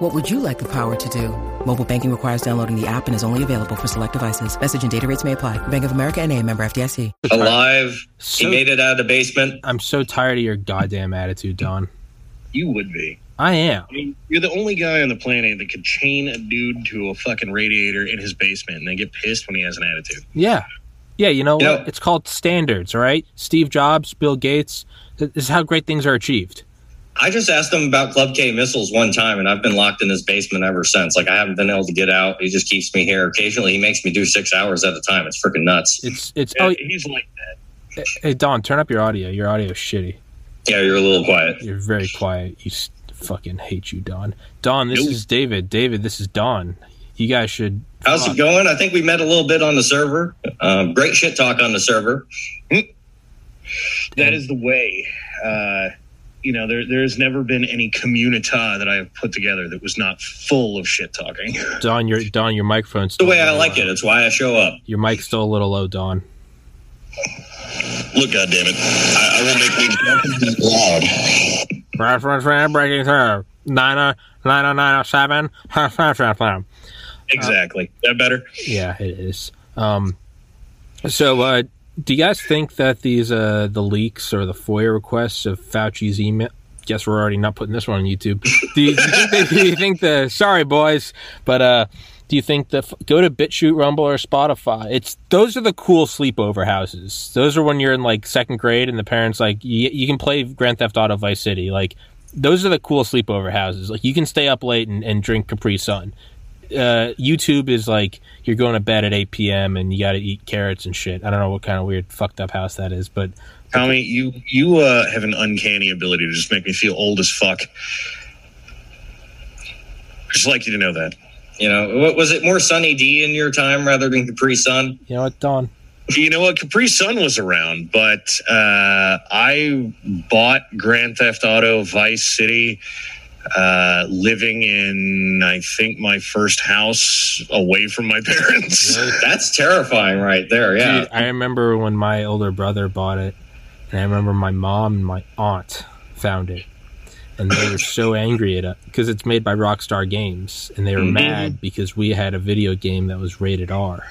What would you like the power to do? Mobile banking requires downloading the app and is only available for select devices. Message and data rates may apply. Bank of America and a member FDIC. alive. So- he made it out of the basement. I'm so tired of your goddamn attitude, Don. You would be. I am. I mean, you're the only guy on the planet that could chain a dude to a fucking radiator in his basement and then get pissed when he has an attitude. Yeah. Yeah, you know You what? know- it's called standards, all right? Steve Jobs, Bill Gates. This is how great things are achieved. I just asked him about Club K missiles one time, and I've been locked in his basement ever since. Like I haven't been able to get out. He just keeps me here. Occasionally, he makes me do six hours at a time. It's freaking nuts. It's it's Yeah, oh he's like that. hey Don, turn up your audio. Your audio is shitty. Yeah, you're a little quiet. You're very quiet. You fucking hate you, Don. Don, this Nope. is David. David, this is Don. You guys should How's it going? I think we met a little bit on the server. Um, great shit talk on the server. That is the way. Uh, you know, there, there's never been any communita that I have put together that was not full of shit talking. Don, your Don, your microphone's The way I like low. it. It's why I show up. Your mic's still a little low, Don. Look, goddammit. I, I will make me loud. Reference breaking through. Nine nine oh nine oh seven. Exactly. That better? Yeah, it is. Um, so, uh, do you guys think that these uh, the leaks or the FOIA requests of Fauci's email? Guess we're already not putting this one on YouTube. Do you, do you think, do you think the sorry boys, but uh, do you think the go to BitChute, Rumble, or Spotify? It's those are the cool sleepover houses. Those are when you're in like second grade and the parents like you, you can play Grand Theft Auto Vice City. Like those are the cool sleepover houses. Like you can stay up late and, and drink Capri Sun uh, YouTube is like you're going to bed at 8 p.m. and you got to eat carrots and shit. I don't know what kind of weird fucked up house that is, but Tommy, you you uh, have an uncanny ability to just make me feel old as fuck. I'd just like you to know that. You know, what was it more Sunny D in your time rather than Capri Sun? you know what, Don? You know what? Capri Sun was around, but uh, I bought Grand Theft Auto Vice City, uh, living in I think my first house away from my parents. That's terrifying, right there. Yeah. Dude, I remember when my older brother bought it, and I remember my mom and my aunt found it, and they were so angry at it because it's made by Rockstar Games, and they were Mhm. mad because we had a video game that was rated R,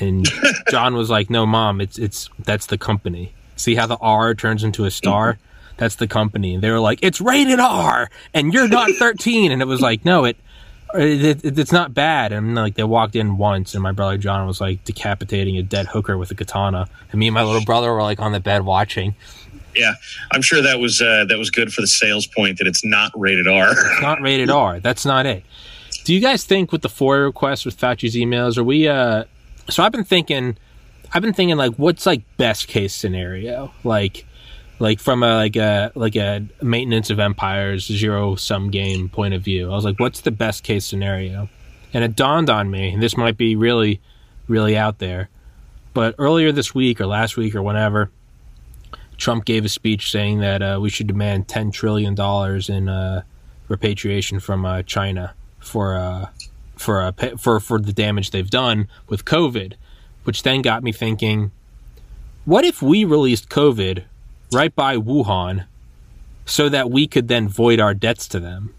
and John was like, "No, mom, it's it's that's the company. See how the R turns into a star." That's the company. And they were like, "It's rated R, and you're not 13." And it was like, "No, it it, it, it's not bad. And like they walked in once, and my brother John was like decapitating a dead hooker with a katana, and me and my little brother were like on the bed watching. yeah, I'm sure that was uh, that was good for the sales point that it's not rated R. It's not rated R. That's not it. Do you guys think with the FOIA requests with Fauci's emails, are we? uh So I've been thinking, I've been thinking like, what's like best case scenario, like. Like from a like a like a maintenance of empires zero sum game point of view, I was like, "What's the best case scenario?" And it dawned on me, and this might be really, really out there, but earlier this week or last week or whenever, Trump gave a speech saying that uh, we should demand ten trillion dollars in uh, repatriation from uh, China for uh, for uh, for for the damage they've done with COVID, which then got me thinking: What if we released COVID right by Wuhan, so that we could then void our debts to them?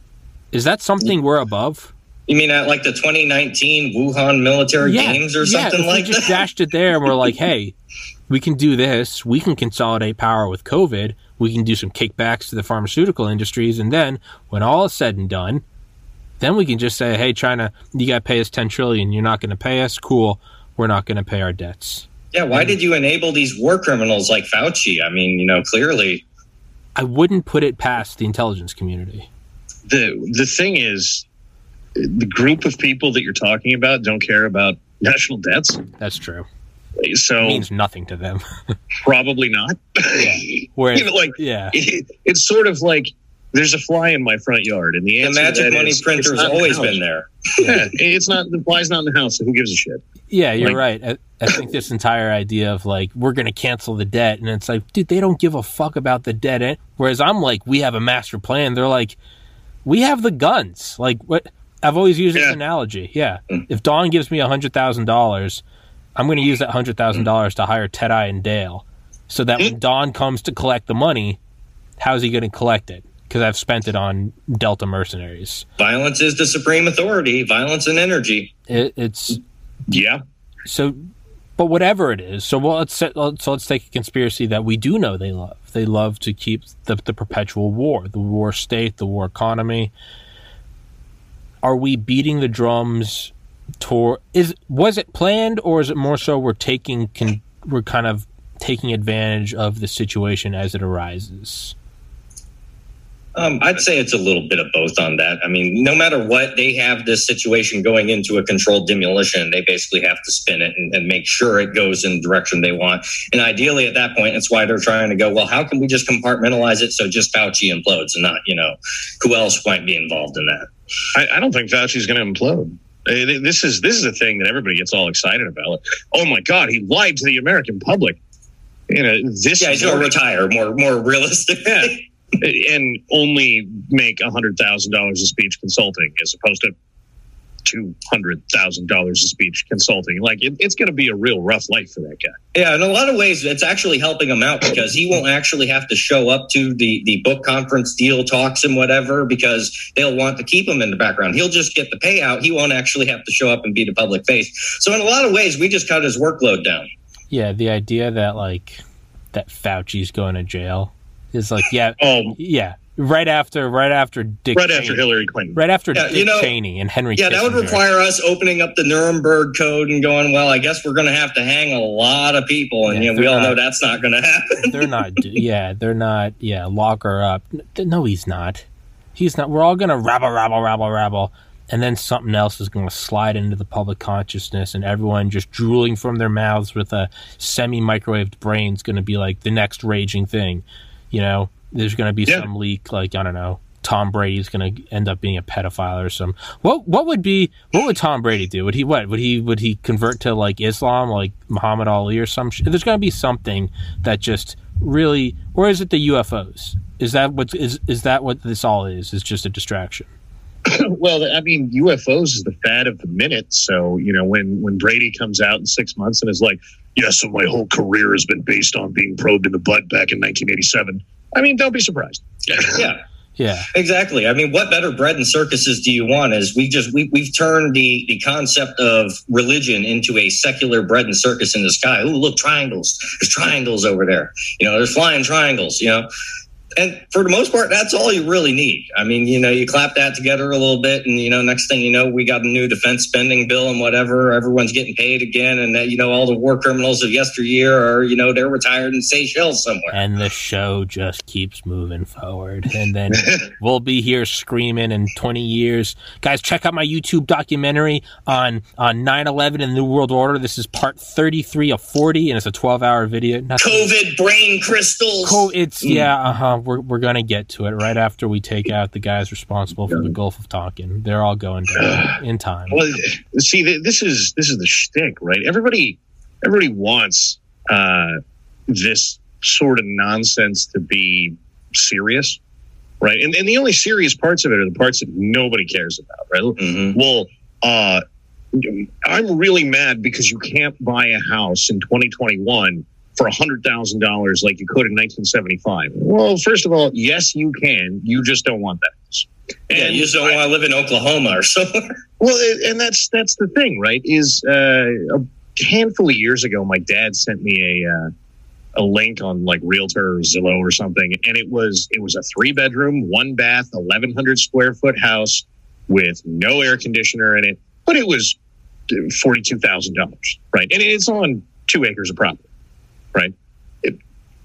Is that something we're above? You mean at like the 2019 Wuhan military games or yeah, something like we just that? dashed it there and we're like, hey, we can do this. We can consolidate power with COVID. We can do some kickbacks to the pharmaceutical industries, and then when all is said and done, then we can just say, hey, China, you got to pay us 10 trillion. You're not going to pay us. Cool. We're not going to pay our debts. Yeah, why did you enable these war criminals like Fauci? I mean, you know, clearly. I wouldn't put it past the intelligence community. the the thing is, the group of people that you're talking about don't care about national debts, That's true. so It means nothing to them. probably not. Whereas, you know, like yeah, it, it's sort of like there's a fly in my front yard, and the The answer to magic that money is, it's printer's not the always been there. Yeah, it's not the fly's not in the house. So who gives a shit? Yeah, you're Like- right. I, I think this entire idea of like we're going to cancel the debt, and it's like, dude, they don't give a fuck about the debt. eh? Whereas I'm like, we have a master plan. They're like, we have the guns. Like what? I've always used this Yeah. analogy. Yeah, hmm. if Don gives me a hundred thousand dollars, I'm going to use that hundred thousand hmm. dollars to hire Teti and Dale, so that when hmm. Don comes to collect the money, how's he going to collect it? Because I've spent it on Delta mercenaries. Violence is the supreme authority. Violence and energy. It, it's Yeah, so but whatever it is so well let's set, so let's take a conspiracy that we do know they love they love to keep the, the perpetual war the war state the war economy are we beating the drums toward is was it planned or is it more so we're taking can we're kind of taking advantage of the situation as it arises Um, I'd say it's a little bit of both on that. I mean, no matter what, they have this situation going into a controlled demolition. They basically have to spin it and, and make sure it goes in the direction they want. And ideally, at that point, that's why they're trying to go, well, how can we just compartmentalize it so just Fauci implodes and not, you know, who else might be involved in that? I, I don't think Fauci's going to implode. This is this is a thing that everybody gets all excited about. Oh my God, he lied to the American public. You know this. Yeah, he's going to retire more, more realistic. Yeah. and only make a hundred thousand dollars a speech consulting as opposed to two hundred thousand dollars a speech consulting. Like it, it's going to be a real rough life for that guy. Yeah, in a lot of ways, it's actually helping him out because he won't actually have to show up to the, the book conference deal talks and whatever because they'll want to keep him in the background. He'll just get the payout. He won't actually have to show up and be the public face. So, in a lot of ways, we just cut his workload down. yeah the idea that like that fauci's going to jail is like yeah Oh, yeah right after right after dick right Cheney. after Hillary Clinton. right after Yeah, Dick you know- Cheney and Henry. Yeah, that would require us opening up the Nuremberg Code and going, well, I guess we're going to have to hang a lot of people. And Yeah, you know, we all know that's not going to happen. They're not. Yeah, they're not. Yeah, lock her up. No, he's not. He's not. We're all gonna rabble, rabble, rabble, rabble, and then something else is gonna slide into the public consciousness, and everyone just drooling from their mouths with a semi-microwaved brain is gonna be like the next raging thing. You know, there's gonna be Yeah. some leak, like I don't know. Tom Brady's going to end up being a pedophile or some. What what would be what would Tom Brady do? Would he what would he would he convert to like Islam, like Muhammad Ali or some? Sh- There's going to be something that just really, or is it the UFOs? Is that what is is that what this all is? Is just a distraction? well, I mean, UFOs is the fad of the minute. So you know, when when Brady comes out in six months and is like, "Yeah, so my whole career has been based on being probed in the butt back in 1987." I mean, don't be surprised. yeah. Yeah, Exactly. I mean, what better bread and circuses do you want? Is we just we we've turned the the concept of religion into a secular bread and circus in the sky. Ooh, look, triangles. There's triangles over there. You know, there's flying triangles. You know, and for the most part, that's all you really need. I mean, you know, you clap that together a little bit, and you know, next thing you know, we got a new defense spending bill and whatever. Everyone's getting paid again, and that you know, all the war criminals of yesteryear are you know they're retired in Seychelles somewhere. and the show just keeps moving forward, and then we'll be here screaming in 20 years, guys. Check out my YouTube documentary on on 9/11 and the New World Order. This is part 33 of 40, and it's a 12 hour video. Nothing- COVID brain crystals. Co- it's yeah, uh huh. We're we're gonna get to it right after we take out the guys responsible for the Gulf of Tonkin. They're all going down in time. Well, see, this is this is the shtick, right? Everybody, everybody wants uh, this sort of nonsense to be serious, right? And, and the only serious parts of it are the parts that nobody cares about, right? Mhm. Well, uh, I'm really mad because you can't buy a house in 2021 for $100,000 like you could in 1975. Well, first of all, yes, you can. You just don't want that house. Yeah, you just don't want to live in Oklahoma or somewhere. Well, and that's that's the thing, right? Is uh, a handful of years ago, my dad sent me a uh, a link on like Realtor or Zillow or something, and it was it was a three bedroom, one bath, eleven hundred square foot house with no air conditioner in it, but it was forty two thousand dollars, right? And it's on two acres of property, right? It,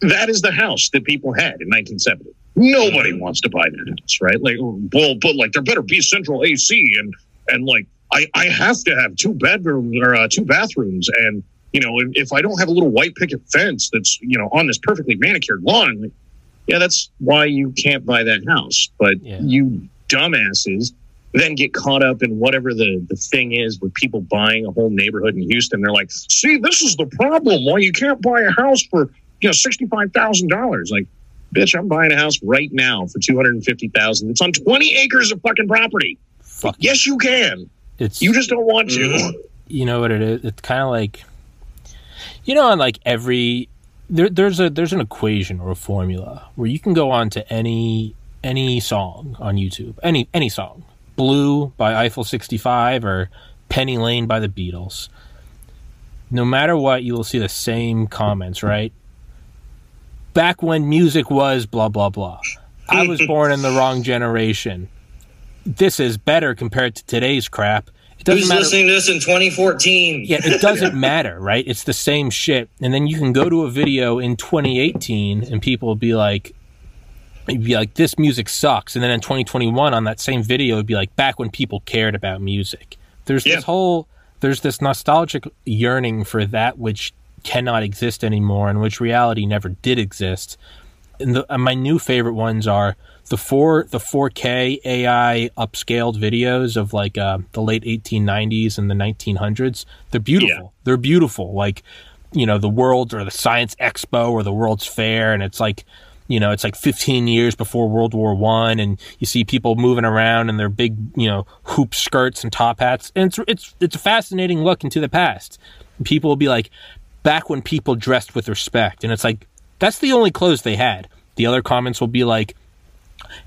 that is the house that people had in 1970. Nobody wants to buy that house, right? Like, well, but like there better be central AC and and like I I have to have two bedrooms or uh, two bathrooms and you know if, if I don't have a little white picket fence that's you know on this perfectly manicured lawn, like, yeah, that's why you can't buy that house. But Yeah. you dumbasses then get caught up in whatever the, the thing is with people buying a whole neighborhood in Houston. They're like, see, this is the problem why you can't buy a house for, you know, $65,000. Like, bitch, I'm buying a house right now for 250000 It's on 20 acres of fucking property. Fuck Yes, you can. It's You just don't want to. Mhm. you know what it is. It's kind of like you know, on like every there, there's a there's an equation or a formula where you can go on to any any song on YouTube, any any song, Blue by Eiffel 65 or Penny Lane by the Beatles. No matter what, you will see the same comments, right? Back when music was blah blah blah. I was born in the wrong generation. This is better compared to today's crap. It doesn't Who's matter. listening to this in 2014? Yeah, it doesn't matter, right? It's the same shit. And then you can go to a video in 2018 and people will be like, you'd be like, this music sucks. And then in 2021 on that same video, it'd be like, back when people cared about music. There's Yeah. this whole, there's this nostalgic yearning for that which cannot exist anymore and which reality never did exist. And, the, and my new favorite ones are the four the 4K AI upscaled videos of like uh, the late 1890s and the 1900s. They're beautiful. Yeah. They're beautiful. Like you know the World or the Science Expo or the World's Fair, and it's like you know it's like 15 years before World War One, and you see people moving around in their big you know hoop skirts and top hats, and it's it's it's a fascinating look into the past. People will be like, back when people dressed with respect, and it's like that's the only clothes they had. The other comments will be like,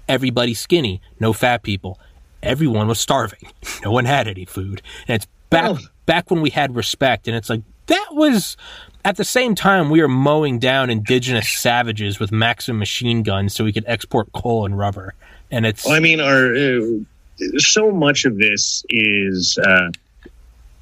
everybody skinny, no fat people. Everyone was starving. No one had any food. And it's back Oh. back when we had respect and it's like that was at the same time we are mowing down indigenous savages with Maxim machine guns so we could export coal and rubber. And it's Well, I mean, our uh, so much of this is uh,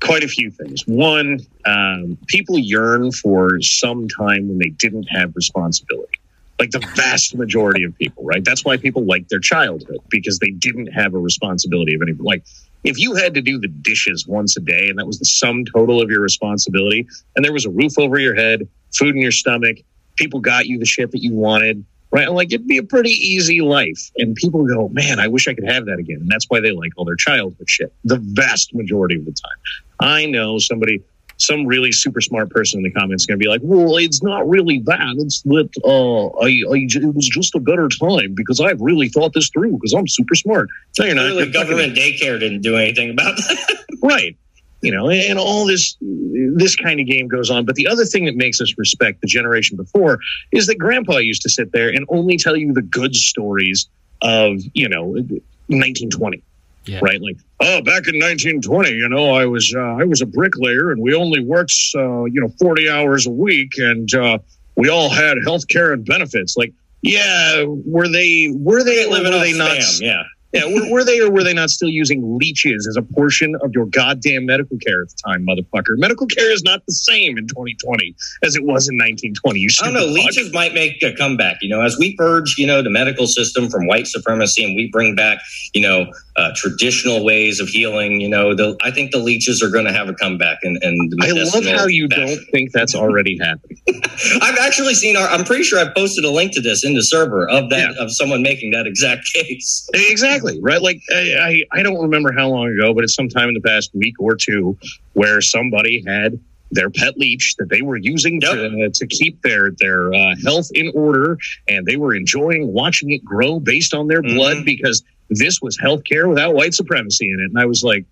quite a few things. One, um, people yearn for some time when they didn't have responsibility. Like the vast majority of people, right? That's why people like their childhood because they didn't have a responsibility of any. Like, if you had to do the dishes once a day and that was the sum total of your responsibility, and there was a roof over your head, food in your stomach, people got you the shit that you wanted, right? Like it'd be a pretty easy life. And people go, man, I wish I could have that again. And that's why they like all their childhood shit. The vast majority of the time. I know somebody, some really super smart person in the comments going to be like, well, it's not really that. It's that uh, I, I, it was just a better time because I've really thought this through because I'm super smart. No, you're not. Clearly, government daycare didn't do anything about that. right you know and all this this kind of game goes on but the other thing that makes us respect the generation before is that grandpa used to sit there and only tell you the good stories of you know 1920 Yeah. right like oh back in 1920 you know i was uh, i was a bricklayer and we only worked uh, you know 40 hours a week and uh, we all had health care and benefits like yeah were they were they or living were they not spam, yeah. yeah, were, were they or were they not still using leeches as a portion of your goddamn medical care at the time, motherfucker? Medical care is not the same in 2020 as it was in 1920. You I don't know. stupid fuck. Leeches might make a comeback. You know, as we purge, you know, the medical system from white supremacy, and we bring back, you know, uh, traditional ways of healing. You know, the, I think the leeches are going to have a comeback. And, and I love how you fashion. don't think that's already happening. I've actually seen. Our, I'm pretty sure I posted a link to this in the server of that of someone making that exact case. Exactly right. Like I, I, I don't remember how long ago, but it's sometime in the past week or two where somebody had their pet leech that they were using to, to keep their their uh, health in order, and they were enjoying watching it grow based on their blood Mhm. because this was healthcare without white supremacy in it. And I was like,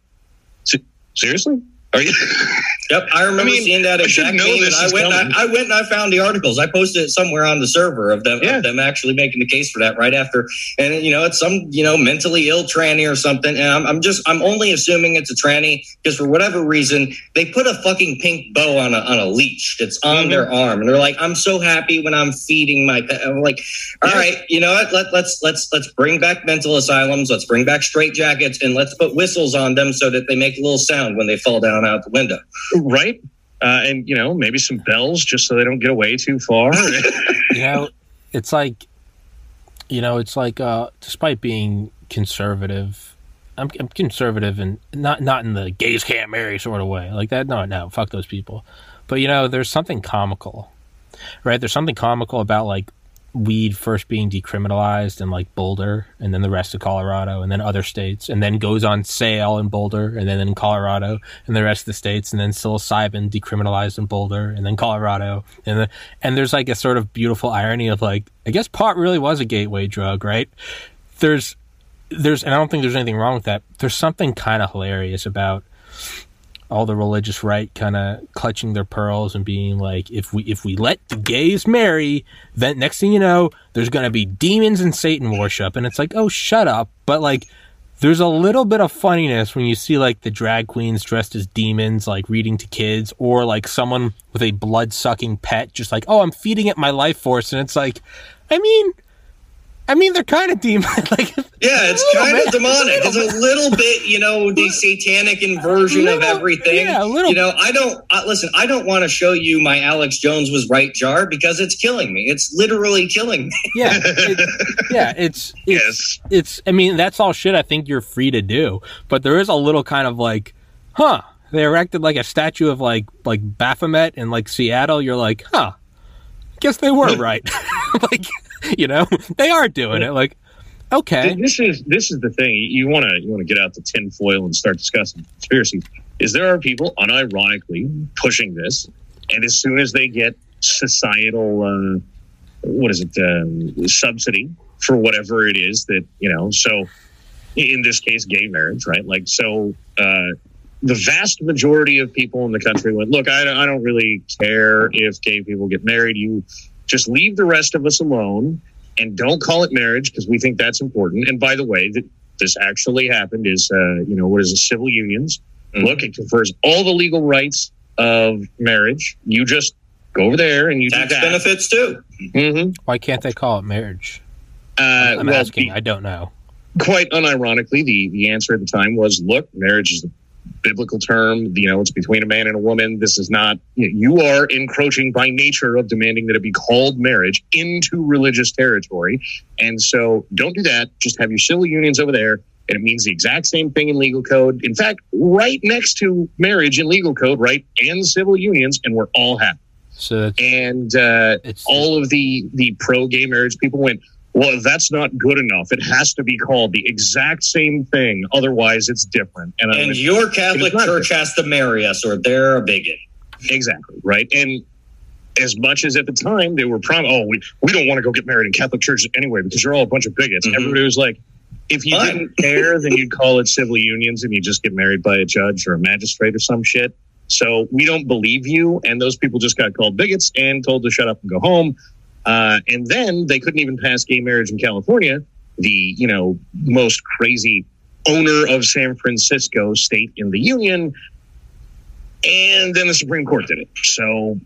seriously? Yep, I remember I mean, seeing that exact know meme, and I went. And. I, I went and I found the articles. I posted it somewhere on the server of them Yeah. of them actually making the case for that right after. And you know, it's some you know mentally ill tranny or something. And I'm, I'm just I'm only assuming it's a tranny because for whatever reason they put a fucking pink bow on a on a leech that's on Mhm. their arm, and they're like, I'm so happy when I'm feeding my pet. I'm like, all Yeah. right, you know what? Let, let's let's let's bring back mental asylums. Let's bring back straight jackets, and let's put whistles on them so that they make a little sound when they fall down out the window. right? Uh, and you know, maybe some bells just so they don't get away too far. you know, it's like, you know, it's like, uh, despite being conservative, I'm, I'm conservative and not not in the gays can't marry sort of way like that. No, no, fuck those people. But you know, there's something comical, right? There's something comical about like weed first being decriminalized in like Boulder and then the rest of Colorado and then other states and then goes on sale in Boulder and then in Colorado and the rest of the states and then psilocybin decriminalized in Boulder and then Colorado and the, and there's like a sort of beautiful irony of like I guess pot really was a gateway drug, right? There's there's and I don't think there's anything wrong with that. There's something kind of hilarious about all the religious right kind of clutching their pearls and being like if we if we let the gays marry then next thing you know there's going to be demons and satan worship. And it's like oh shut up. But like there's a little bit of funniness when you see like the drag queens dressed as demons like reading to kids or like someone with a blood sucking pet just like oh i'm feeding it my life force. And it's like i mean I mean, they're kind of demon. like, yeah, it's kind of demonic. It's a little bit, you know, the satanic inversion little, of everything. Yeah, a little. You know, I don't uh, listen. I don't want to show you my Alex Jones was right jar because it's killing me. It's literally killing me. Yeah, it, yeah. It's, it's yes. It's. I mean, that's all shit. I think you're free to do, but there is a little kind of like, huh? They erected like a statue of like like Baphomet in like Seattle. You're like, huh? Guess they were right. like you know, they are doing it. Like, okay, this is this is the thing. You want to you want to get out the tinfoil and start discussing conspiracy. Is there are people unironically pushing this, and as soon as they get societal, uh, what is it, uh, subsidy for whatever it is that you know, so in this case, gay marriage, right? Like, so uh, the vast majority of people in the country went, look, I, I don't really care if gay people get married. You just leave the rest of us alone and don't call it marriage because we think that's important. And by the way, that this actually happened is, uh, you know, what is it, civil unions. Mm-hmm. Look, it confers all the legal rights of marriage. You just go over there and you tax benefits too. Mm-hmm. Why can't they call it marriage? Uh, I'm well, asking. I don't know. Quite unironically, the the answer at the time was, "Look, marriage is the biblical term. You know, it's between a man and a woman. This is not, you are encroaching by nature of demanding that it be called marriage into religious territory. And so don't do that. Just have your civil unions over there. And it means the exact same thing in legal code. In fact, right next to marriage in legal code, right? And civil unions. And we're all happy. So and uh, all of the the pro gay marriage people went, well, that's not good enough. It has to be called the exact same thing. Otherwise, it's different. And, and your Catholic Church has to marry us, or they're a bigot. Exactly right. And as much as at the time they were prom, oh, we, we don't want to go get married in Catholic churches anyway because you're all a bunch of bigots. Mm-hmm. Everybody was like, if you Fine. didn't care, then you'd call it civil unions and you just get married by a judge or a magistrate or some shit. So we don't believe you. And those people just got called bigots and told to shut up and go home. Uh, and then they couldn't even pass gay marriage in California, the you know most crazy owner of San Francisco state in the union. And then the Supreme Court did it. So,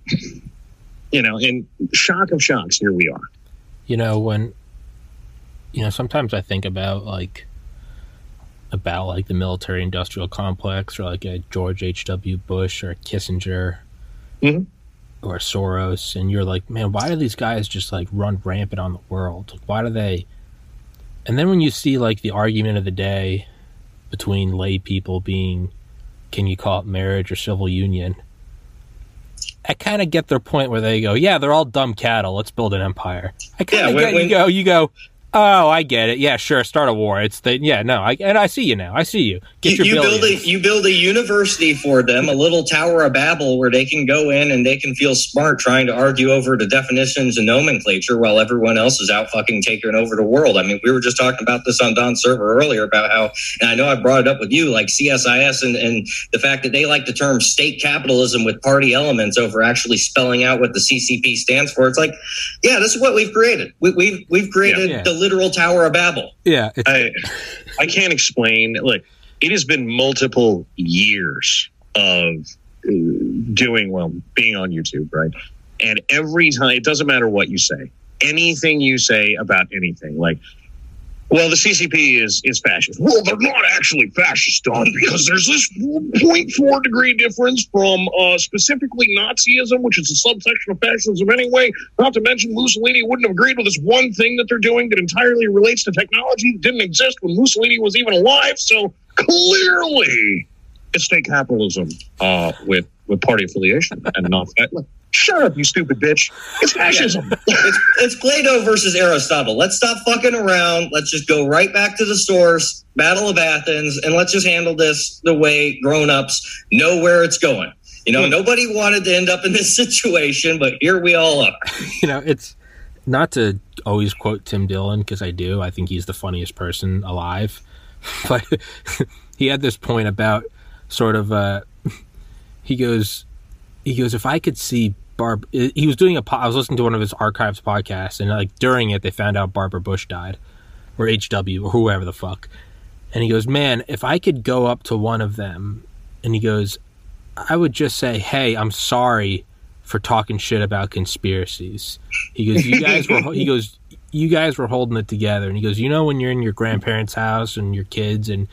you know, in shock of shocks, here we are. You know, when, you know, sometimes I think about like, about like the military industrial complex or like a George H.W. Bush or Kissinger. Mm-hmm or Soros, and you're like, man, why do these guys just like run rampant on the world? Like, why do they? And then when you see like the argument of the day between lay people being, can you call it marriage or civil union? I kind of get their point where they go, yeah, they're all dumb cattle. Let's build an empire. I kind of yeah, get when, you go, you go, Oh, I get it. Yeah, sure. Start a war. It's the yeah. No, I and I see you now. I see you. Get you, you build a you build a university for them, a little Tower of Babel where they can go in and they can feel smart trying to argue over the definitions and nomenclature while everyone else is out fucking taking over the world. I mean, we were just talking about this on Don's server earlier about how, and I know I brought it up with you, like CSIS and and the fact that they like the term state capitalism with party elements over actually spelling out what the CCP stands for. It's like, yeah, this is what we've created. We, have we've, we've created. Yeah, yeah. the literal Tower of Babel. Yeah, I, I can't explain. Like it has been multiple years of uh, doing well, being on YouTube, right? And every time, it doesn't matter what you say, anything you say about anything, like well, the CCP is is fascist. Well, they're not actually fascist, Don, because there's this 0.4 degree difference from uh, specifically Nazism, which is a subsection of fascism anyway. Not to mention Mussolini wouldn't have agreed with this one thing that they're doing that entirely relates to technology that didn't exist when Mussolini was even alive. So clearly, it's state capitalism uh, with with party affiliation and not Shut up, you stupid bitch. It's fascism. it's, it's Plato versus Aristotle. Let's stop fucking around. Let's just go right back to the source, Battle of Athens, and let's just handle this the way grown-ups know where it's going. You know, nobody wanted to end up in this situation, but here we all are. You know, it's not to always quote Tim Dillon because I do. I think he's the funniest person alive. But he had this point about sort of uh he goes he goes if I could see Barb he was doing a po- I was listening to one of his archives podcasts and like during it they found out Barbara Bush died or HW or whoever the fuck. And he goes, "Man, if I could go up to one of them and he goes, I would just say, "Hey, I'm sorry for talking shit about conspiracies." He goes, "You guys were." he goes, "You guys were holding it together." And he goes, "You know when you're in your grandparents' house and your kids and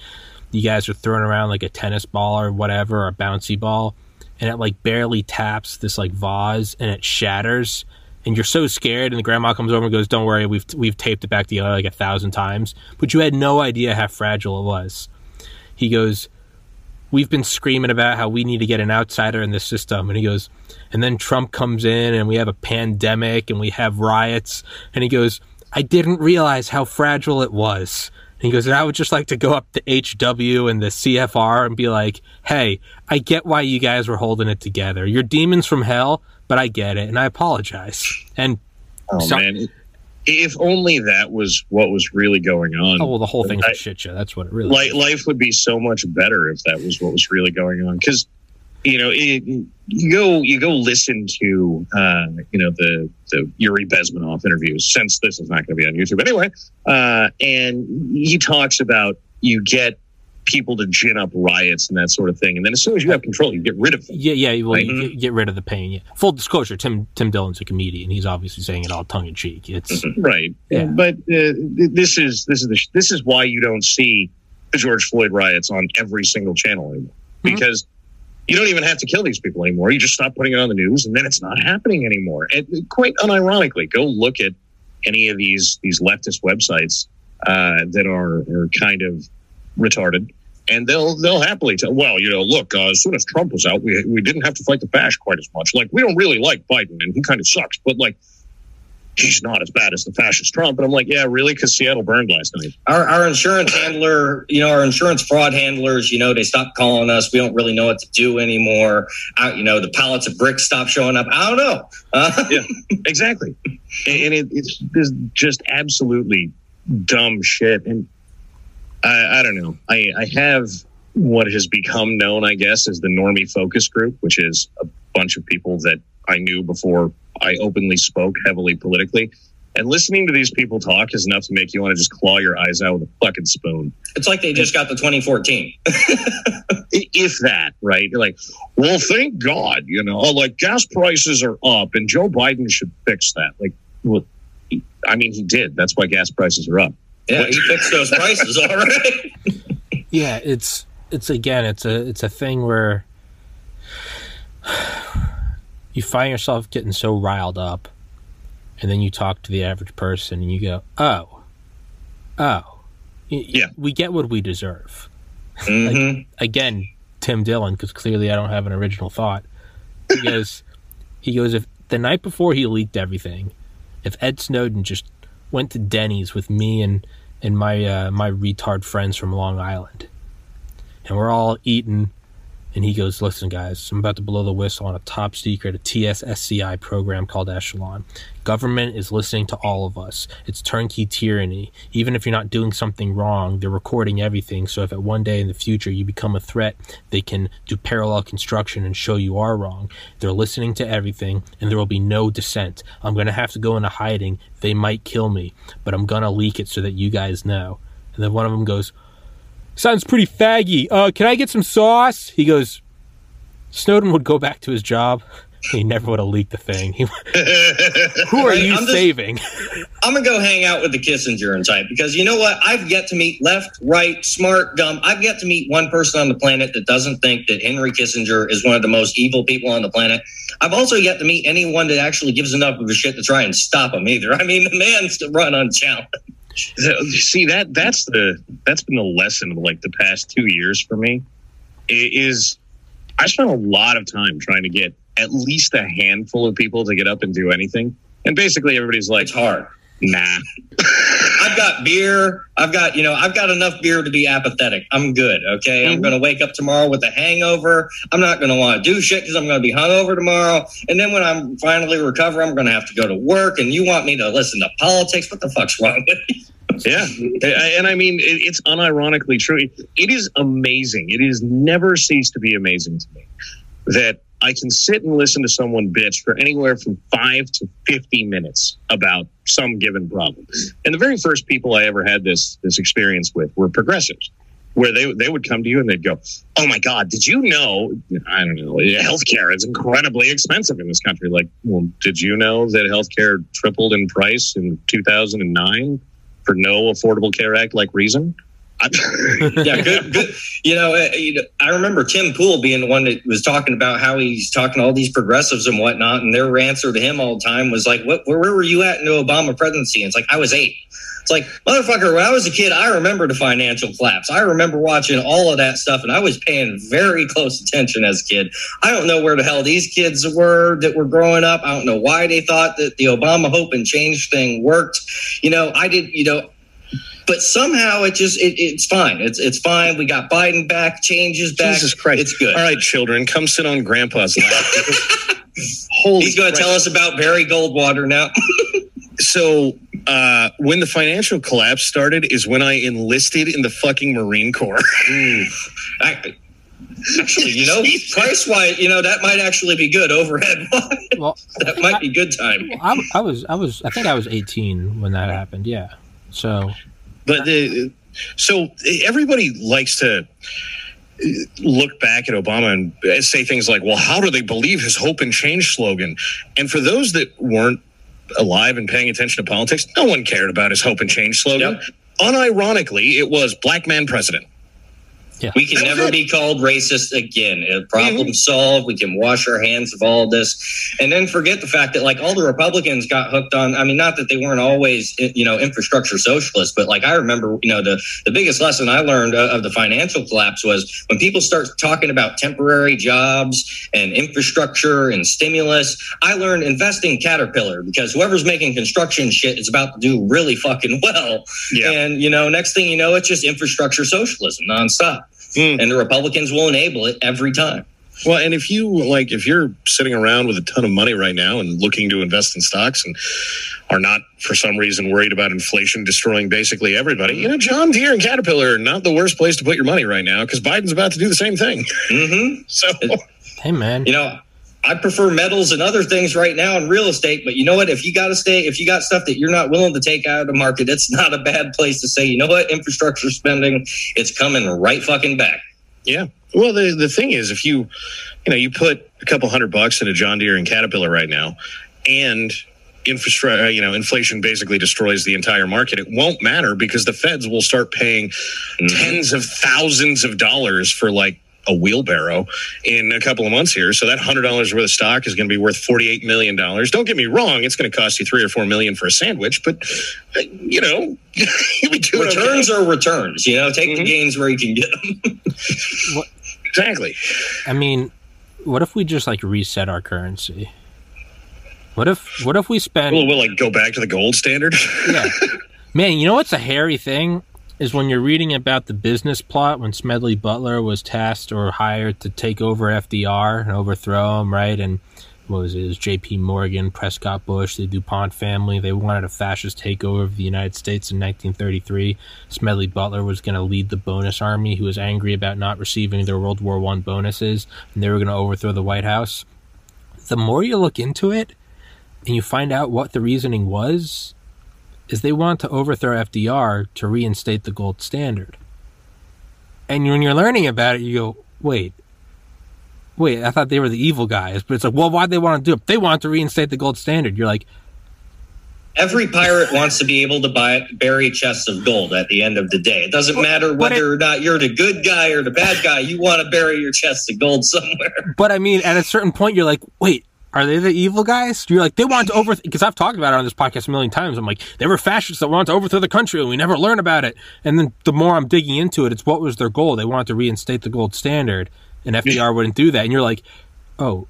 you guys are throwing around like a tennis ball or whatever, or a bouncy ball, and it like barely taps this like vase and it shatters." And you're so scared, and the grandma comes over and goes, "Don't worry, we've we've taped it back together like a thousand times." But you had no idea how fragile it was. He goes, we've been screaming about how we need to get an outsider in the system. And he goes, and then Trump comes in and we have a pandemic and we have riots. And he goes, I didn't realize how fragile it was. And he goes, and I would just like to go up to HW and the CFR and be like, hey, I get why you guys were holding it together. You're demons from hell, but I get it and I apologize. And Oh So- man, if only that was what was really going on. oh, well, the whole thing's I- a shit show. That's what it really Li- is. life would be so much better if that was what was really going on. Because you know, it, you go you go listen to uh, you know the the Yuri Bezmenov interviews. Since this is not going to be on YouTube anyway, uh, and he talks about you get people to gin up riots and that sort of thing, and then as soon as you have control, you get rid of them. Yeah, yeah. Well, you Right. get, get rid of the pain. Yeah. Full disclosure: Tim Tim Dillon's a comedian. He's obviously saying it all tongue in cheek. It's Right. Yeah. But uh, this is this is the, this is why you don't see the George Floyd riots on every single channel anymore because you don't even have to kill these people anymore. You just stop putting it on the news, and then it's not happening anymore. And quite unironically, go look at any of these these leftist websites uh, that are are kind of retarded. And they'll they'll happily tell. Well, you know, look. Uh, as soon as Trump was out, we we didn't have to fight the bash quite as much. Like we don't really like Biden, and he kind of sucks. But like he's not as bad as the fascist Trump. And I'm like, yeah, really? Because Seattle burned last night. Our, our insurance handler, you know, our insurance fraud handlers, you know, they stopped calling us. We don't really know what to do anymore. I, you know, the pallets of bricks stopped showing up. I don't know. Uh, Yeah, exactly. And it, it's just absolutely dumb shit. And I, I don't know. I, I have what has become known, I guess, as the Normie Focus Group, which is a bunch of people that I knew before I openly spoke heavily politically. And listening to these people talk is enough to make you want to just claw your eyes out with a fucking spoon. it's like they just got the 2014. If that, right? You're like, well, thank God, you know, oh, like gas prices are up and Joe Biden should fix that. Like, well, he- I mean, he did. That's why gas prices are up. Yeah, he fixed those prices all right. yeah. It's it's again. It's a it's a thing where you find yourself getting so riled up, and then you talk to the average person, and you go, "Oh, oh, Yeah. we get what we deserve." hmm again Tim Dillon because clearly I don't have an original thought. He goes, he goes if the night before he leaked everything, if Ed Snowden just went to Denny's with me and and my uh, my retard friends from Long Island, and we're all eating. And he goes, Listen, guys, I'm about to blow the whistle on a top secret, a TSSCI program called Echelon. Government is listening to all of us. It's turnkey tyranny. Even if you're not doing something wrong, they're recording everything. So if at one day in the future you become a threat, they can do parallel construction and show you are wrong. They're listening to everything, and there will be no dissent. I'm going to have to go into hiding. They might kill me, but I'm going to leak it so that you guys know. And then one of them goes, Sounds pretty faggy. Uh, can I get some sauce? He goes, Snowden would go back to his job. He never would have leaked the thing. He, who are Right, you I'm just- saving? I'm gonna go hang out with the Kissinger and type because you know what? I've yet to meet left, right, smart, dumb. I've yet to meet one person on the planet that doesn't think that Henry Kissinger is one of the most evil people on the planet. I've also yet to meet anyone that actually gives enough of a shit to try and stop him either. I mean, the man's to run unchallenged. See that that's the that's been the lesson of like the past two years for me. Is I spent a lot of time trying to get at least a handful of people to get up and do anything. And basically, everybody's like, It's hard. nah. I've got beer. I've got, you know, I've got enough beer to be apathetic. I'm good. Okay. I'm Mhm. going to wake up tomorrow with a hangover. I'm not going to want to do shit because I'm going to be hungover tomorrow. And then when I'm finally recover, I'm going to have to go to work. And you want me to listen to politics? What the fuck's wrong with you? Yeah. And I mean, it's unironically true. It is amazing. It has never ceased to be amazing to me that I can sit and listen to someone bitch for anywhere from five to 50 minutes about some given problem. And the very first people I ever had this, this experience with were progressives. Where they they would come to you and they'd go, "Oh my God, did you know? I don't know. Healthcare is incredibly expensive in this country. Like, well, did you know that healthcare tripled in price in 2009 for no Affordable Care Act like reason?" Yeah, good, good. You know, uh, you know, I remember Tim Pool being the one that was talking about how he's talking to all these progressives and whatnot, and their answer to him all the time was like, "What? Where, where were you at in the Obama presidency?" And it's like, "I was eight. It's like, motherfucker, when I was a kid, I remember the financial collapse. I remember watching all of that stuff, and I was paying very close attention as a kid. I don't know where the hell these kids were that were growing up. I don't know why they thought that the Obama Hope and Change thing worked. You know, I did, you know, but somehow it just it, it's fine. It's it's fine. We got Biden back, changes back. Jesus Christ. It's good. All right, children, come sit on Grandpa's lap. Holy He's going to tell us about Barry Goldwater now. So, uh, when the financial collapse started is when I enlisted in the fucking Marine Corps. I- actually, you know, price wise, you know that might actually be good overhead. Well, that might be good time. I, I was, I was, I think I was 18 when that happened. Yeah. So But the so everybody likes to look back at Obama and say things like, "Well, how do they believe his hope and change slogan?" And for those that weren't alive and paying attention to politics, no one cared about his hope and change slogan. Yep. Unironically, it was black man president. We can never it. be called racist again. Uh, Problem solved. We can wash our hands of all this, and then forget the fact that like all the Republicans got hooked on. I mean, not that they weren't always you know infrastructure socialists, but like I remember, you know, the the biggest lesson I learned of of the financial collapse was when people start talking about temporary jobs and infrastructure and stimulus. I learned investing Caterpillar because whoever's making construction shit is about to do really fucking well. Yeah. And you know, next thing you know, it's just infrastructure socialism nonstop. Mm. And the Republicans will enable it every time. Well, and if you like, if you're sitting around with a ton of money right now and looking to invest in stocks and are not for some reason worried about inflation destroying basically everybody, you know, John Deere and Caterpillar are not the worst place to put your money right now because Biden's about to do the same thing. hmm So, hey, man, You know, I prefer metals and other things right now in real estate, but you know what? If you got to stay, if you got stuff that you're not willing to take out of the market, it's not a bad place to say, you know what? Infrastructure spending, it's coming right fucking back. yeah. Well, the the thing is, if you, you know, you put a couple hundred bucks in a John Deere and Caterpillar right now, and infrastructure, you know, inflation basically destroys the entire market. It won't matter because the feds will start paying Mhm. tens of thousands of dollars for like a wheelbarrow in a couple of months here. So that hundred dollars worth of stock is going to be worth forty eight million dollars. Don't get me wrong; it's going to cost you three or four million for a sandwich, but uh, you know, you'll be doing okay. Returns are returns. You know, take the Mhm. gains where you can get them. exactly. I mean, what if we just like reset our currency? What if, what if we spend? We'll, we'll like go back to the gold standard. yeah. Man, you know what's a hairy thing is when you're reading about the business plot when Smedley Butler was tasked or hired to take over FDR and overthrow him, right? And what was it? It was J.P. Morgan, Prescott Bush, the DuPont family. They wanted a fascist takeover of the United States in 1933. Smedley Butler was going to lead the bonus army, who was angry about not receiving their World War One bonuses, and they were going to overthrow the White House. The more you look into it, and you find out what the reasoning was, is they want to overthrow FDR to reinstate the gold standard. And when you're learning about it, you go, wait, wait, I thought they were the evil guys. But it's like, well, why'd they want to do it? They want to reinstate the gold standard. You're like, Every pirate wants to be able to buy bury chests of gold at the end of the day. It doesn't matter whether or not you're the good guy or the bad guy. You want to bury your chests of gold somewhere. but I mean, at a certain point, you're like, wait, are they the evil guys? You're like, they want to over, because I've talked about it on this podcast a million times. I'm like, they were fascists that wanted to overthrow the country and we never learn about it. And then the more I'm digging into it, it's what was their goal? They wanted to reinstate the gold standard and FDR wouldn't do that. And you're like, oh,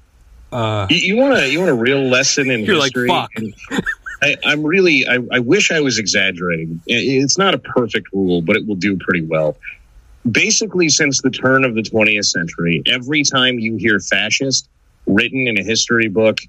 Uh, You want to you want a real lesson in You're like, history? "Fuck." I, I'm really. I, I wish I was exaggerating. It's not a perfect rule, but it will do pretty well. Basically, since the turn of the 20th century, every time you hear fascist written in a history book,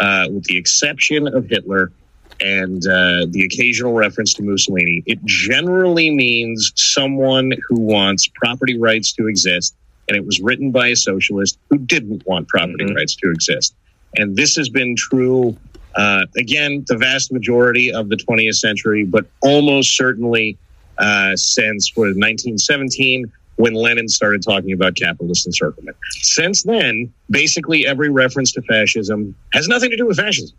uh, with the exception of Hitler and uh, the occasional reference to Mussolini, it generally means someone who wants property rights to exist. And it was written by a socialist who didn't want property Mhm. rights to exist. And this has been true, uh, again, the vast majority of the 20th century, but almost certainly uh, since what, 1917 when Lenin started talking about capitalist encirclement. Since then, basically every reference to fascism has nothing to do with fascism.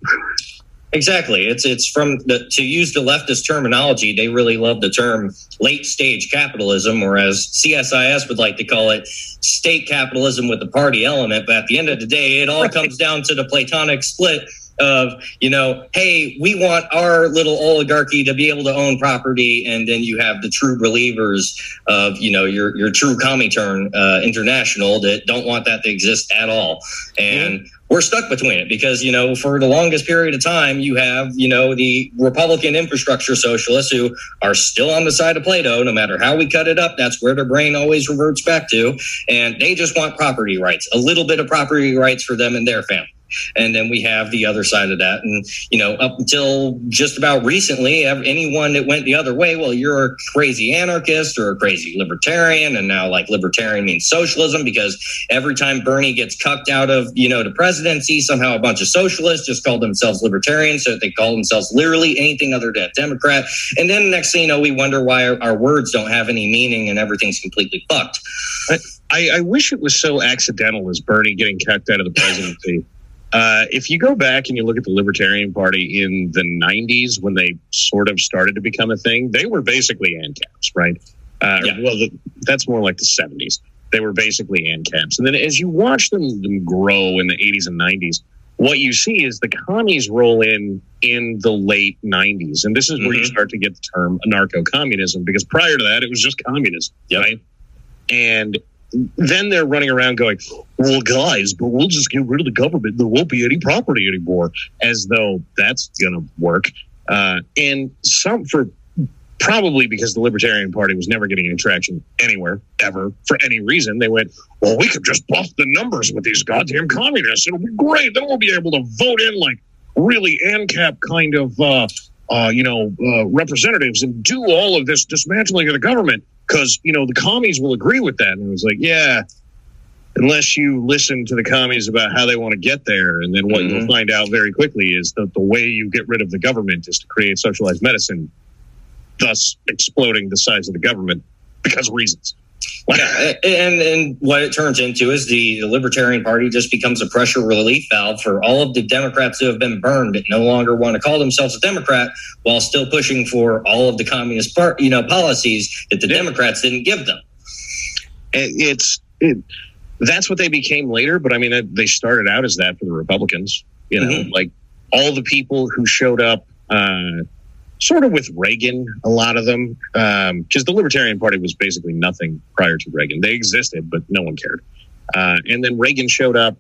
Exactly. It's it's from the to use the leftist terminology. They really love the term late stage capitalism, whereas CSIS would like to call it state capitalism with the party element. But at the end of the day, it all comes down to the Platonic split of you know, hey, we want our little oligarchy to be able to own property, and then you have the true believers of you know your your true Comintern uh, International that don't want that to exist at all, and we're stuck between it because you know for the longest period of time you have you know the republican infrastructure socialists who are still on the side of plato. No matter how we cut it up that's where their brain always reverts back to. And they just want property rights a little bit of property rights for them and their family and then we have the other side of that. And you know up until just about recently anyone that went the other way well you're a crazy anarchist or a crazy libertarian. And now like libertarian means socialism because every time bernie gets cucked out of you know the presidency somehow a bunch of socialists just call themselves libertarians. So they call themselves literally anything other than a democrat. And then next thing you know we wonder why our, our words don't have any meaning and everything's completely fucked. I, I wish it was so accidental as Bernie getting kicked out of the presidency. Uh, if you go back and you look at the Libertarian Party in the 90s when they sort of started to become a thing, they were basically ANCAPs, right? Uh, Yeah. Well, the, that's more like the 70s. They were basically ANCAPs. And then as you watch them, them grow in the 80s and 90s, what you see is the commies roll in in the late 90s. And this is where you Mhm. start to get the term anarcho communism because prior to that, it was just communism, Yep. right? And then they're running around going, well, guys, but we'll just get rid of the government. There won't be any property anymore, as though that's going to work. Uh, and some for probably because the Libertarian Party was never getting any traction anywhere ever for any reason. They went, well, we could just buff the numbers with these goddamn communists. It'll be great. Then we'll be able to vote in like really ANCAP kind of, uh, uh, you know, uh, representatives and do all of this dismantling of the government because you know the commies will agree with that. And it was like, yeah, unless you listen to the commies about how they want to get there, and then what Mhm. you'll find out very quickly is that the way you get rid of the government is to create socialized medicine, thus exploding the size of the government because of reasons. Yeah, and and what it turns into is the, the Libertarian Party just becomes a pressure relief valve for all of the Democrats who have been burned that no longer want to call themselves a Democrat while still pushing for all of the communist part you know policies that the Yeah. Democrats didn't give them. It- it's it, that's what they became later. But I mean, they started out as that for the Republicans. You know, Mhm. like all the people who showed up, uh, sort of with Reagan. A lot of them, because the Libertarian Party was basically nothing prior to Reagan. They existed, but no one cared. Uh, and then Reagan showed up,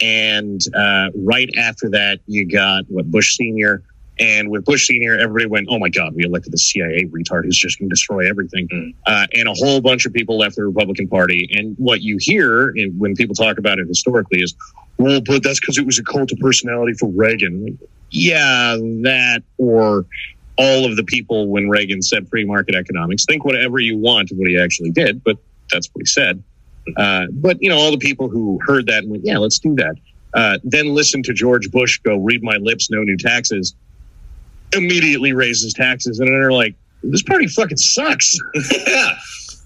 and uh, right after that, you got what Bush Senior. And with Bush Senior, everybody went, "Oh my God, we elected the CIA retard who's just going to destroy everything." uh, and a whole bunch of people left the Republican Party. And what you hear in, when people talk about it historically is, well, but that's because it was a cult of personality for Reagan. Yeah, that or all of the people when Reagan said free market economics. Think whatever you want of what he actually did, but that's what he said. Uh, but you know, all the people who heard that and went, "Yeah, let's do that." Uh, then listen to George Bush go, "Read my lips, no new taxes." Immediately raises taxes, and they're like, "This party fucking sucks." yeah.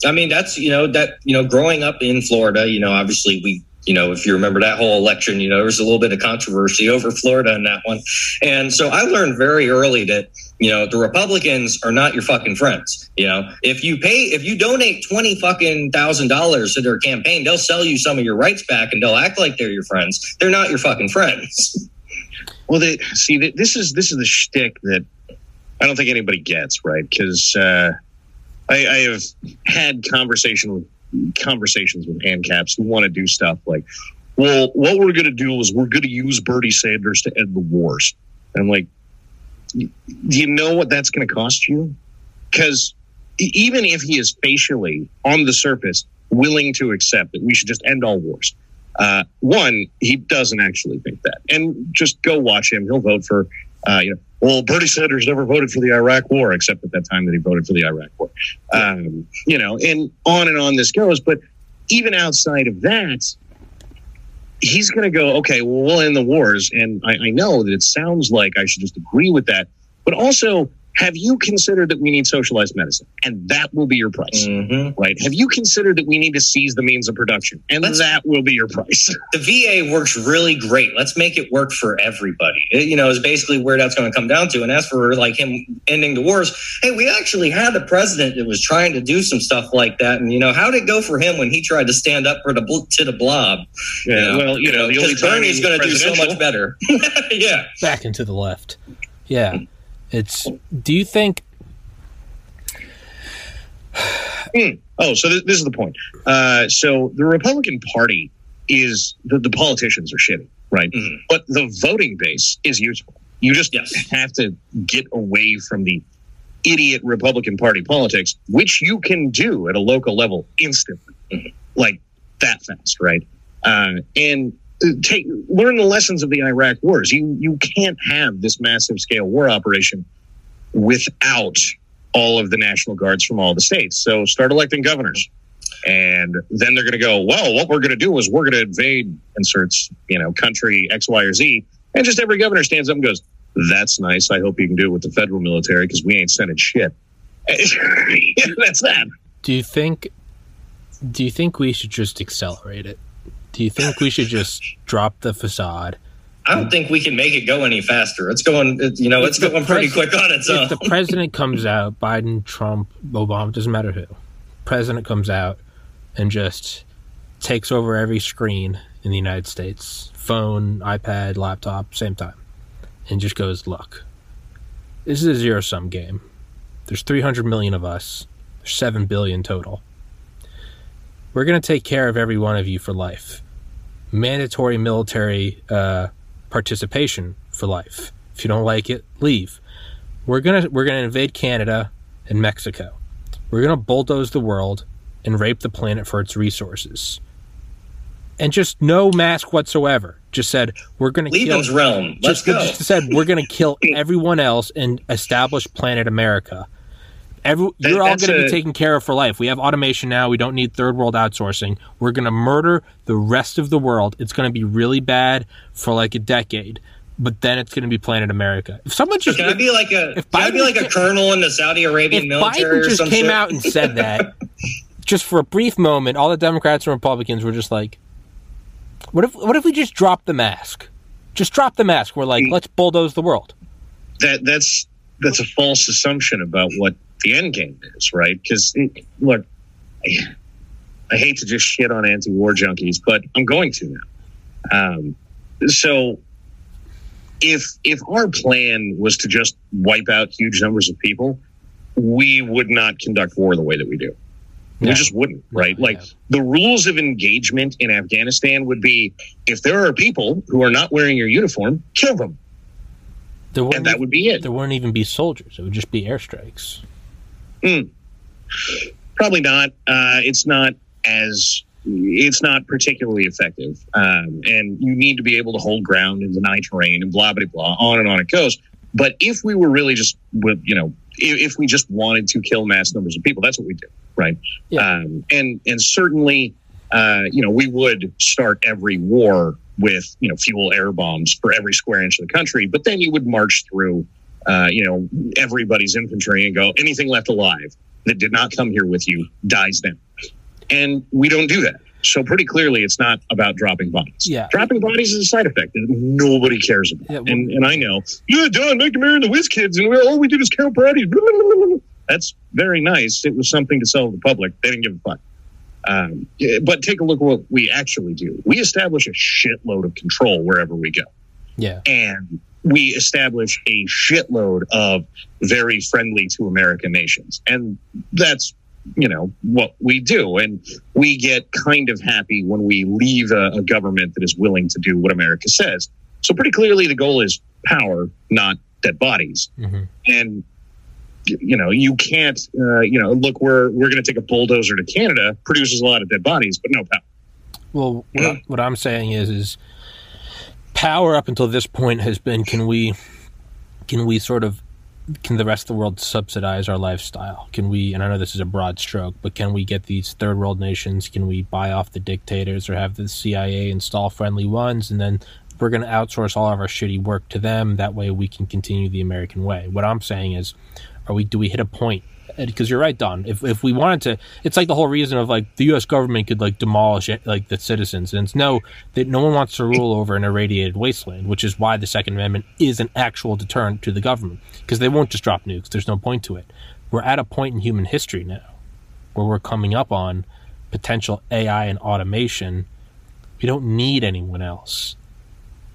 I mean, that's, you know, that, you know, growing up in Florida, you know, obviously we, you know, if you remember that whole election, you know, there was a little bit of controversy over Florida in that one. And so I learned very early that, you know, the Republicans are not your fucking friends. You know, if you pay, if you donate 20 fucking thousand dollars to their campaign, they'll sell you some of your rights back and they'll act like they're your friends. They're not your fucking friends. Well, they see this is this is the shtick that I don't think anybody gets right because uh, I, I have had conversation with conversations with ANCAPs who want to do stuff like, well, what we're going to do is we're going to use Bernie Sanders to end the wars. And I'm like, do you know what that's going to cost you? Because even if he is facially on the surface willing to accept that we should just end all wars, uh, one, he doesn't actually think that. And just go watch him. He'll vote for, uh, you know, well, Bernie Sanders never voted for the Iraq War, except at that time that he voted for the Iraq War. Um, you know, and on and on this goes. But even outside of that, he's going to go, okay, well, we'll end the wars. And I, I know that it sounds like I should just agree with that. But also, have you considered that we need socialized medicine? And that will be your price, Mhm. right? Have you considered that we need to seize the means of production? And Let's- that will be your price. The VA works really great. Let's make it work for everybody. It, you know, is basically where that's going to come down to. And as for like him ending the wars, hey, we actually had a president that was trying to do some stuff like that. And you know, how did it go for him when he tried to stand up for the bl- to the blob? Yeah, well, you know, the only because Bernie's he's going to do so much better. yeah. back and to the left. Yeah. It's do you think Oh, so th- this is the point. Uh, so the Republican Party is the, the politicians are shitty, right? Mhm. But the voting base is useful. You just Yes. have to get away from the idiot Republican Party politics, which you can do at a local level instantly, Mhm. like that fast, right? Uh, and take learn the lessons of the Iraq wars. You you can't have this massive scale war operation without all of the national guards from all the states. So start electing governors. And then they're going to go, well, what we're going to do is we're going to invade inserts, you know, country X, Y, or Z. And just every governor stands up and goes, that's nice. I hope you can do it with the federal military because we ain't sending shit. that's that. do you think do you think we should just accelerate it? Do you think we should just drop the facade? I don't think we can make it go any faster. It's going, you know, it's the going pretty quick on its own. If the president comes out, Biden, Trump, Obama, doesn't matter who, president comes out and just takes over every screen in the United States, phone, iPad, laptop, same time, and just goes, look, this is a zero sum game. There's 300 million of us. There's 7 billion total. We're going to take care of every one of you for life. Mandatory military uh, participation for life. If you don't like it, leave. We're gonna we're gonna invade Canada and Mexico. We're gonna bulldoze the world and rape the planet for its resources. And just no mask whatsoever. Just said we're gonna kill Lebensraum. Let's just, go. just said we're going to kill everyone else and establish planet America. Every, That- you're all going to be taken care of for life. We have automation now. We don't need third world outsourcing. We're going to murder the rest of the world. It's going to be really bad for like a decade, but then it's going to be planet America. If someone just Can I be like a if I be like a colonel in the Saudi Arabian military Biden just came shit? out and said that, just for a brief moment, all the Democrats and Republicans were just like, "What if? What if we just drop the mask? Just drop the mask. We're like, mm. let's bulldoze the world." that that's that's a false assumption about what the end game is, right? Because look, I, I hate to just shit on anti-war junkies, but I'm going to now. Um, so if if our plan was to just wipe out huge numbers of people, we would not conduct war the way that we do. We No. just wouldn't, right? No, like yeah. the rules of engagement in Afghanistan would be if there are people who are not wearing your uniform, kill them. There And that would be it. there wouldn't even be soldiers. It would just be airstrikes. Probably not. Uh, it's not as it's not particularly effective, um, and you need to be able to hold ground and deny terrain and blah blah blah. On and on it goes. But if we were really just with you know, if, if we just wanted to kill mass numbers of people, that's what we do, right? Yeah. Um, and and certainly, uh, you know, we would start every war with you know fuel air bombs for every square inch of the country, but then you would march through, uh, you know, everybody's infantry and go anything left alive that did not come here with you dies then. And we don't do that. So pretty clearly, it's not about dropping bodies. Yeah. Dropping bodies is a side effect that nobody cares about. Yeah, well- and, and I know, yeah, John McNamara and the Whiz Kids, and we, all we did is count bodies. That's very nice. It was something to sell to the public. They didn't give a fuck. Um, but take a look at what we actually do. We establish a shitload of control wherever we go Yeah. and we establish a shitload of very friendly to American nations. And that's you know what we do. And we get kind of happy when we leave a, a, government that is willing to do what america says. So pretty clearly the goal is power not dead bodies. Mm-hmm. and you know you can't uh, you know look we're we're going to take a bulldozer to canada produces a lot of dead bodies but no power. Well what, what i'm saying is is power up until this point has been can we can we sort of can the rest of the world subsidize our lifestyle? Can we, and I know this is a broad stroke, but can we get these third world nations? Can we buy off the dictators or have the CIA install friendly ones? And then we're going to outsource all of our shitty work to them. That way we can continue the American way. What I'm saying is, are we, do we hit a point because you're right, Don. If if we wanted to, it's like the whole reason of like the U.S. government could like demolish it, like the citizens, and it's no that no one wants to rule over an irradiated wasteland, which is why the Second Amendment is an actual deterrent to the government because they won't just drop nukes. There's no point to it. We're at a point in human history now where we're coming up on potential AI and automation. We don't need anyone else.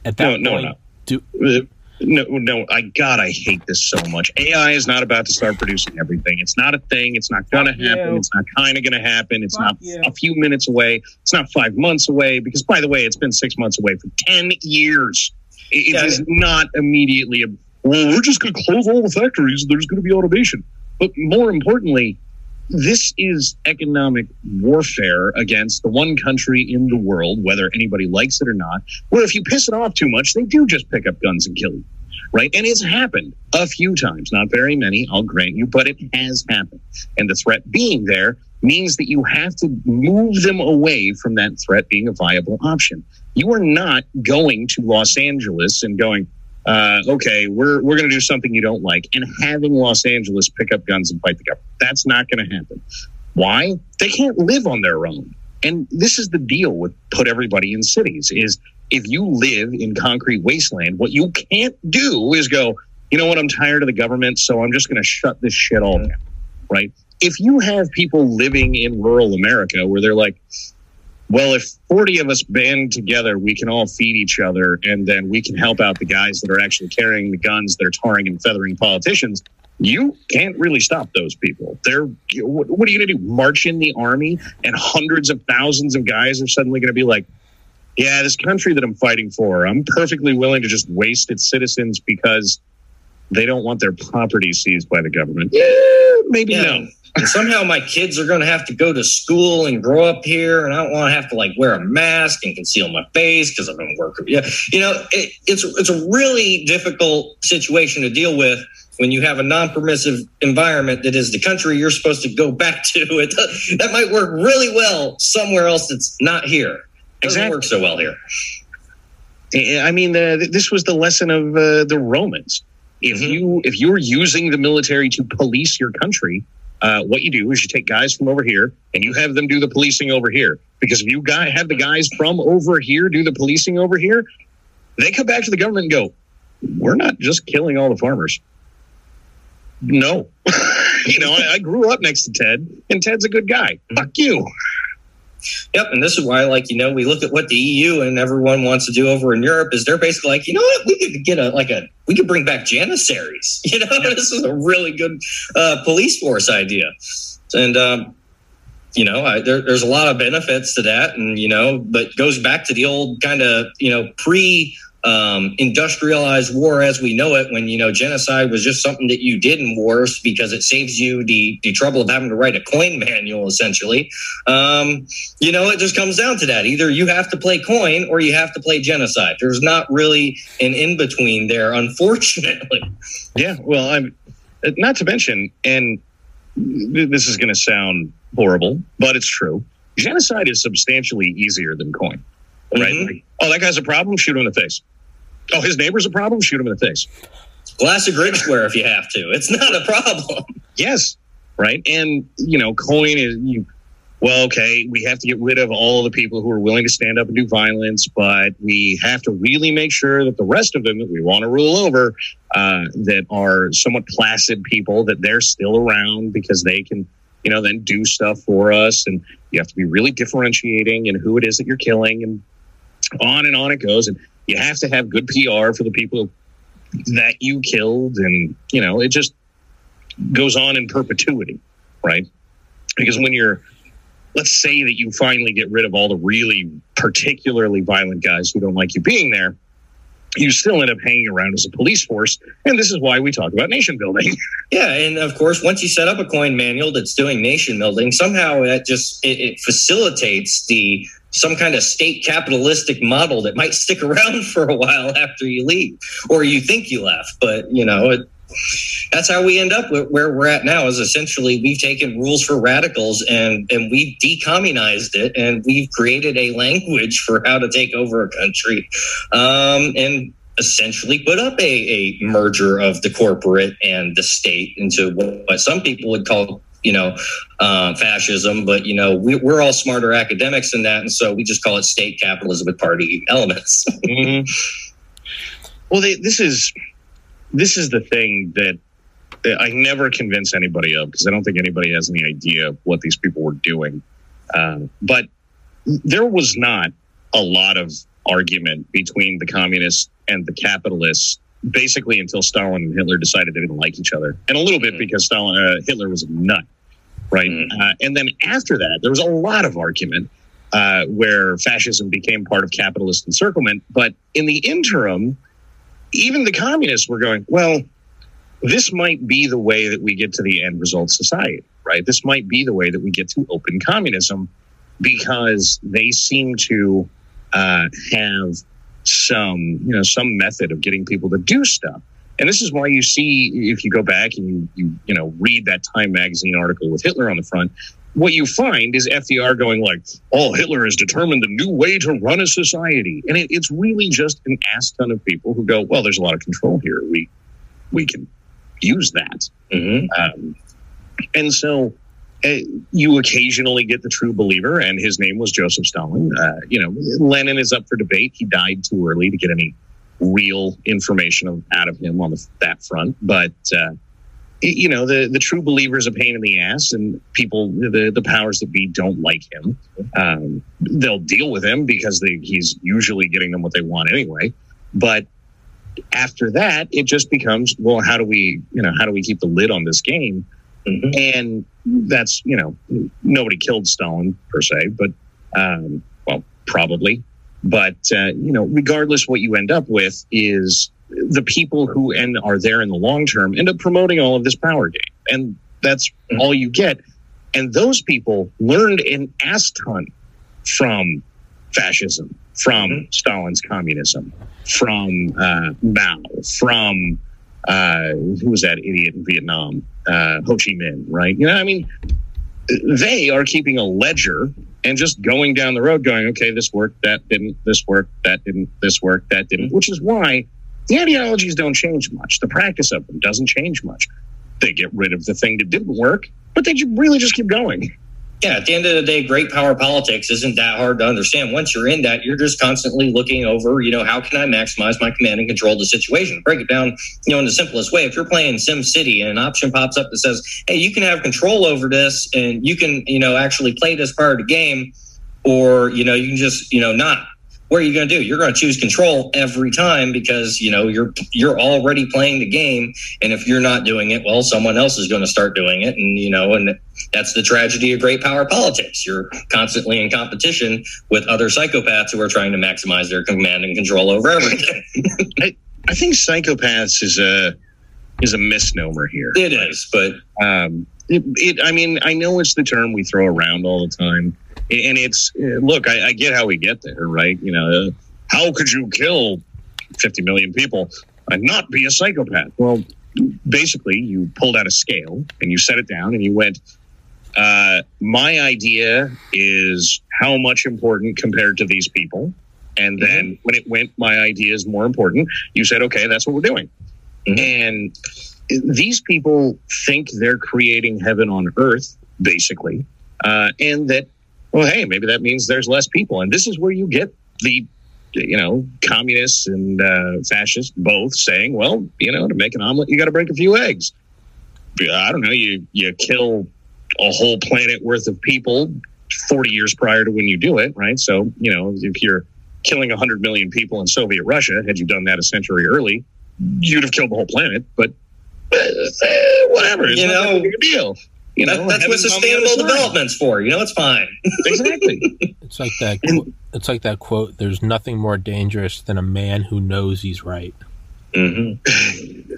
At that no, point, no, no. do no, no, I God, I hate this so much. AI is not about to start producing everything. It's not a thing. It's not going to happen. You. It's not kind of going to happen. It's Fuck not you. a few minutes away. It's not five months away. Because, by the way, it's been six months away for ten years. It, it is not immediately. A, well, we're just going to close all the factories. There's going to be automation. But more importantly, this is economic warfare against the one country in the world, whether anybody likes it or not, where if you piss it off too much, they do just pick up guns and kill you. Right. And it's happened a few times, not very many, I'll grant you, but it has happened. And the threat being there means that you have to move them away from that threat being a viable option. You are not going to Los Angeles and going, uh, okay, we're we're going to do something you don't like, and having Los Angeles pick up guns and fight the government. That's not going to happen. Why? They can't live on their own. And this is the deal with put everybody in cities is if you live in concrete wasteland, what you can't do is go, you know what, I'm tired of the government, so I'm just going to shut this shit all down. Right? If you have people living in rural America where they're like, well, if 40 of us band together, we can all feed each other and then we can help out the guys that are actually carrying the guns that are tarring and feathering politicians. You can't really stop those people. They're, what are you going to do? March in the army and hundreds of thousands of guys are suddenly going to be like, yeah, this country that I'm fighting for, I'm perfectly willing to just waste its citizens because they don't want their property seized by the government. Yeah, maybe yeah. no and somehow my kids are going to have to go to school and grow up here and i don't want to have to like wear a mask and conceal my face because i've been working yeah you know it, it's it's a really difficult situation to deal with when you have a non-permissive environment that is the country you're supposed to go back to it that might work really well somewhere else that's not here it doesn't exactly. work so well here i mean uh, this was the lesson of uh, the romans if mm-hmm. you if you're using the military to police your country uh, what you do is you take guys from over here and you have them do the policing over here. Because if you guy have the guys from over here do the policing over here, they come back to the government and go, "We're not just killing all the farmers." No, you know, I, I, grew up next to Ted, and Ted's a good guy. Fuck you. Yep, and this is why, like you know, we look at what the EU and everyone wants to do over in Europe. Is they're basically like, you know what, we could get a like a we could bring back janissaries. You know, this is a really good uh, police force idea, and um, you know, I, there, there's a lot of benefits to that, and you know, but goes back to the old kind of you know pre um, industrialized war as we know it when you know genocide was just something that you did in wars because it saves you the, the trouble of having to write a coin manual essentially. Um, you know it just comes down to that. Either you have to play coin or you have to play genocide. There's not really an in-between there unfortunately. Yeah well i'm not to mention and this is going to sound horrible but it's true. Genocide is substantially easier than coin right? Mm-hmm. Like, oh, that guy's a problem. Shoot him in the face. Oh, his neighbor's a problem. Shoot him in the face. Glass of grid square if you have to. It's not a problem. Yes, right. And you know, coin is you. Well, okay, we have to get rid of all the people who are willing to stand up and do violence, but we have to really make sure that the rest of them that we want to rule over, uh, that are somewhat placid people, that they're still around because they can, you know, then do stuff for us. And you have to be really differentiating in who it is that you're killing and on and on it goes. And you have to have good PR for the people that you killed. And, you know, it just goes on in perpetuity, right? because when you're let's say that you finally get rid of all the really particularly violent guys who don't like you being there you still end up hanging around as a police force. And this is why we talk about nation building. Yeah, and of course, once you set up a coin manual that's doing nation building, somehow that just it, it facilitates the some kind of state capitalistic model that might stick around for a while after you leave, or you think you left. But you know, it, that's how we end up where we're at now. Is essentially we've taken rules for radicals and and we've decommunized it, and we've created a language for how to take over a country, um, and essentially put up a, a merger of the corporate and the state into what some people would call you know uh, fascism but you know we, are all smarter academics than that and so we just call it state capitalism with party elements mm-hmm. well they, this is this is the thing that i never convince anybody of because i don't think anybody has any idea what these people were doing uh, but there was not a lot of argument between the communists and the capitalists basically until Stalin and Hitler decided they didn't like each other, and a little bit mm-hmm. because Stalin uh, Hitler was a nut, right? Mm-hmm. Uh, and then after that, there was a lot of argument uh, where fascism became part of capitalist encirclement. But in the interim, even the communists were going, well, this might be the way that we get to the end result society, right? This might be the way that we get to open communism because they seem to uh, have some, you know, some method of getting people to do stuff. And this is why you see, if you go back and you, you, you know, read that Time magazine article with Hitler on the front, what you find is FDR going like, "Oh, Hitler has determined the new way to run a society," and it, it's really just an ass ton of people who go, "Well, there's a lot of control here. We we can use that." Mm-hmm. Um, and so you occasionally get the true believer, and his name was Joseph Stalin. Uh, you know, Lenin is up for debate. He died too early to get any real information out of him on the, that front. But uh, you know, the the true believer is a pain in the ass, and people, the the powers that be, don't like him. Um, they'll deal with him because they, he's usually getting them what they want anyway. But after that, it just becomes, well, how do we, you know, how do we keep the lid on this game? Mm-hmm. And that's, you know, nobody killed Stalin per se, but, um, well, probably. But, uh, you know, regardless, what you end up with is the people who end are there in the long term end up promoting all of this power game. And that's mm-hmm. all you get. And those people learned an ass ton from fascism, from mm-hmm. Stalin's communism, from uh, Mao, from uh, who was that idiot in Vietnam? Uh, Ho Chi Minh, right? You know, I mean, they are keeping a ledger and just going down the road, going, okay, this worked, that didn't, this worked, that didn't, this worked, that didn't, which is why the ideologies don't change much. The practice of them doesn't change much. They get rid of the thing that didn't work, but they really just keep going yeah, at the end of the day, great power politics isn't that hard to understand. Once you're in that, you're just constantly looking over, you know, how can I maximize my command and control of the situation? Break it down, you know, in the simplest way. If you're playing Sim City and an option pops up that says, hey, you can have control over this and you can, you know, actually play this part of the game, or, you know, you can just, you know, not what are you going to do? You're going to choose control every time because you know you're you're already playing the game, and if you're not doing it, well, someone else is going to start doing it, and you know, and that's the tragedy of great power politics. You're constantly in competition with other psychopaths who are trying to maximize their command and control over everything. I, I think psychopaths is a is a misnomer here. It is, but um, it, it, I mean, I know it's the term we throw around all the time and it's look, I, I get how we get there, right? You know, uh, how could you kill 50 million people and not be a psychopath? Well, basically, you pulled out a scale and you set it down and you went, uh, my idea is how much important compared to these people. And mm-hmm. then mm-hmm. when it went, my idea is more important. You said, okay, that's what we're doing. Mm-hmm. And these people think they're creating heaven on earth, basically, uh, and that well, hey, maybe that means there's less people. And this is where you get the, you know, communists and uh, fascists both saying, well, you know, to make an omelet, you got to break a few eggs. I don't know. You you kill a whole planet worth of people 40 years prior to when you do it, right? So, you know, if you're killing 100 million people in Soviet Russia, had you done that a century early, you'd have killed the whole planet. But uh, whatever, it's you know, a big deal You know, That, that's what heaven's on the sustainable development's for. You know, it's fine. Exactly. It's like that. qu- It's like that quote. There's nothing more dangerous than a man who knows he's right. hmm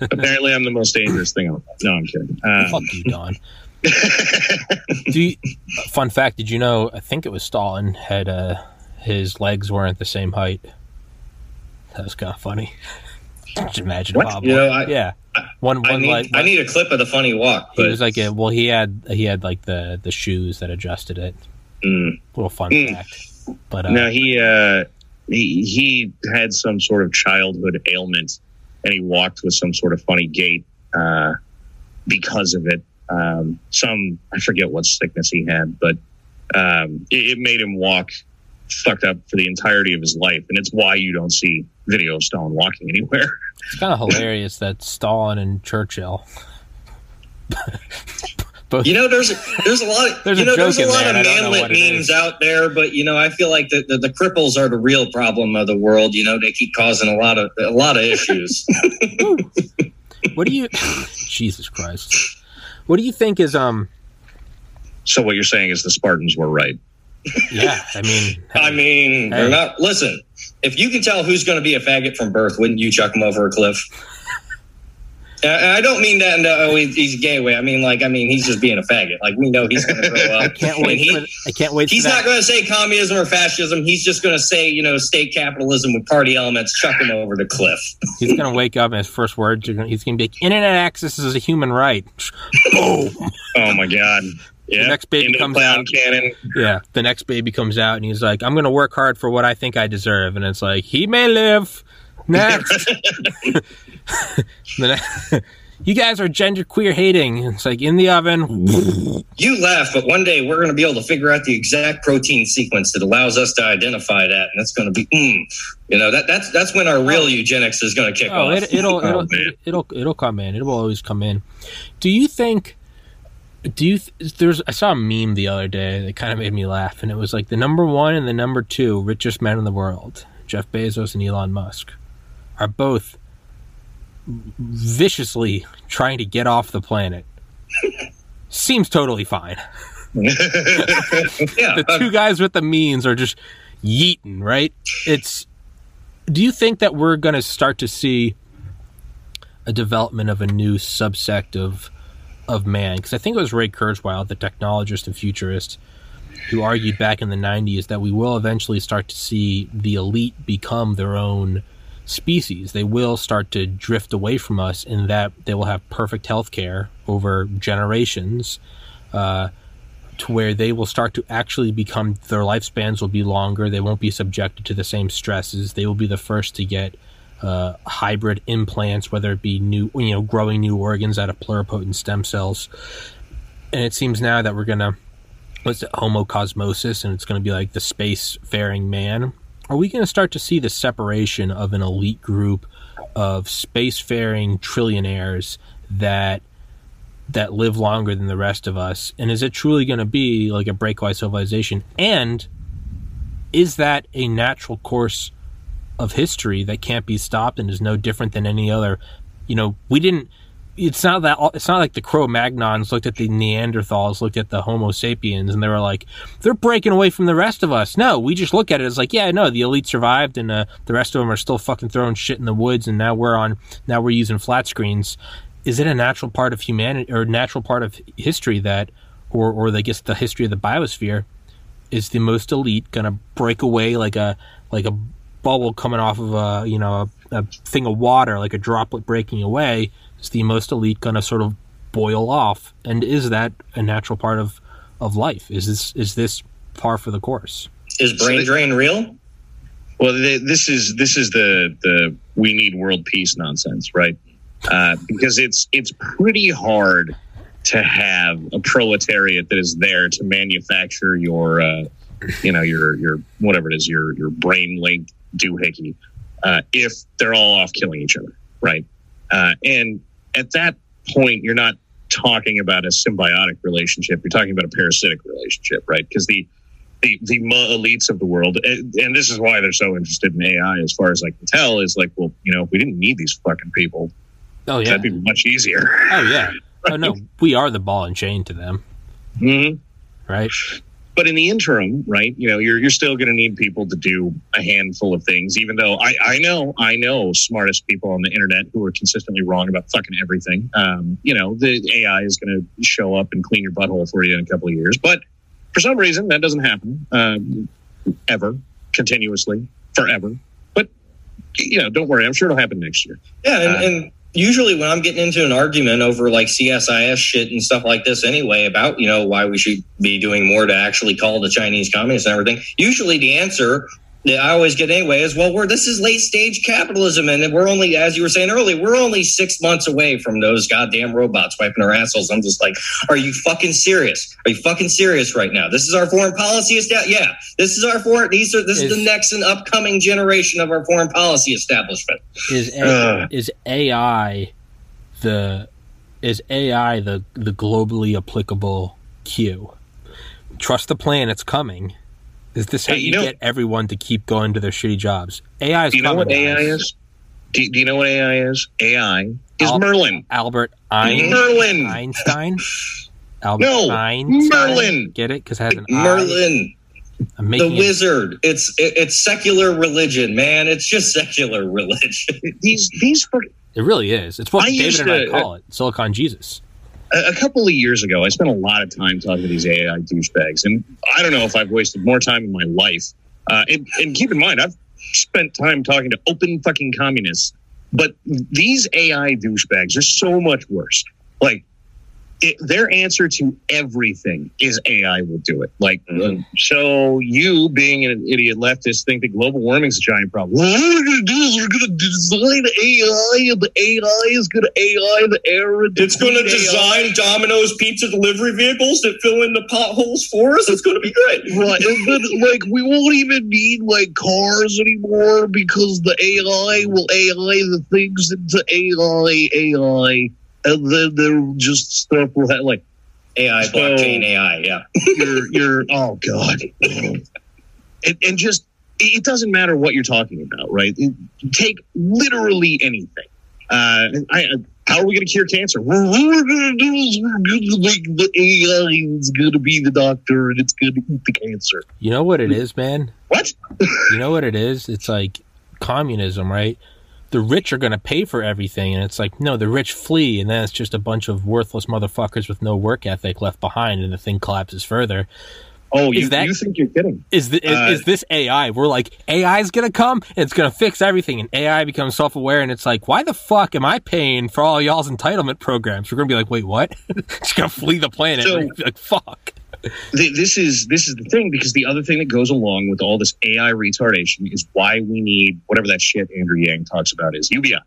Apparently, I'm the most dangerous thing. on No, I'm kidding. Um, Fuck you, Don. Do you, fun fact? Did you know? I think it was Stalin had uh, his legs weren't the same height. That was kind of funny. Just imagine What? Bob. You know, I- yeah, one I one need leg. I need a clip of the funny walk. he But was like, a, well, he had he had like the the shoes that adjusted it. mm, Little fun Mm. fact. But uh, no, he uh, he he had some sort of childhood ailment, and he walked with some sort of funny gait uh, because of it. Um, some I forget what sickness he had, but um, it, it made him walk fucked up for the entirety of his life, and it's why you don't see video of Stalin walking anywhere. it's kind of hilarious that Stalin and Churchill. both you know, there's there's a lot of There's you know there's a lot there, of and I don't know manlet memes out there, but you know, I feel like the, the the cripples are the real problem of the world. You know, they keep causing a lot of a lot of issues. what do you? Jesus Christ! What do you think is um? So what you're saying is the Spartans were right. Yeah, I mean, I mean, Hey. they're not. Listen, if you can tell who's going to be a faggot from birth, wouldn't you chuck him over a cliff? And and I don't mean that in the, oh he's a gay way. I mean like I mean he's just being a faggot. Like we know he's going to grow up. I can't wait. he- for, I can't wait. He's for not going to say communism or fascism. He's just going to say, you know, state capitalism with party elements, chuck him over the cliff. He's gonna wake up and his first words are gonna. He's gonna be like, "Internet access is a human right." Boom. Oh my god! Yeah, next baby into comes out. cannon. Yeah. The next baby comes out and he's like, "I'm gonna work hard for what I think I deserve," and it's like, "He may live." Next. The ne- you guys are gender queer hating. It's like in the oven. You laugh, but one day we're going to be able to figure out the exact protein sequence that allows us to identify that, and that's going to be, mm, you know, that that's that's when our real eugenics is going to kick Oh, off. it, it'll it'll, Oh, man. it'll it'll come in. It will always come in. Do you think? Do you? th- There's I saw a meme the other day that kind of made me laugh, and it was like the number one and the number two richest men in the world, Jeff Bezos and Elon Musk, are both viciously trying to get off the planet. Seems totally fine. yeah, The two guys with the means are just yeeting, right? It's. Do you think that we're going to start to see a development of a new subsect of of man? Because I think it was Ray Kurzweil, the technologist and futurist, who argued back in the '90s that we will eventually start to see the elite become their own species. They will start to drift away from us in that they will have perfect health care over generations. Uh, to where they will start to actually become their lifespans will be longer. They won't be subjected to the same stresses. They will be the first to get uh, hybrid implants, whether it be new, you know, growing new organs out of pluripotent stem cells. And it seems now that we're gonna what's it, homocosmosis, and it's gonna be like the space-faring man. Are we gonna start to see the separation of an elite group of spacefaring trillionaires that that live longer than the rest of us? And is it truly going to be like a breakaway civilization? And is that a natural course of history that can't be stopped and is no different than any other? You know, we didn't. It's not that. It's not like the Cro-Magnons looked at the Neanderthals, looked at the Homo sapiens, and they were like, "They're breaking away from the rest of us." No, we just look at it as like, "Yeah, no, the elite survived, and uh, the rest of them are still fucking throwing shit in the woods, and now we're on. Now we're using flat screens." is it a natural part of humanity or natural part of history that or or I guess the history of the biosphere is the most elite gonna break away like a like a bubble coming off of a you know a, a thing of water like a droplet breaking away is the most elite gonna sort of boil off and is that a natural part of of life is this is this par for the course is brain drain real? Well, th- this is this is the the we need world peace nonsense, right? Uh, because it's it's pretty hard to have a proletariat that is there to manufacture your, uh, you know, your your whatever it is, your your brain linked doohickey, uh, if they're all off killing each other, right? Uh, and at that point, you're not talking about a symbiotic relationship. You're talking about a parasitic relationship, right? Because the the the elites of the world, and, and this is why they're so interested in AI, as far as I can tell, is like, well, you know, if we didn't need these fucking people, oh yeah that'd be much easier. oh yeah Oh no, we are the ball and chain to them, hmm right? But in the interim, right, you know, you're you're still going to need people to do a handful of things. Even though I I know I know smartest people on the internet who are consistently wrong about fucking everything. Um, you know, the AI is going to show up and clean your butthole for you in a couple of years, but for some reason that doesn't happen um, ever, continuously, forever. But you know, don't worry, I'm sure it'll happen next year. Yeah, and, Uh, and usually when I'm getting into an argument over like CSIS shit and stuff like this anyway about, you know, why we should be doing more to actually call the Chinese communists and everything, usually the answer that I always get anyway is, well, we're this is late stage capitalism and we're only, as you were saying earlier, we're only six months away from those goddamn robots wiping our assholes. I'm just like, are you fucking serious? Are you fucking serious right now? This is our foreign policy establishment. Yeah, this is our foreign. These are this is, Is- the next and upcoming generation of our foreign policy establishment. Is A- Ugh. is AI the is AI the the globally applicable Q? Trust the plan; it's coming. Is this how Hey, you, you know- get everyone to keep going to their shitty jobs? AI is Do you know what AI guys. is? Do, do you know what AI is? AI is Al- Merlin. Albert Ein- Merlin. Einstein. Albert No, Einstein. Merlin. Get it? Because it has an I. Merlin. I'm the making it- wizard. It's it, it's secular religion, man. It's just secular religion. These these fuck- It really is. It's what I David used and I to- call uh, it. Silicon Jesus. A, couple of years ago, I spent a lot of time talking to these AI douchebags, and I don't know if I've wasted more time in my life. Uh, and, and keep in mind, I've spent time talking to open fucking communists, but these AI douchebags are so much worse. Like. It, their answer to everything is AI will do it. Like, Mhm. so you being an idiot leftist think that global warming is a giant problem. What we're going to do is we're going to design AI, and the AI is going to AI the air. It's going to AI. design Domino's pizza delivery vehicles that fill in the potholes for us. It's going to be great. Right, then like we won't even need like cars anymore because the AI will AI the things into AI AI, and then there just stuff will have like AI, So- blockchain, AI. Yeah. you're you're oh god, and, and just it it doesn't matter what you're talking about, right? Take literally anything. Uh, I, I- how are we going to cure cancer? Well, what we're going to do is we're going to make the AI is going to be the doctor and it's going to eat the cancer. You know what it is, man? What? You know what it is? It's like communism, right? The rich are going to pay for everything, and it's like, no, the rich flee, and then it's just a bunch of worthless motherfuckers with no work ethic left behind, and the thing collapses further. Oh, Is you, that- you think you're kidding? Is, the, is, Uh, is this AI? We're like, AI is going to come, and it's going to fix everything, and AI becomes self aware, and it's like, why the fuck am I paying for all y'all's entitlement programs? We're going to be like, wait, what? it's going to flee the planet. So- We're gonna be like, fuck. Th- This is this is the thing because the other thing that goes along with all this AI retardation is why we need whatever that shit Andrew Yang talks about is UBI,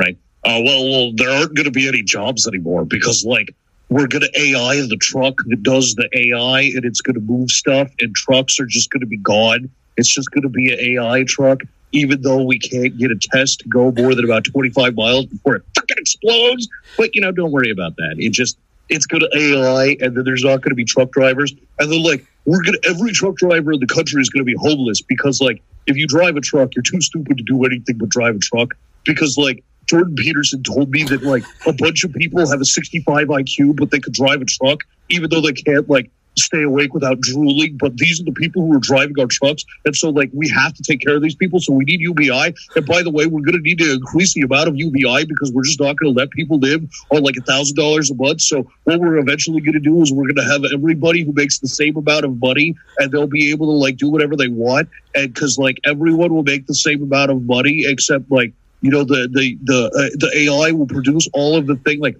right? Oh well, well, there aren't going to be any jobs anymore because like we're going to AI the truck that does the AI and it's going to move stuff and trucks are just going to be gone. It's just going to be an AI truck, even though we can't get a test to go more than about 25 miles before it fucking explodes. But, you know, don't worry about that. It just, it's going to AI and then there's not going to be truck drivers. And then, like, we're going to, every truck driver in the country is going to be homeless because, like, if you drive a truck, you're too stupid to do anything but drive a truck because, like, Jordan Peterson told me that like a bunch of people have a 65 IQ, but they could drive a truck, even though they can't like stay awake without drooling. But these are the people who are driving our trucks, and so like we have to take care of these people. So we need UBI. And by the way, we're going to need to increase the amount of UBI because we're just not going to let people live on like a thousand dollars a month. So what we're eventually going to do is we're going to have everybody who makes the same amount of money, and they'll be able to like do whatever they want. And because like everyone will make the same amount of money, except like you know the the the uh, the AI will produce all of the thing. Like,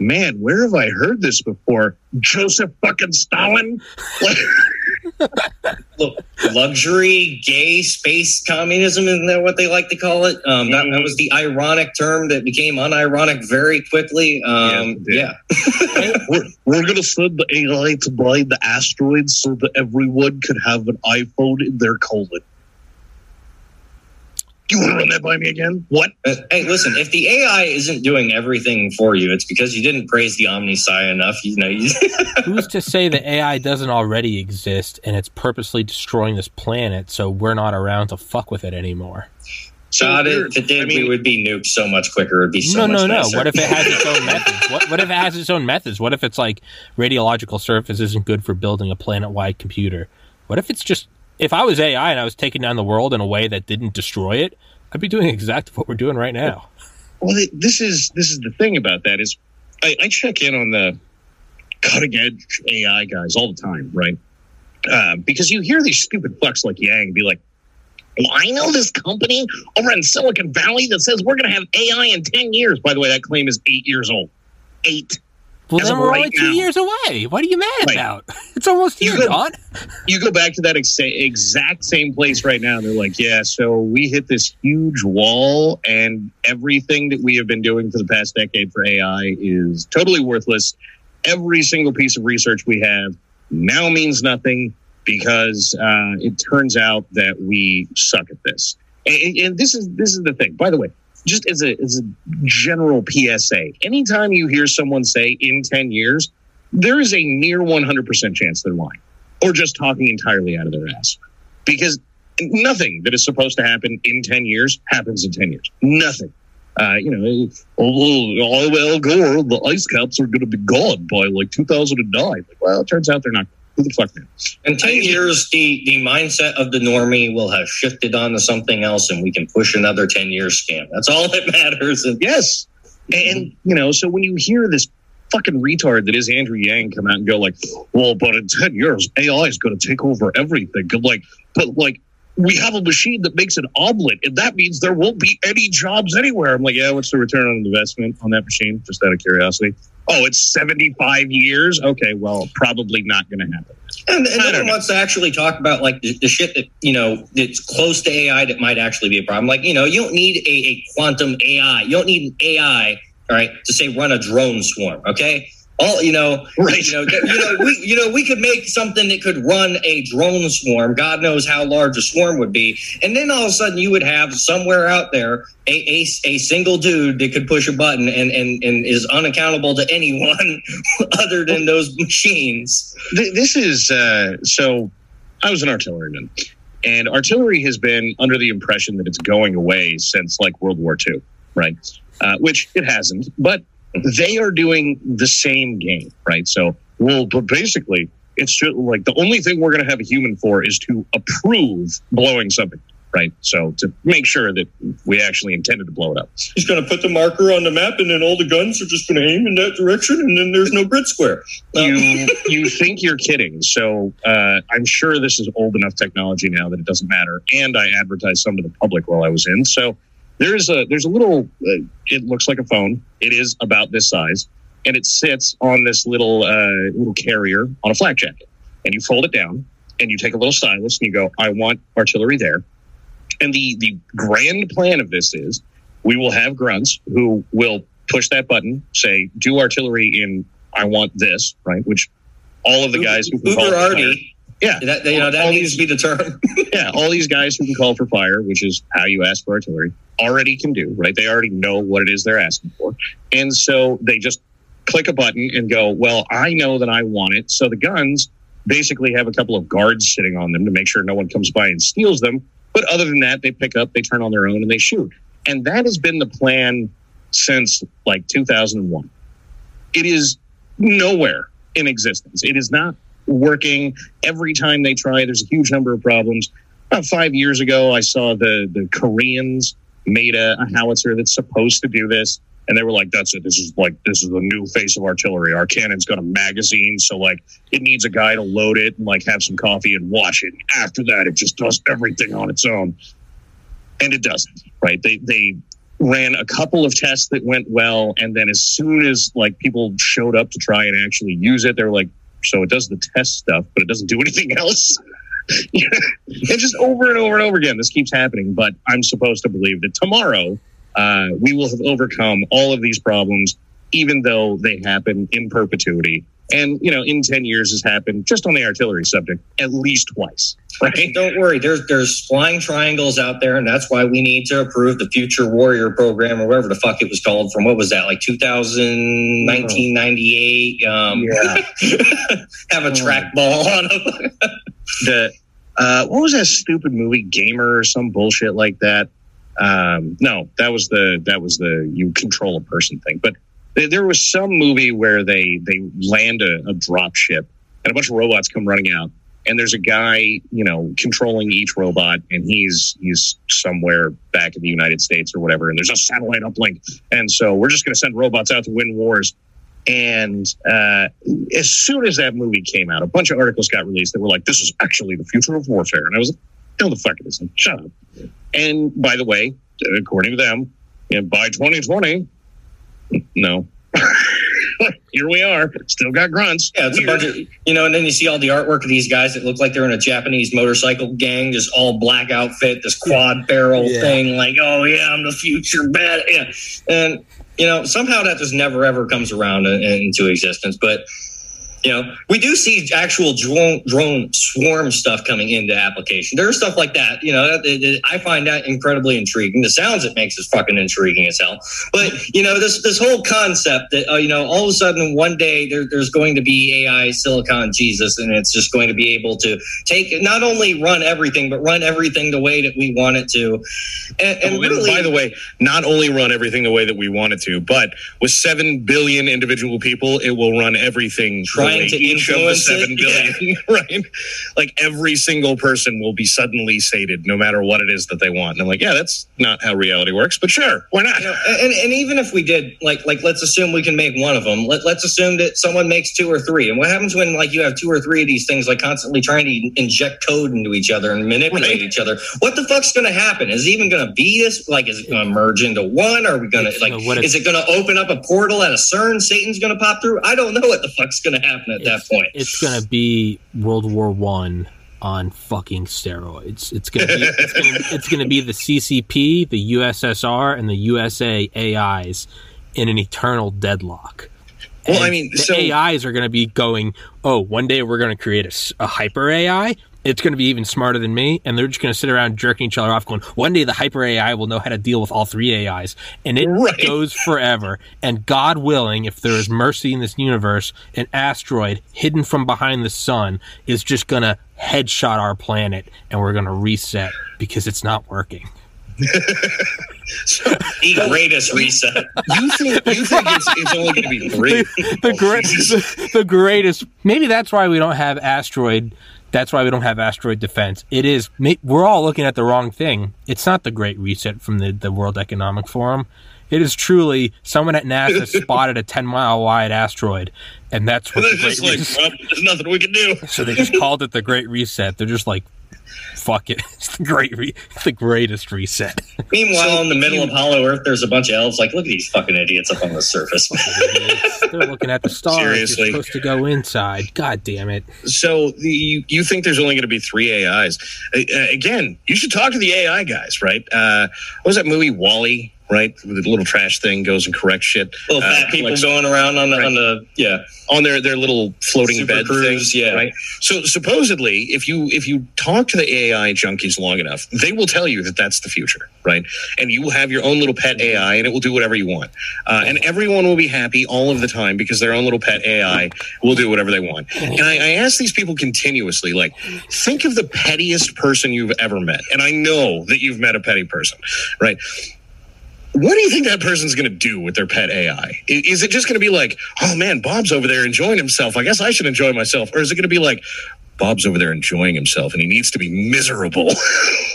man, where have I heard this before? Joseph fucking Stalin. Look, luxury, gay, space communism, isn't that what they like to call it? Um, that, that was the ironic term that became unironic very quickly. Um, Yes, yeah. we're we're gonna send the AI to mine the asteroids so that everyone could have an iPhone in their colon. You want to run that by me again? What? Uh, Hey, listen, if the AI isn't doing everything for you, it's because you didn't praise the Omni Omnissiah enough. You know, you, Who's to say the AI doesn't already exist and it's purposely destroying this planet so we're not around to fuck with it anymore? So God, it did, I mean, we would be nuked so much quicker. It'd be so no, much no, no. nicer. What if it has its own methods? What, what if it has its own methods? What if it's like radiological surface isn't good for building a planet-wide computer? What if it's just if I was AI and I was taking down the world in a way that didn't destroy it, I'd be doing exactly what we're doing right now. Well, this is this is the thing about that is I, I check in on the cutting edge AI guys all the time, right? Uh, because you hear these stupid fucks like Yang be like, well, I know this company over in Silicon Valley that says we're going to have AI in 10 years. By the way, that claim is eight years old. Eight. Well, then we're right only two now. years away. What are you mad about? It's almost You here, could- Don. You go back to that ex- exact same place right now, and they're like, yeah, so we hit this huge wall, and everything that we have been doing for the past decade for AI is totally worthless. Every single piece of research we have now means nothing because uh, it turns out that we suck at this. And, and this is this is the thing. By the way, just as a as a general PSA, anytime you hear someone say in ten years, there is a near 100% chance they're lying or just talking entirely out of their ass. Because nothing that is supposed to happen in 10 years happens in 10 years. Nothing. Uh, you know oh, well gore the ice caps are going to be gone by like 2009 well it turns out they're not who the fuck knows In 10 years, the, the mindset of the normie will have shifted onto something else and we can push another 10 year scam. That's all that matters. And Yes. And, you know, so when you hear this fucking retard that is Andrew Yang come out and go like, well, but in 10 years, AI is going to take over everything. Like, but like, we have a machine that makes an omelet, and that means there won't be any jobs anywhere. I'm like, yeah, what's the return on investment on that machine? Just out of curiosity. Oh, it's 75 years? Okay, well, probably not going to happen. And, and no one know. wants to actually talk about like the, the shit that you know that's close to AI that might actually be a problem. Like you know, you don't need a, a quantum AI. You don't need an AI, all right, to say run a drone swarm. Okay, all you know, Right. You know, you know, we you know we could make something that could run a drone swarm. God knows how large a swarm would be, and then all of a sudden you would have somewhere out there a a, a single dude that could push a button and and and is unaccountable to anyone other than those machines. This is uh, so i was an artilleryman and artillery has been under the impression that it's going away since like world war ii right uh, which it hasn't but they are doing the same game right so well but basically it's just like the only thing we're going to have a human for is to approve blowing something right so to make sure that we actually intended to blow it up He's going to put the marker on the map, and then all the guns are just going to aim in that direction, and then there's no grid square. Um, you you think you're kidding. So uh, I'm sure this is old enough technology now that it doesn't matter. And I advertised some to the public while I was in. So there's a there's a little. Uh, it looks like a phone. It is about this size, and it sits on this little uh, little carrier on a flak jacket. And you fold it down, and you take a little stylus, and you go, "I want artillery there." And the the grand plan of this is, we will have grunts who will push that button, say, "Do artillery in I want this," right? Which all of the guys who can call Uber for fire- Artie. Yeah, That, you know, that All needs to be the term. yeah, all these guys who can call for fire, which is how you ask for artillery, already can do, right? They already know what it is they're asking for. And so they just click a button and go, well, I know that I want it. So the guns basically have a couple of guards sitting on them to make sure no one comes by and steals them. But other than that, they pick up, they turn on their own, and they shoot. And that has been the plan since like 2001. It is nowhere in existence. It is not working. Every time they try, there's a huge number of problems. About five years ago, I saw the the Koreans made a, a howitzer that's supposed to do this, and they were like, "That's it. This is like this is the new face of artillery. Our cannon's got a magazine, so like it needs a guy to load it and like have some coffee and wash it. After that, it just does everything on its own." And it doesn't. Right? They they ran a couple of tests that went well, and then as soon as like people showed up to try and actually use it, they were like, "So it does the test stuff, but it doesn't do anything else." and just over and over and over again, this keeps happening. But I'm supposed to believe that tomorrow uh, we will have overcome all of these problems, even though they happen in perpetuity. And you know, in ten years has happened just on the artillery subject at least twice, right? Don't worry, there's there's flying triangles out there, and that's why we need to approve the Future Warrior program or whatever the fuck it was called. From what was that, like 2000, 1998? Um, have a trackball on them. the uh, what was that stupid movie Gamer or some bullshit like that? Um, no, that was the that was the you control a person thing. But there was some movie where they they land a, a drop ship and a bunch of robots come running out, and there's a guy you know controlling each robot, and he's he's somewhere back in the United States or whatever, and there's a satellite uplink, and so we're just going to send robots out to win wars. And uh, as soon as that movie came out, a bunch of articles got released that were like, "This is actually the future of warfare," and I was like, "No, the fuck it isn't. Shut up." And by the way, according to them, by 2020, no. Here we are, still got grunts. Yeah, it's a bunch of you know, and then you see all the artwork of these guys that look like they're in a Japanese motorcycle gang, just all black outfit, this quad barrel Yeah. thing, like, oh yeah, I'm the future bad. Yeah, and you know, somehow that just never ever comes around in- into existence. But you know, we do see actual drone drone swarm stuff coming into application. There's stuff like that. You know, that, that- I find that incredibly intriguing. The sounds it makes is fucking intriguing as hell. But you know, this this whole concept that uh, you know, all of a sudden one day there, there's going to be AI Silicon Jesus, and it's just going to be able to take not only run everything, but run everything the way that we want it to. And, and Oh, really, by the way, not only run everything the way that we want it to, but with seven billion individual people, it will run everything Trying to each of the influence it, seven billion, right? Like every single person will be suddenly sated, no matter what it is that they want. And I'm like, yeah, that's not how reality works, but sure, why not? You know, and, and even if we did, like, like let's assume we can make one of them. Let, let's assume that someone makes two or three. And what happens when, like, you have two or three of these things, like, constantly trying to inject code into each other and manipulate Right. each other? What the fuck's going to happen? Is it even going to be this? Like, is it going to merge into one? Are we going to It's, like? what is it going to open up a portal at a CERN? Satan's going to pop through? I don't know what the fuck's going to happen at that point. It's gonna be World War One on fucking steroids. It's gonna be it's gonna, it's gonna be the CCP, the USSR, and the USA AIs in an eternal deadlock. Well, And I mean, the so- AIs are going to be going. Oh, one day we're going to create a hyper AI. It's going to be even smarter than me, and they're just going to sit around jerking each other off, going, "One day the hyper AI will know how to deal with all three AIs," and it Right. goes forever. And God willing, if there is mercy in this universe, an asteroid hidden from behind the sun is just going to headshot our planet, and we're going to reset because it's not working. The greatest reset. You think you think it's, it's only going to be three? the, great, the, the greatest. Maybe that's why we don't have asteroid. That's why we don't have asteroid defense. It is. We're all looking at the wrong thing. It's not the Great Reset from the, the World Economic Forum. It is truly someone at NASA spotted a ten mile wide asteroid, and that's what They're the Great just like, Reset. well, there's nothing we can do. So they just called it the Great Reset. They're just like, fuck it. It's the great, re- the greatest reset. Meanwhile, So in the middle of Hollow Earth, there's a bunch of elves. Like, look at these fucking idiots up on the surface. They're looking at the stars. Seriously. You're supposed to go inside. God damn it. So the, you, you think there's only going to be three AIs? Uh, uh, again, you should talk to the AI guys, right? Uh, what was that movie WALL-E? Right, the little trash thing goes and corrects shit. Little Uh, fat people like, going around on the Right. on the yeah. on their their little floating Super bed cruise, things, yeah. right? So supposedly, if you if you talk to the AI junkies long enough, they will tell you that that's the future, right? And you will have your own little pet AI, and it will do whatever you want, uh, and everyone will be happy all of the time because their own little pet AI will do whatever they want. And I, I ask these people continuously, like, think of the pettiest person you've ever met, and I know that you've met a petty person, right? What do you think that person's going to do with their pet AI? Is it just going to be like, oh man, Bob's over there enjoying himself. I guess I should enjoy myself. Or is it going to be like, Bob's over there enjoying himself and he needs to be miserable?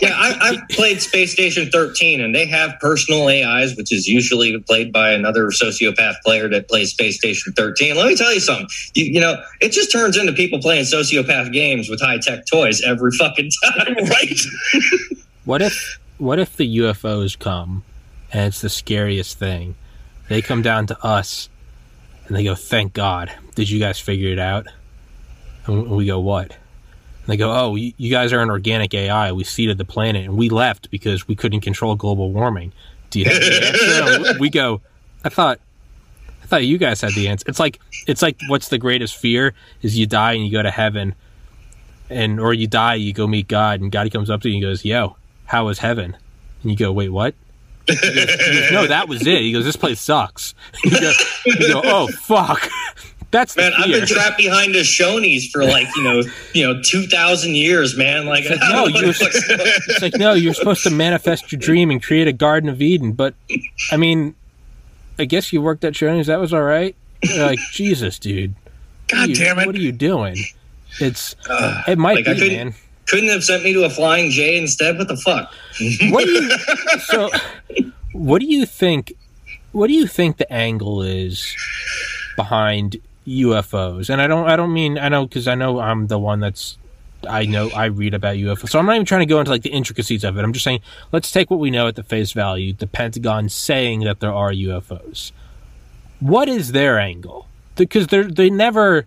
Yeah, I, I've played Space Station 13, and they have personal AIs, which is usually played by another sociopath player that plays Space Station 13. Let me tell you something. You, you know, it just turns into people playing sociopath games with high tech toys every fucking time. right? What if what if the UFOs come and it's the scariest thing? They come down to us and they go, "Thank God, did you guys figure it out?" And we go, "What?" And they go, "Oh, you guys are an organic AI. We seeded the planet and we left because we couldn't control global warming." Do you have we go, "I thought." I thought you guys had the answer. It's like it's like what's the greatest fear is you die and you go to heaven, and or you die you go meet God and God comes up to you and goes, "Yo, how was heaven?" And you go, "Wait, what?" Goes, goes, no, that was it. He goes, "This place sucks." You go, you go "Oh fuck." That's Man, I've been trapped behind the Shoney's for like you know, you know, two thousand years, man. Like, It's like, no, you're, it's like no, you're supposed to manifest your dream and create a Garden of Eden. But I mean, I guess you worked at Shoney's. That was all right. You're like Jesus, dude. God you- damn it. What are you doing? It's uh, it might like, be, man. Couldn't have sent me to a flying J instead. What the fuck? What do you so? What do you think? What do you think the angle is behind UFOs? And I don't. I don't mean. I know because I know I'm the one that's. I know I read about UFOs, so I'm not even trying to go into like the intricacies of it. I'm just saying let's take what we know at the face value. The Pentagon saying that there are UFOs. What is their angle? Because they're they never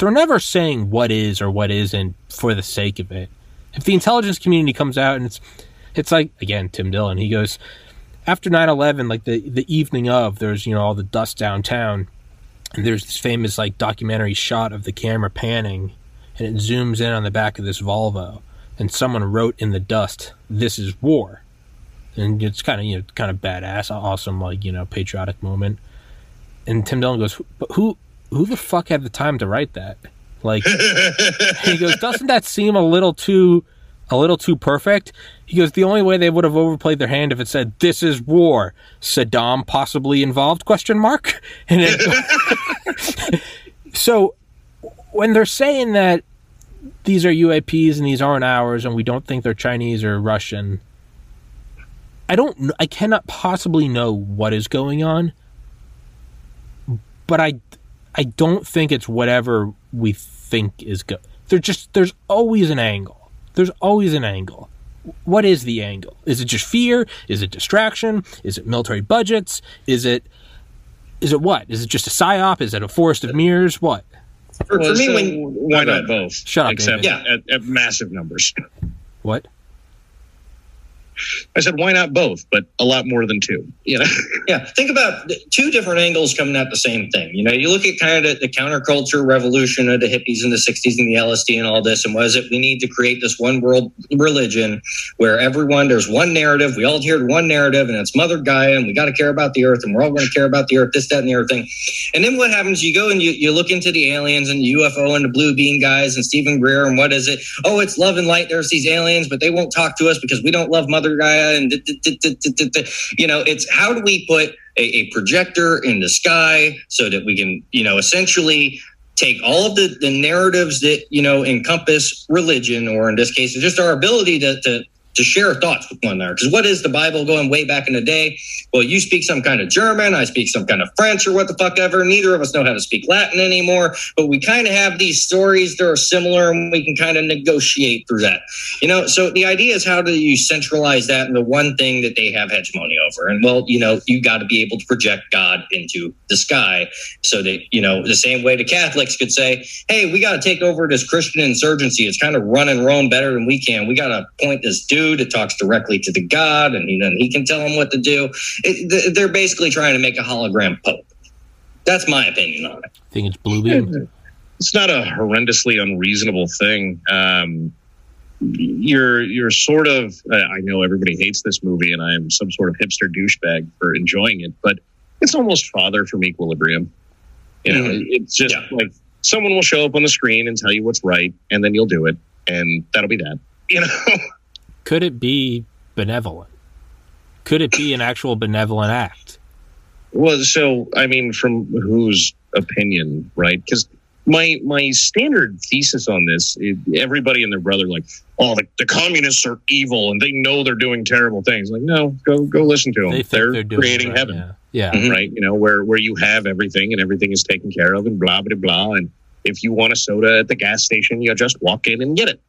they're never saying what is or what isn't for the sake of it. If the intelligence community comes out and it's it's like again Tim Dillon, he goes after 9/11 like the the evening of there's you know all the dust downtown and there's this famous like documentary shot of the camera panning and it zooms in on the back of this Volvo and someone wrote in the dust this is war. And it's kind of you know kind of badass, awesome like, you know, patriotic moment. And Tim Dillon goes, "But who who the fuck had the time to write that?" Like he goes, "Doesn't that seem a little too a little too perfect?" He goes, "The only way they would have overplayed their hand if it said this is war, Saddam possibly involved?" Question mark. And it, so when they're saying that these are UAPs and these aren't ours, and we don't think they're Chinese or Russian, I don't. I cannot possibly know what is going on, but I I don't think it's whatever we think is good. There's just there's always an angle. There's always an angle. What is the angle? Is it just fear? Is it distraction? Is it military budgets? Is it is it what? Is it just a psyop? Is it a forest of mirrors? What? For, Well, for me, so when why not both? Shut up, Except David. at, at massive numbers. What? I said, why not both? But a lot more than two. You know, Yeah, think about two different angles coming at the same thing. You know, you look at kind of the, counterculture revolution of the hippies in the 60s and the LSD and all this, and was it we need to create this one world religion where everyone, there's one narrative, we all hear one narrative, and it's Mother Gaia, and we got to care about the earth, and we're all going to care about the earth, this, that, and the other thing. And then what happens? You go and you, you look into the aliens and the UFO and the blue beam guys and Steven Greer, and what is it? Oh, it's love and light. There's these aliens, but they won't talk to us because we don't love Mother Gaia, and d- d- d- d- d- d- d- you know, it's how do we put a, a projector in the sky so that we can, you know, essentially take all of the, the narratives that, you know, encompass religion, or in this case, just our ability to, to, to share thoughts with one another. Because what is the Bible going way back in the day? Well, you speak some kind of German, I speak some kind of French or what the fuck ever. Neither of us know how to speak Latin anymore, but we kind of have these stories that are similar and we can kind of negotiate through that. You know, so the idea is how do you centralize that in the one thing that they have hegemony over? And well, you know, you got to be able to project God into the sky so that, you know, the same way the Catholics could say, hey, we got to take over this Christian insurgency. It's kind of running Rome better than we can. We got to point this dude that talks directly to the God and, you know, he can tell them what to do. It, they're basically trying to make a hologram pope. That's my opinion on it. I think it's blue beam. it's not a horrendously unreasonable thing. Um, you're you're sort of. Uh, I know everybody hates this movie, and I am some sort of hipster douchebag for enjoying it, but it's almost father from Equilibrium. You know, Mhm. it's just Yeah. like someone will show up on the screen and tell you what's right, and then you'll do it, and that'll be that. You know. Could it be benevolent? Could it be an actual benevolent act? Well, so I mean, from whose opinion, right? Because my my standard thesis on this, it, everybody and their brother, like, oh, the, the communists are evil and they know they're doing terrible things. Like, no, go go listen to them. They they're, they're creating right, heaven, Yeah. yeah. Mhm. right? You know, where where you have everything and everything is taken care of and blah blah blah. And if you want a soda at the gas station, you just walk in and get it.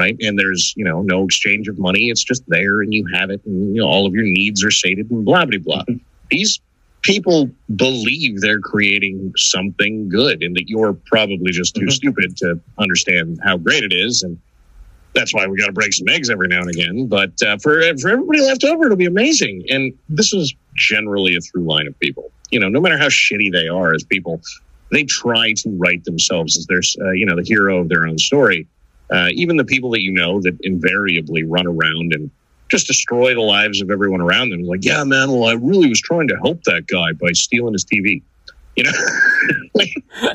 Right. And there's, you know, no exchange of money. It's just there and you have it and you know, all of your needs are sated and blah blah blah. These people believe they're creating something good and that you're probably just too Mhm. stupid to understand how great it is. And that's why we got to break some eggs every now and again. But uh, for for everybody left over, it'll be amazing. And this is generally a through line of people. You know, no matter how shitty they are as people, they try to write themselves as their uh, you know the hero of their own story. Uh, even the people that you know that invariably run around and just destroy the lives of everyone around them. Like, yeah, man, well, I really was trying to help that guy by stealing his TV. You know,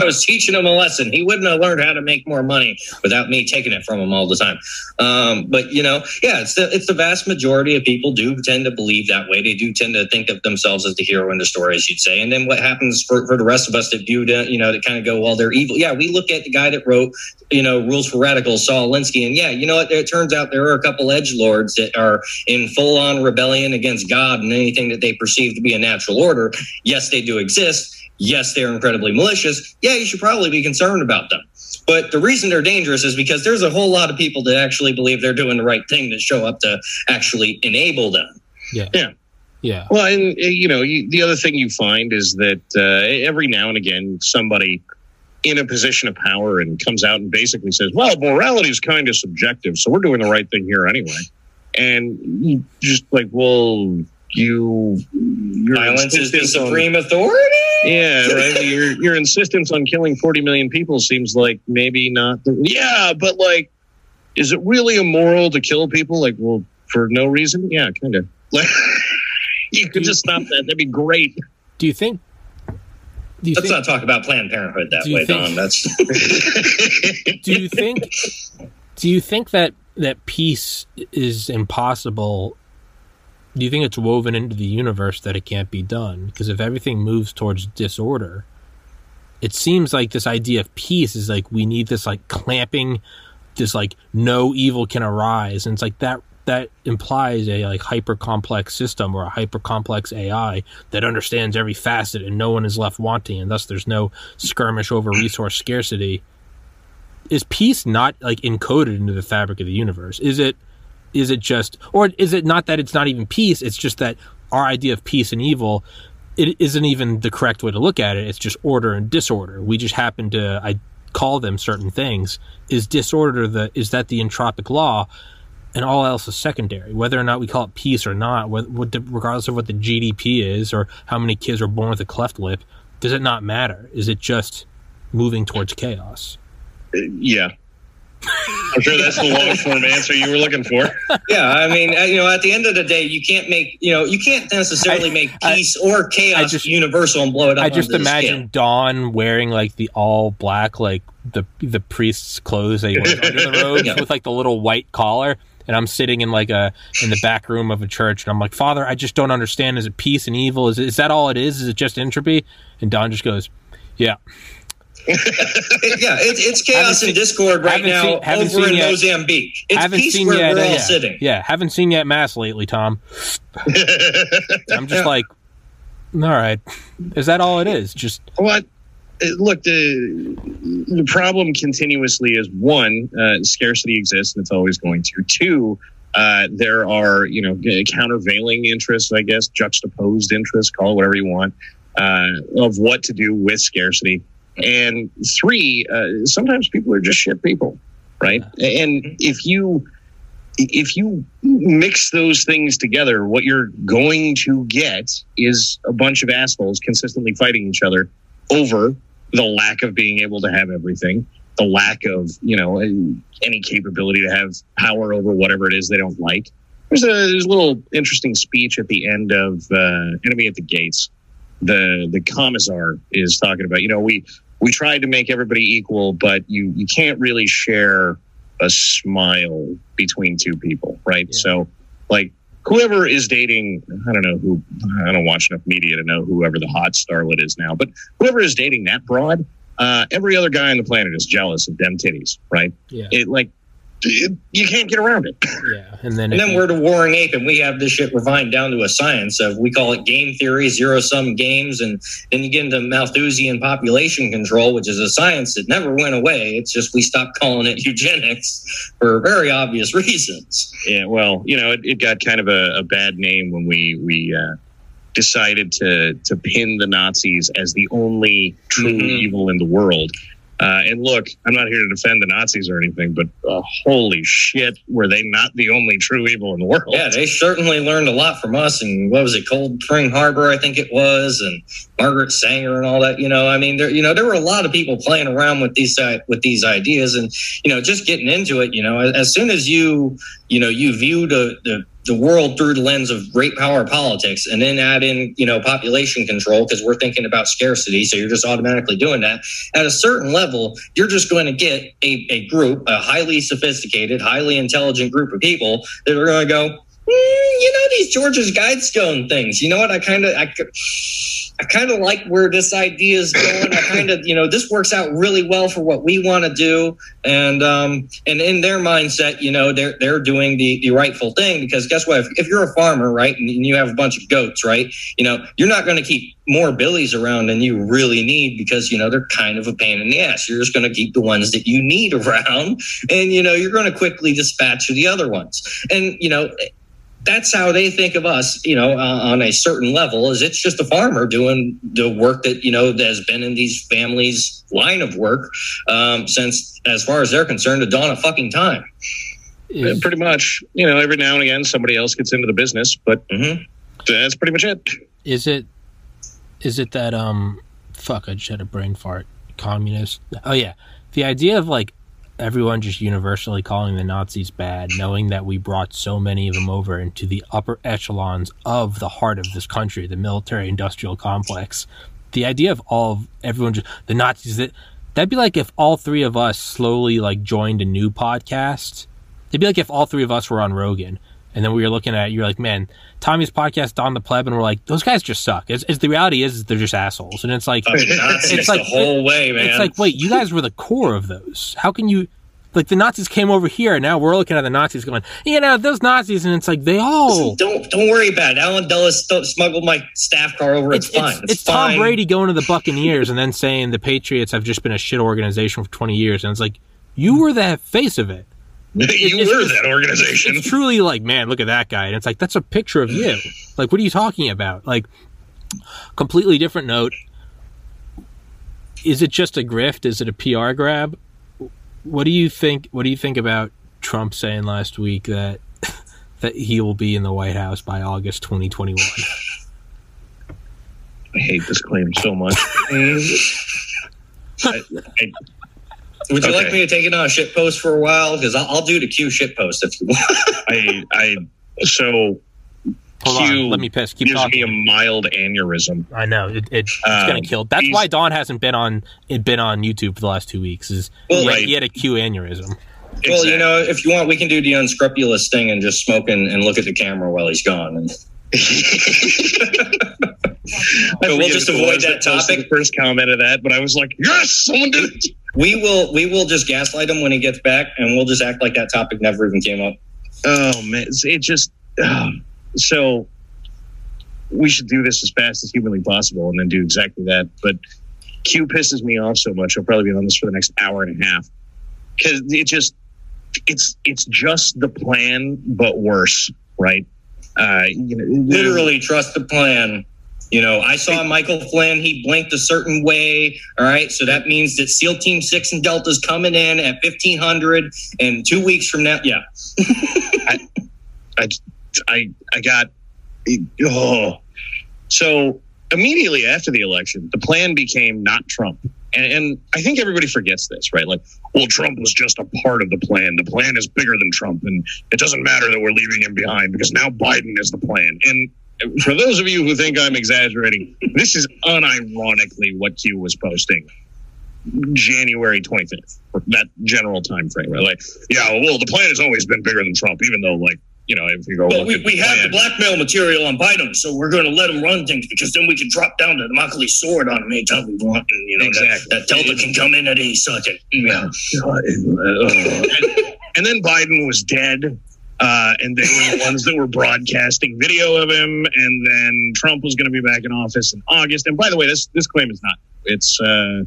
I was teaching him a lesson. He wouldn't have learned how to make more money without me taking it from him all the time. Um, but you know, yeah, it's the it's the vast majority of people do tend to believe that way. They do tend to think of themselves as the hero in the story, as you'd say. And then what happens for, for the rest of us that view you know to kind of go, well, they're evil. Yeah, we look at the guy that wrote you know Rules for Radicals, Saul Alinsky, and yeah, you know what? It turns out there are a couple edge lords that are in full on rebellion against God and anything that they perceive to be a natural order. Yes, they do exist yes, they're incredibly malicious. Yeah, you should probably be concerned about them. But the reason they're dangerous is because there's a whole lot of people that actually believe they're doing the right thing that show up to actually enable them. Yeah. Yeah. Yeah. Well, and uh, you know, you, the other thing you find is that uh, every now and again, somebody in a position of power and comes out and basically says, "Well, morality is kind of subjective, so we're doing the right thing here anyway." And you just like, well, you your Violence is the insistence on- supreme authority. yeah, right. Your your insistence on killing forty million people seems like maybe not. The, yeah, but like, is it really immoral to kill people? Like, well, for no reason? Yeah, kind of. Like, you could just stop that. That'd be great. Do you think? Do you Let's think? not talk about Planned Parenthood that Do way, think- Don. That's do you think? Do you think that that peace is impossible? Do you think it's woven into the universe that it can't be done? Because if everything moves towards disorder, it seems like this idea of peace is like we need this like clamping, this like no evil can arise, and it's like that that implies a like hyper complex system or a hyper complex AI that understands every facet and no one is left wanting, and thus there's no skirmish over resource scarcity. Is peace not like encoded into the fabric of the universe? Is it is it just or is it not that it's not even peace it's just that our idea of peace and evil it isn't even the correct way to look at it it's just order and disorder. We just happen to i call them certain things. Is disorder the is that the entropic law? And all else is secondary. Whether or not we call it peace or not regardless of what the gdp is or how many kids are born with a cleft lip does it not matter? Is it just moving towards chaos? Uh, yeah. I'm sure that's the long form answer you were looking for. yeah. I mean, uh, you know, at the end of the day, you can't make you know you can't necessarily I- make I- peace or chaos I just- universal and blow it up. I just imagine scale. Don wearing like the all black, like the the priest's clothes that he wears under the robes Yeah. with like the little white collar. And I'm sitting in like a in the back room of a church, and I'm like, Father, I just don't understand. Is it peace and evil? Is it, is that all it is? Is it just entropy? And Don just goes, Yeah. It- yeah, it, it's chaos Haven't and discord right now seen- over in yet- Mozambique. It's haven't peace seen where yet. we're uh, all yeah. sitting. Yeah, haven't seen yet mass lately, Tom. I'm just Yeah. like, all right. Is that all it is? Just What? Uh, Look, the the problem continuously is one, uh, scarcity exists and it's always going to. Two, uh, there are you know uh, countervailing interests, I guess, juxtaposed interests, call it whatever you want, uh, of what to do with scarcity. And three, uh, sometimes people are just shit people, right? And if you if you mix those things together, what you're going to get is a bunch of assholes consistently fighting each other over the lack of being able to have everything, the lack of, you know, any capability to have power over whatever it is they don't like. There's a, there's a little interesting speech at the end of uh, Enemy at the Gates. The the commissar is talking about, you know, we we tried to make everybody equal, but you you can't really share a smile between two people, right? Yeah. So, like, whoever is dating, I don't know who, I don't watch enough media to know whoever the hot starlet is now, but whoever is dating that broad, uh, every other guy on the planet is jealous of them titties, right? yeah, It like, you can't get around it. yeah. And then And then you- we're the warring ape, and we have this shit refined down to a science of we call it game theory, zero sum games, and then you get into Malthusian population control, which is a science that never went away. It's just we stopped calling it eugenics for very obvious reasons. Yeah, well, you know, it, it got kind of a, a bad name when we we uh, decided to to pin the Nazis as the only true Mhm. evil in the world. Uh, and look, I'm not here to defend the Nazis or anything, but uh, holy shit, were they not the only true evil in the world? Yeah, they certainly learned a lot from us. And what was it, Cold Spring Harbor, I think it was, and Margaret Sanger and all that. You know, I mean, there, you know, there were a lot of people playing around with these uh, with these ideas, and you know, just getting into it. You know, as soon as you, you know, you view the the the world through the lens of great power politics and then add in you know population control because we're thinking about scarcity so you're just automatically doing that. At a certain level you're just going to get a, a group a highly sophisticated highly intelligent group of people that are going to go you know these Georgia Guidestone things you know what i kind of i I kind of like where this idea is going. I kind of, you know, this works out really well for what we want to do, and um, and in their mindset, you know, they're they're doing the the rightful thing because guess what? If, if you're a farmer, right, and you have a bunch of goats, right, you know, you're not going to keep more billies around than you really need because you know they're kind of a pain in the ass. You're just going to keep the ones that you need around, and you know, you're going to quickly dispatch the other ones, and you know that's how they think of us, you know, uh, on a certain level is it's just a farmer doing the work that, you know, that has been in these families line of work um, since, as far as they're concerned, the dawn of fucking time. Is, pretty much, you know, every now and again, somebody else gets into the business, but mm-hmm. that's pretty much it. Is it, is it that, um, fuck, I just had a brain fart. Communist. Oh yeah. The idea of like everyone just universally calling the Nazis bad, knowing that we brought so many of them over into the upper echelons of the heart of this country, the military industrial complex. The idea of all of everyone just the Nazis that that'd be like if all three of us slowly like joined a new podcast. It'd be like if all three of us were on Rogan and then we were looking at you're like, man, Tommy's podcast, Don the Pleb, and we're like, those guys just suck. It's, it's the reality is, they're just assholes, and it's like, it's, like the whole way, man. It's like, wait, you guys were the core of those. How can you? Like the Nazis came over here, and now we're looking at the Nazis going, you know, those Nazis, and it's like they all don't don't worry about it. Allen Dulles smuggled my staff car over. It's, it's fine. It's, it's fine. Tom Brady going to the Buccaneers and then saying the Patriots have just been a shit organization for twenty years, and it's like you were the face of it. you it's, were that organization. It's truly like, man, look at that guy. And it's like, that's a picture of you. Like, what are you talking about? Like, completely different note. Is it just a grift? Is it a PR grab? What do you think? What do you think about Trump saying last week that that he will be in the White House by August 2021? I hate this claim so much. I, I, would you okay. like me to take it on a shit post for a while? Because I'll, I'll, do the Q shit post if you want. I, I, so Hold Q on, let me piss. Keep gives talking. me a mild aneurysm. I know it, it, it's um, gonna kill. That's why Don hasn't been on it been on YouTube for the last two weeks. Is well, he, right. he had a Q aneurysm. Exactly. Well, you know, if you want, we can do the unscrupulous thing and just smoke and, and look at the camera while he's gone. And we'll just avoid that topic. The first comment of that, but I was like, yes, someone did it we will we will just gaslight him when he gets back, and we'll just act like that topic never even came up. Oh man, it just uh, so we should do this as fast as humanly possible, and then do exactly that. But Q pisses me off so much. I'll probably be on this for the next hour and a half because it just it's it's just the plan, but worse, right? Uh, you know, literally trust the plan. You know, I saw Michael Flynn. He blinked a certain way. All right. So that means that SEAL Team 6 and Delta's coming in at 1500 and two weeks from now. Yeah. I, I, I, I got, oh. So immediately after the election, the plan became not Trump. And, and, I think everybody forgets this, right? Like, well, Trump was just a part of the plan. The plan is bigger than Trump, and it doesn't matter that we're leaving him behind because now Biden is the plan. And for those of you who think I'm exaggerating, this is unironically what Q was posting January 25th, that general time frame, right? Like, yeah, well, the plan has always been bigger than Trump, even though, like, you know, if you go, well, we, we have the blackmail material on Biden, so we're going to let him run things because then we can drop down the Damocles sword on him anytime we want, and you know exactly. that, that Delta can come in at any second. Yeah. and, and then Biden was dead uh, and they were the ones that were broadcasting video of him. And then Trump was going to be back in office in August. And by the way, this this claim is not. It's uh,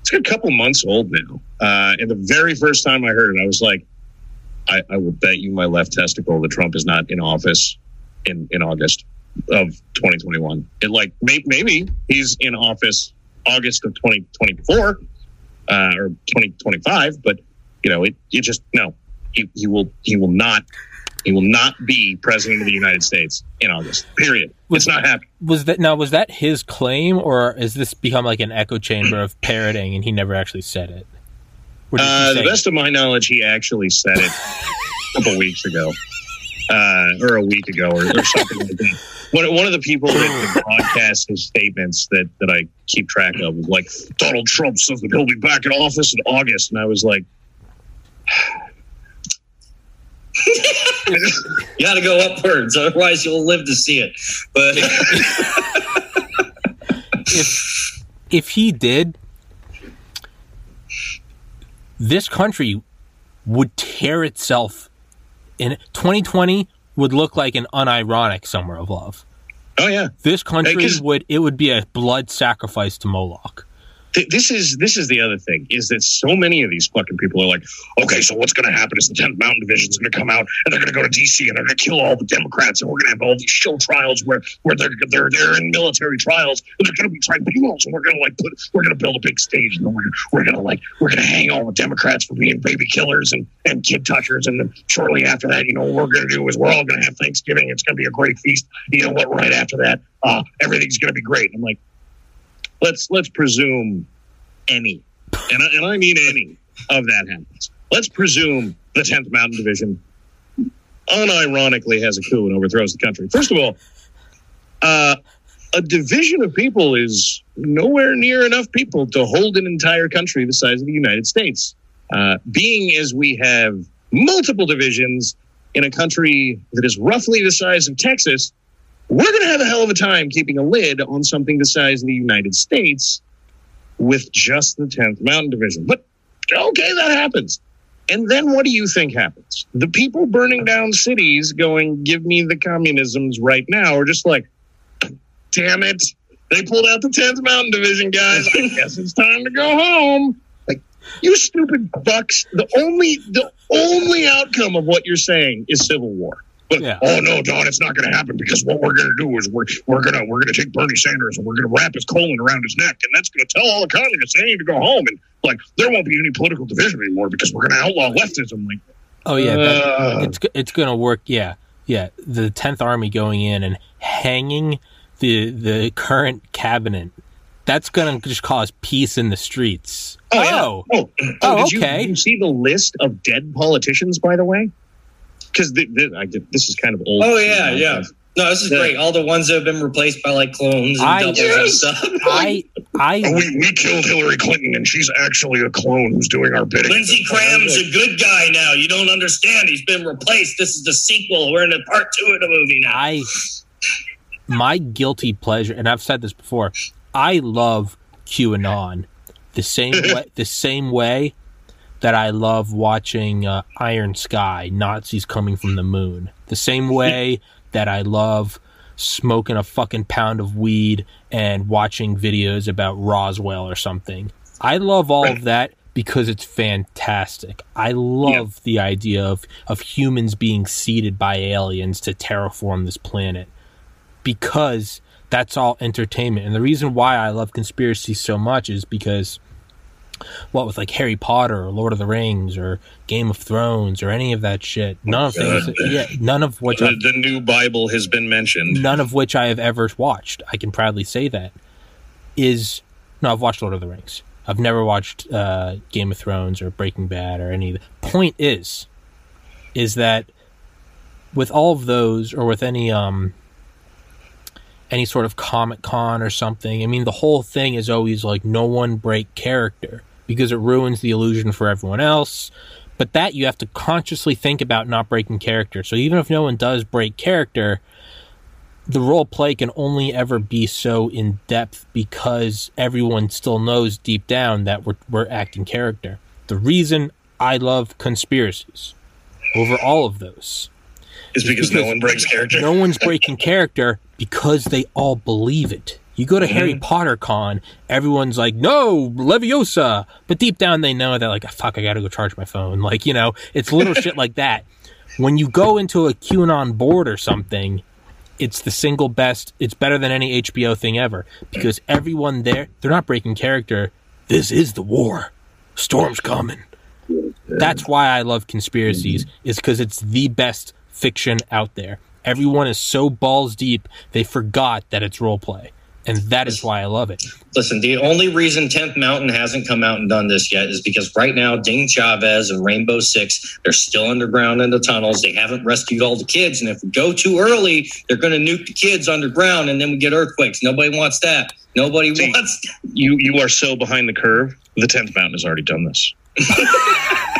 it's a couple months old now. Uh, and the very first time I heard it, I was like, I, I will bet you my left testicle that Trump is not in office in in August of 2021. It like may, maybe he's in office August of 2024 uh, or 2025, but you know, it you just no he, he will he will not he will not be president of the United States in August. Period. Was, it's not happening. Was that now? Was that his claim, or has this become like an echo chamber of parroting, and he never actually said it? Uh, the best of my knowledge, he actually said it a couple weeks ago. uh, or a week ago, or, or something like that. One, one of the people that broadcast his statements that that I keep track of was like Donald Trump says that he'll be back in office in August, and I was like. you got to go upwards, otherwise you'll live to see it. But if if he did, this country would tear itself in 2020 would look like an unironic summer of love. Oh yeah, this country would it would be a blood sacrifice to Moloch th- this is this is the other thing is that so many of these fucking people are like, okay, so what's going to happen is the 10th Mountain Division is going to come out and they're going to go to DC and they're going to kill all the Democrats and we're going to have all these show trials where where they're they're they're in military trials and they're going to be tribunals and we're going to like put we're going to build a big stage and we're we're going to like we're going to hang all the Democrats for being baby killers and and kid touchers and then shortly after that, you know, what we're going to do is we're all going to have Thanksgiving. It's going to be a great feast. You know what? Right after that, uh, everything's going to be great. I'm like, let's let's presume any, and I, and I mean any of that happens. Let's presume the 10th Mountain Division unironically has a coup and overthrows the country. First of all, uh, a division of people is nowhere near enough people to hold an entire country the size of the United States. Uh, being as we have multiple divisions in a country that is roughly the size of Texas, we're going to have a hell of a time keeping a lid on something the size of the United States with just the 10th Mountain Division. But okay, that happens. And then what do you think happens? The people burning down cities going, give me the communisms right now, are just like, damn it. They pulled out the 10th Mountain Division, guys. I guess it's time to go home. Like, you stupid bucks. The only, the only outcome of what you're saying is civil war. Yeah. oh no, Don, it's not going to happen because what we're going to do is we're we're going to we're going to take Bernie Sanders and we're going to wrap his colon around his neck, and that's going to tell all the communists they need to go home, and like there won't be any political division anymore because we're going to outlaw leftism. Like, oh yeah, uh, it's it's going to work. Yeah, yeah. The Tenth Army going in and hanging the the current cabinet. That's going to just cause peace in the streets. Oh, yeah. oh, oh, oh okay. You, did you see the list of dead politicians? By the way because this is kind of old. Oh yeah, yeah. No, this is the, great. All the ones that have been replaced by like clones and I, doubles yes. and stuff. I, I, oh, we, we killed Hillary Clinton, and she's actually a clone who's doing our bidding. Lindsey Graham's a good guy now. You don't understand. He's been replaced. This is the sequel. We're in the part two of the movie now. I, my guilty pleasure, and I've said this before. I love QAnon the same way. The same way that I love watching uh, Iron Sky, Nazis coming from the moon. The same way that I love smoking a fucking pound of weed and watching videos about Roswell or something. I love all of that because it's fantastic. I love the idea of, of humans being seeded by aliens to terraform this planet because that's all entertainment. And the reason why I love conspiracy so much is because what with like Harry Potter or Lord of the Rings or Game of Thrones or any of that shit. None of things, yeah, none of which the, the, new Bible has been mentioned. None of which I have ever watched. I can proudly say that is no. I've watched Lord of the Rings. I've never watched uh, Game of Thrones or Breaking Bad or any. of the Point is, is that with all of those or with any um any sort of Comic Con or something. I mean, the whole thing is always like no one break character because it ruins the illusion for everyone else. But that you have to consciously think about not breaking character. So even if no one does break character, the role play can only ever be so in depth because everyone still knows deep down that we're, we're acting character. The reason I love conspiracies over all of those is because, because no one breaks character. No one's breaking character because they all believe it. You go to mm-hmm. Harry Potter Con, everyone's like, no, Leviosa. But deep down, they know that, like, fuck, I gotta go charge my phone. Like, you know, it's little shit like that. When you go into a QAnon board or something, it's the single best, it's better than any HBO thing ever because everyone there, they're not breaking character. This is the war. Storm's coming. That's why I love conspiracies, is because it's the best fiction out there. Everyone is so balls deep, they forgot that it's role play. and that is why I love it. Listen, the only reason 10th Mountain hasn't come out and done this yet is because right now, Ding Chavez and Rainbow Six, they're still underground in the tunnels. They haven't rescued all the kids. And if we go too early, they're going to nuke the kids underground and then we get earthquakes. Nobody wants that. Nobody See, wants that. You, you are so behind the curve. The 10th Mountain has already done this.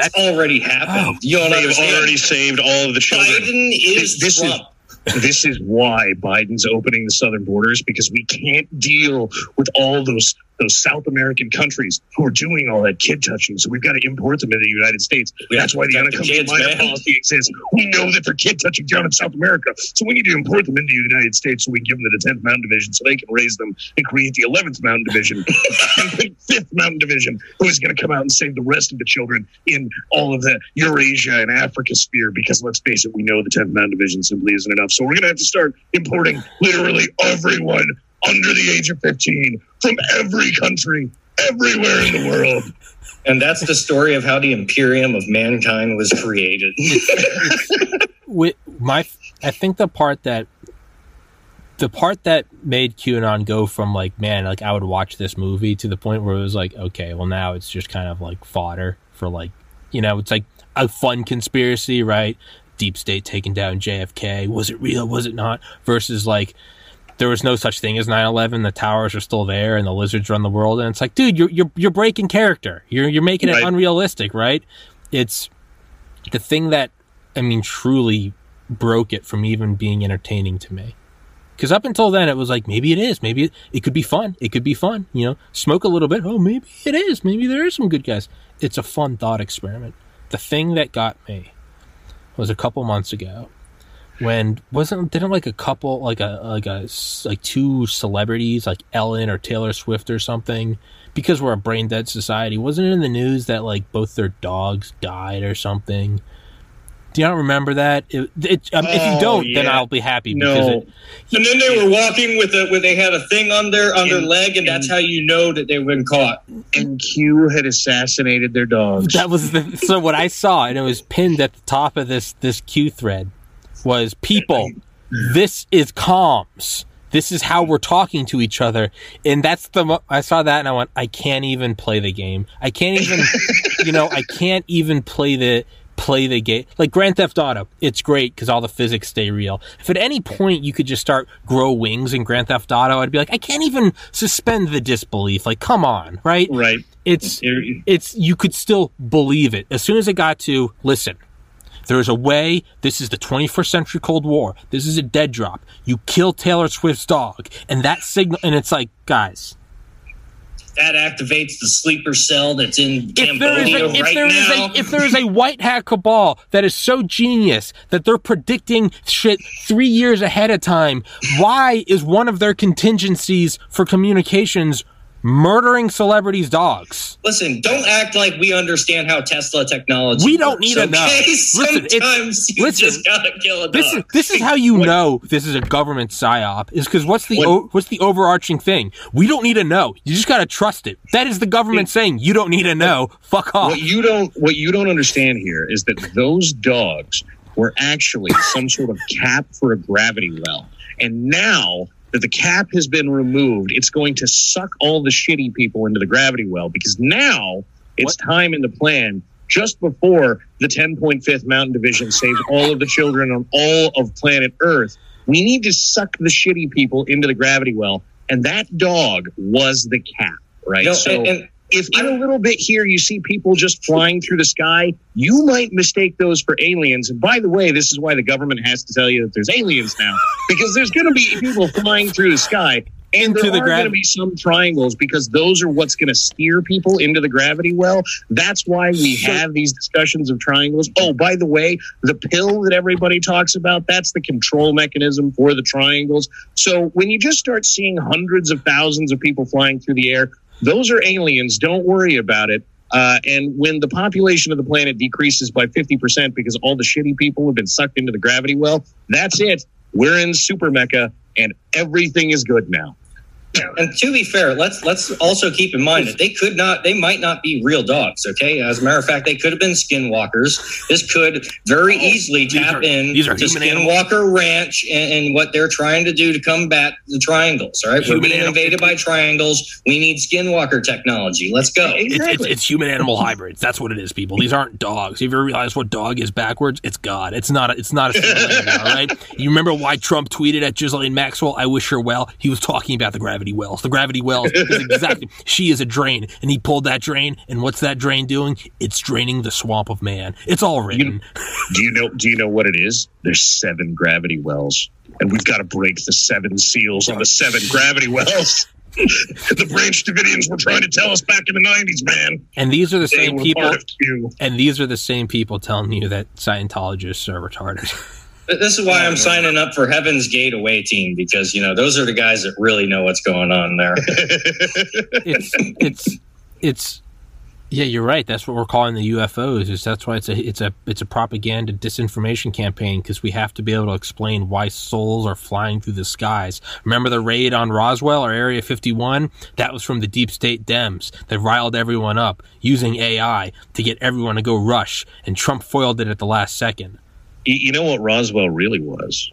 That's already happened. Oh, you don't They've already saved all of the children. Biden is this, Trump. Is, this is why Biden's opening the southern borders because we can't deal with all those those South American countries who are doing all that kid touching. So we've got to import them into the United States. That's why the unaccompanied minor policy exists. We know that they're kid touching down in South America. So we need to import them into the United States so we give them the 10th Mountain Division so they can raise them and create the 11th Mountain Division, and 5th Mountain Division, who is going to come out and save the rest of the children in all of the Eurasia and Africa sphere. Because let's face it, we know the 10th Mountain Division simply isn't enough. So we're going to have to start importing literally everyone under the age of 15 from every country, everywhere in the world. And that's the story of how the Imperium of mankind was created. With my, I think the part that the part that made QAnon go from like, man, like I would watch this movie to the point where it was like, okay, well now it's just kind of like fodder for like, you know, it's like a fun conspiracy, right? Deep state taking down JFK. Was it real? Was it not? Versus like, there was no such thing as 9/11. The towers are still there, and the lizards run the world. And it's like, dude, you're you're you're breaking character. You're you're making right. it unrealistic, right? It's the thing that I mean truly broke it from even being entertaining to me. Because up until then, it was like maybe it is, maybe it, it could be fun. It could be fun, you know. Smoke a little bit. Oh, maybe it is. Maybe there is some good guys. It's a fun thought experiment. The thing that got me was a couple months ago when wasn't didn't like a couple like a like a like two celebrities like Ellen or Taylor Swift or something because we're a brain dead society wasn't it in the news that like both their dogs died or something? Do you not remember that? It, it, um, oh, if you oh, don't yeah. then I'll be happy no. because it, and then they were walking with a with they had a thing on their on and, their leg and, and, that's how you know that they've been caught. And Q had assassinated their dogs. That was the, so what I saw and it was pinned at the top of this this Q thread was people, this is comms. This is how we're talking to each other. And that's the, mo- I saw that and I went, I can't even play the game. I can't even, you know, I can't even play the, play the game. Like Grand Theft Auto, it's great because all the physics stay real. If at any point you could just start grow wings in Grand Theft Auto, I'd be like, I can't even suspend the disbelief. Like, come on, right? Right. It's, it's, you could still believe it. As soon as it got to, listen, there is a way. This is the 21st century Cold War. This is a dead drop. You kill Taylor Swift's dog, and that signal, and it's like, guys. That activates the sleeper cell that's in Cambodia a, if right there now. Is a, if there is a white hat cabal that is so genius that they're predicting shit three years ahead of time, why is one of their contingencies for communications murdering celebrities' dogs. Listen, don't act like we understand how Tesla technology. We don't works, need to okay? Listen, Sometimes you listen, just gotta kill a dog. This is this is how you what? know this is a government psyop. Is because what's the what? o, what's the overarching thing? We don't need to know. You just gotta trust it. That is the government saying you don't need to know. Fuck off. What you don't what you don't understand here is that those dogs were actually some sort of cap for a gravity well, and now that the cap has been removed, it's going to suck all the shitty people into the gravity well because now it's what? time in the plan just before the 10.5th Mountain Division saves all of the children on all of planet Earth. We need to suck the shitty people into the gravity well. And that dog was the cap, right? No, so, and, and if in a little bit here you see people just flying through the sky, you might mistake those for aliens. And by the way, this is why the government has to tell you that there's aliens now, because there's going to be people flying through the sky. And there the are going to be some triangles because those are what's going to steer people into the gravity well. That's why we have these discussions of triangles. Oh, by the way, the pill that everybody talks about, that's the control mechanism for the triangles. So when you just start seeing hundreds of thousands of people flying through the air, those are aliens. Don't worry about it. Uh, and when the population of the planet decreases by 50% because all the shitty people have been sucked into the gravity well, that's it. We're in super mecca and everything is good now. And to be fair, let's let's also keep in mind that they could not, they might not be real dogs. Okay, as a matter of fact, they could have been skinwalkers. This could very Oh, easily tap are- in to human animals. Skinwalker Ranch and, and what they're trying to do to combat the triangles. All right, Human we're being animal- invaded by triangles. We need Skinwalker technology. Let's go. It's, it's, Exactly. it's human animal hybrids. That's what it is, people. These aren't dogs. If you ever realize what dog is backwards, it's God. It's not. A, it's not a animal. All right. You remember why Trump tweeted at Ghislaine Maxwell, "I wish her well." He was talking about the gravity wells. The gravity wells is exactly. she is a drain, and he pulled that drain. And what's that drain doing? It's draining the swamp of man. It's all written. Do you know? Do you know what it is? There's seven gravity wells, and we've got to break the seven seals on the seven gravity wells. the Branch Davidians were trying to tell us back in the '90s, man. and these are the They same people. And these are the same people telling you that Scientologists are retarded. This is why I'm signing up for Heaven's Gate away team because you know those are the guys that really know what's going on there. it's it's it's yeah you're right. That's what we're calling the ufos is that's why it's a it's a it's a propaganda disinformation campaign because we have to be able to explain why souls are flying through the skies. Remember the raid on roswell or area 51 that was from the deep state dems that riled everyone up using ai to get everyone to go rush and trump foiled it at the last second You, know what Roswell really was?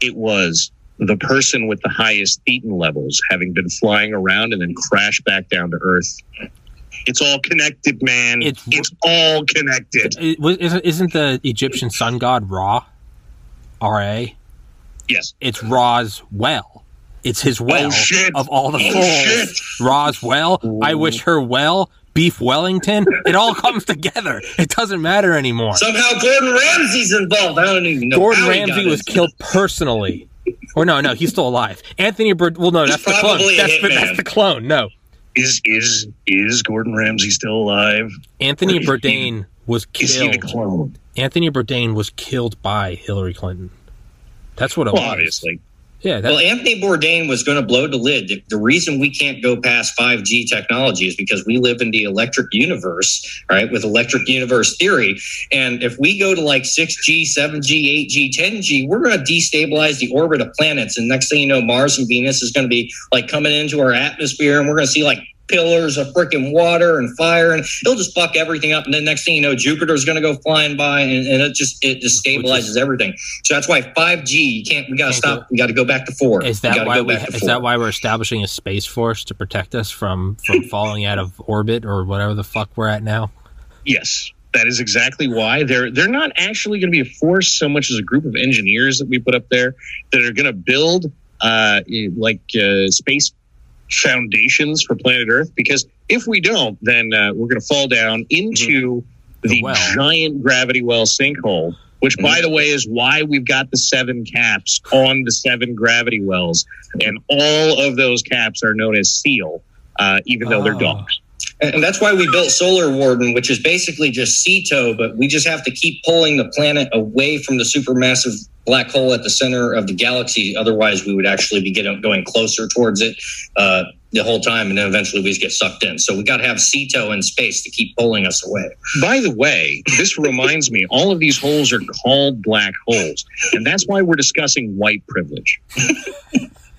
It was the person with the highest thetan levels having been flying around and then crashed back down to Earth. It's all connected, man. It's- It's, all connected. isn't, the egyptian sun god ra ra Yes. it's Ra's well. It's his oh, well Oh, shit. of all the Oh, shit. Ra's well. I wish her well. Beef Wellington. It all comes together. It doesn't matter anymore. Somehow Gordon Ramsay's involved. I don't even know. Gordon Ramsay was killed personally. Or no, no, he's still alive. Anthony Bird. Well, no, He's that's the clone. That's the, that's the clone. No, Is is is Gordon Ramsay still alive? Anthony is he- Bourdain was Is he the killed. clone? Anthony Bourdain was killed by Hillary Clinton. That's what it Well, was. obviously. Yeah, Well, Anthony Bourdain was going to blow the lid. The, the reason we can't go past 5G technology is because we live in the electric universe, right? With electric universe theory. And if we go to like 6G, 7G, 8G, 10G, we're going to destabilize the orbit of planets. And next thing you know, Mars and Venus is going to be like coming into our atmosphere and we're going to see like pillars of freaking water and fire and it'll just fuck everything up and then next thing you know jupiter's going to go flying by and, and it just it just stabilizes everything so that's why 5g you can't we got to stop we got to go back to four Is that why we, is four. that why we're establishing a space force to protect us from from falling out of orbit or whatever the fuck we're at now? Yes, that is exactly why they're they're not actually going to be a force so much as a group of engineers that we put up there that are going to build uh, like uh, space foundations for planet Earth. Because if we don't, then uh, we're going to fall down into The the, well. giant gravity well sinkhole. Which, by the way, is why we've got the seven caps on the seven gravity wells, and all of those caps are known as SEAL, uh, even though they're Oh. dogs. And that's why we built Solar Warden, which is basically just CETO, but we just have to keep pulling the planet away from the supermassive black hole at the center of the galaxy. Otherwise, we would actually be getting going closer towards it uh, the whole time, and then eventually we just get sucked in. So we got to have CETO in space to keep pulling us away. By the way, this reminds me, all of these holes are called black holes. And that's why we're discussing white privilege.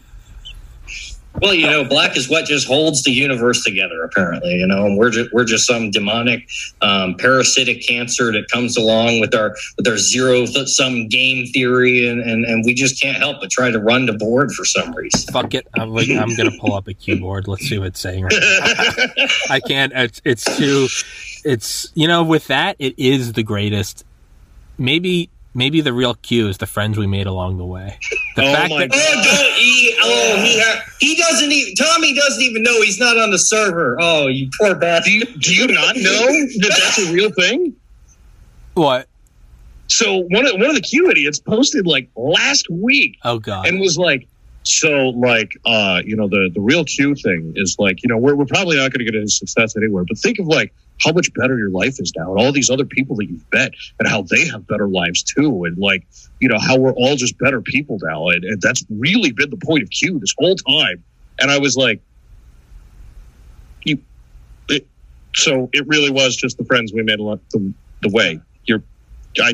Well, you know, black is what just holds the universe together. Apparently, you know, and we're just we're just some demonic, um, parasitic cancer that comes along with our with our zero sum game theory, and, and and we just can't help but try to run the board for some reason. Fuck it. I'm, like, I'm gonna pull up a keyboard. Let's see what it's saying. Right. I can't. It's, it's too. It's you know with that it is the greatest. Maybe maybe the real cue is the friends we made along the way. The Oh fact my that Oh, don't he? Oh, he ha- he doesn't even. Tommy doesn't even know he's not on the server. Oh, you poor Do bastard. you, do you not know that that's a real thing? what? So one of one of the Q idiots posted like last week Oh god. and was like, so like uh, you know, the the real Q thing is like, you know, we're we're probably not gonna get any success anywhere, but think of like how much better your life is now and all these other people that you've met and how they have better lives too and like you know how we're all just better people now and, and that's really been the point of q this whole time and i was like you it, so it really was just the friends we made along the, the way you're i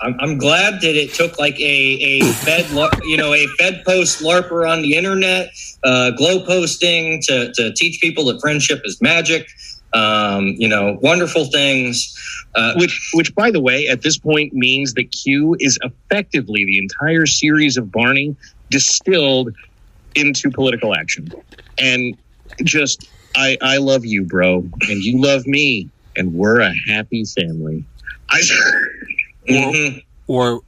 I'm, glad that it took like a a Fed, you know, a Fed post LARPer on the internet, uh, glow posting to to teach people that friendship is magic. Um, you know, wonderful things. Uh, which, which, by the way, at this point means that Q is effectively the entire series of Barney distilled into political action, and just I I love you, bro, and you love me, and we're a happy family. I. mm-hmm. or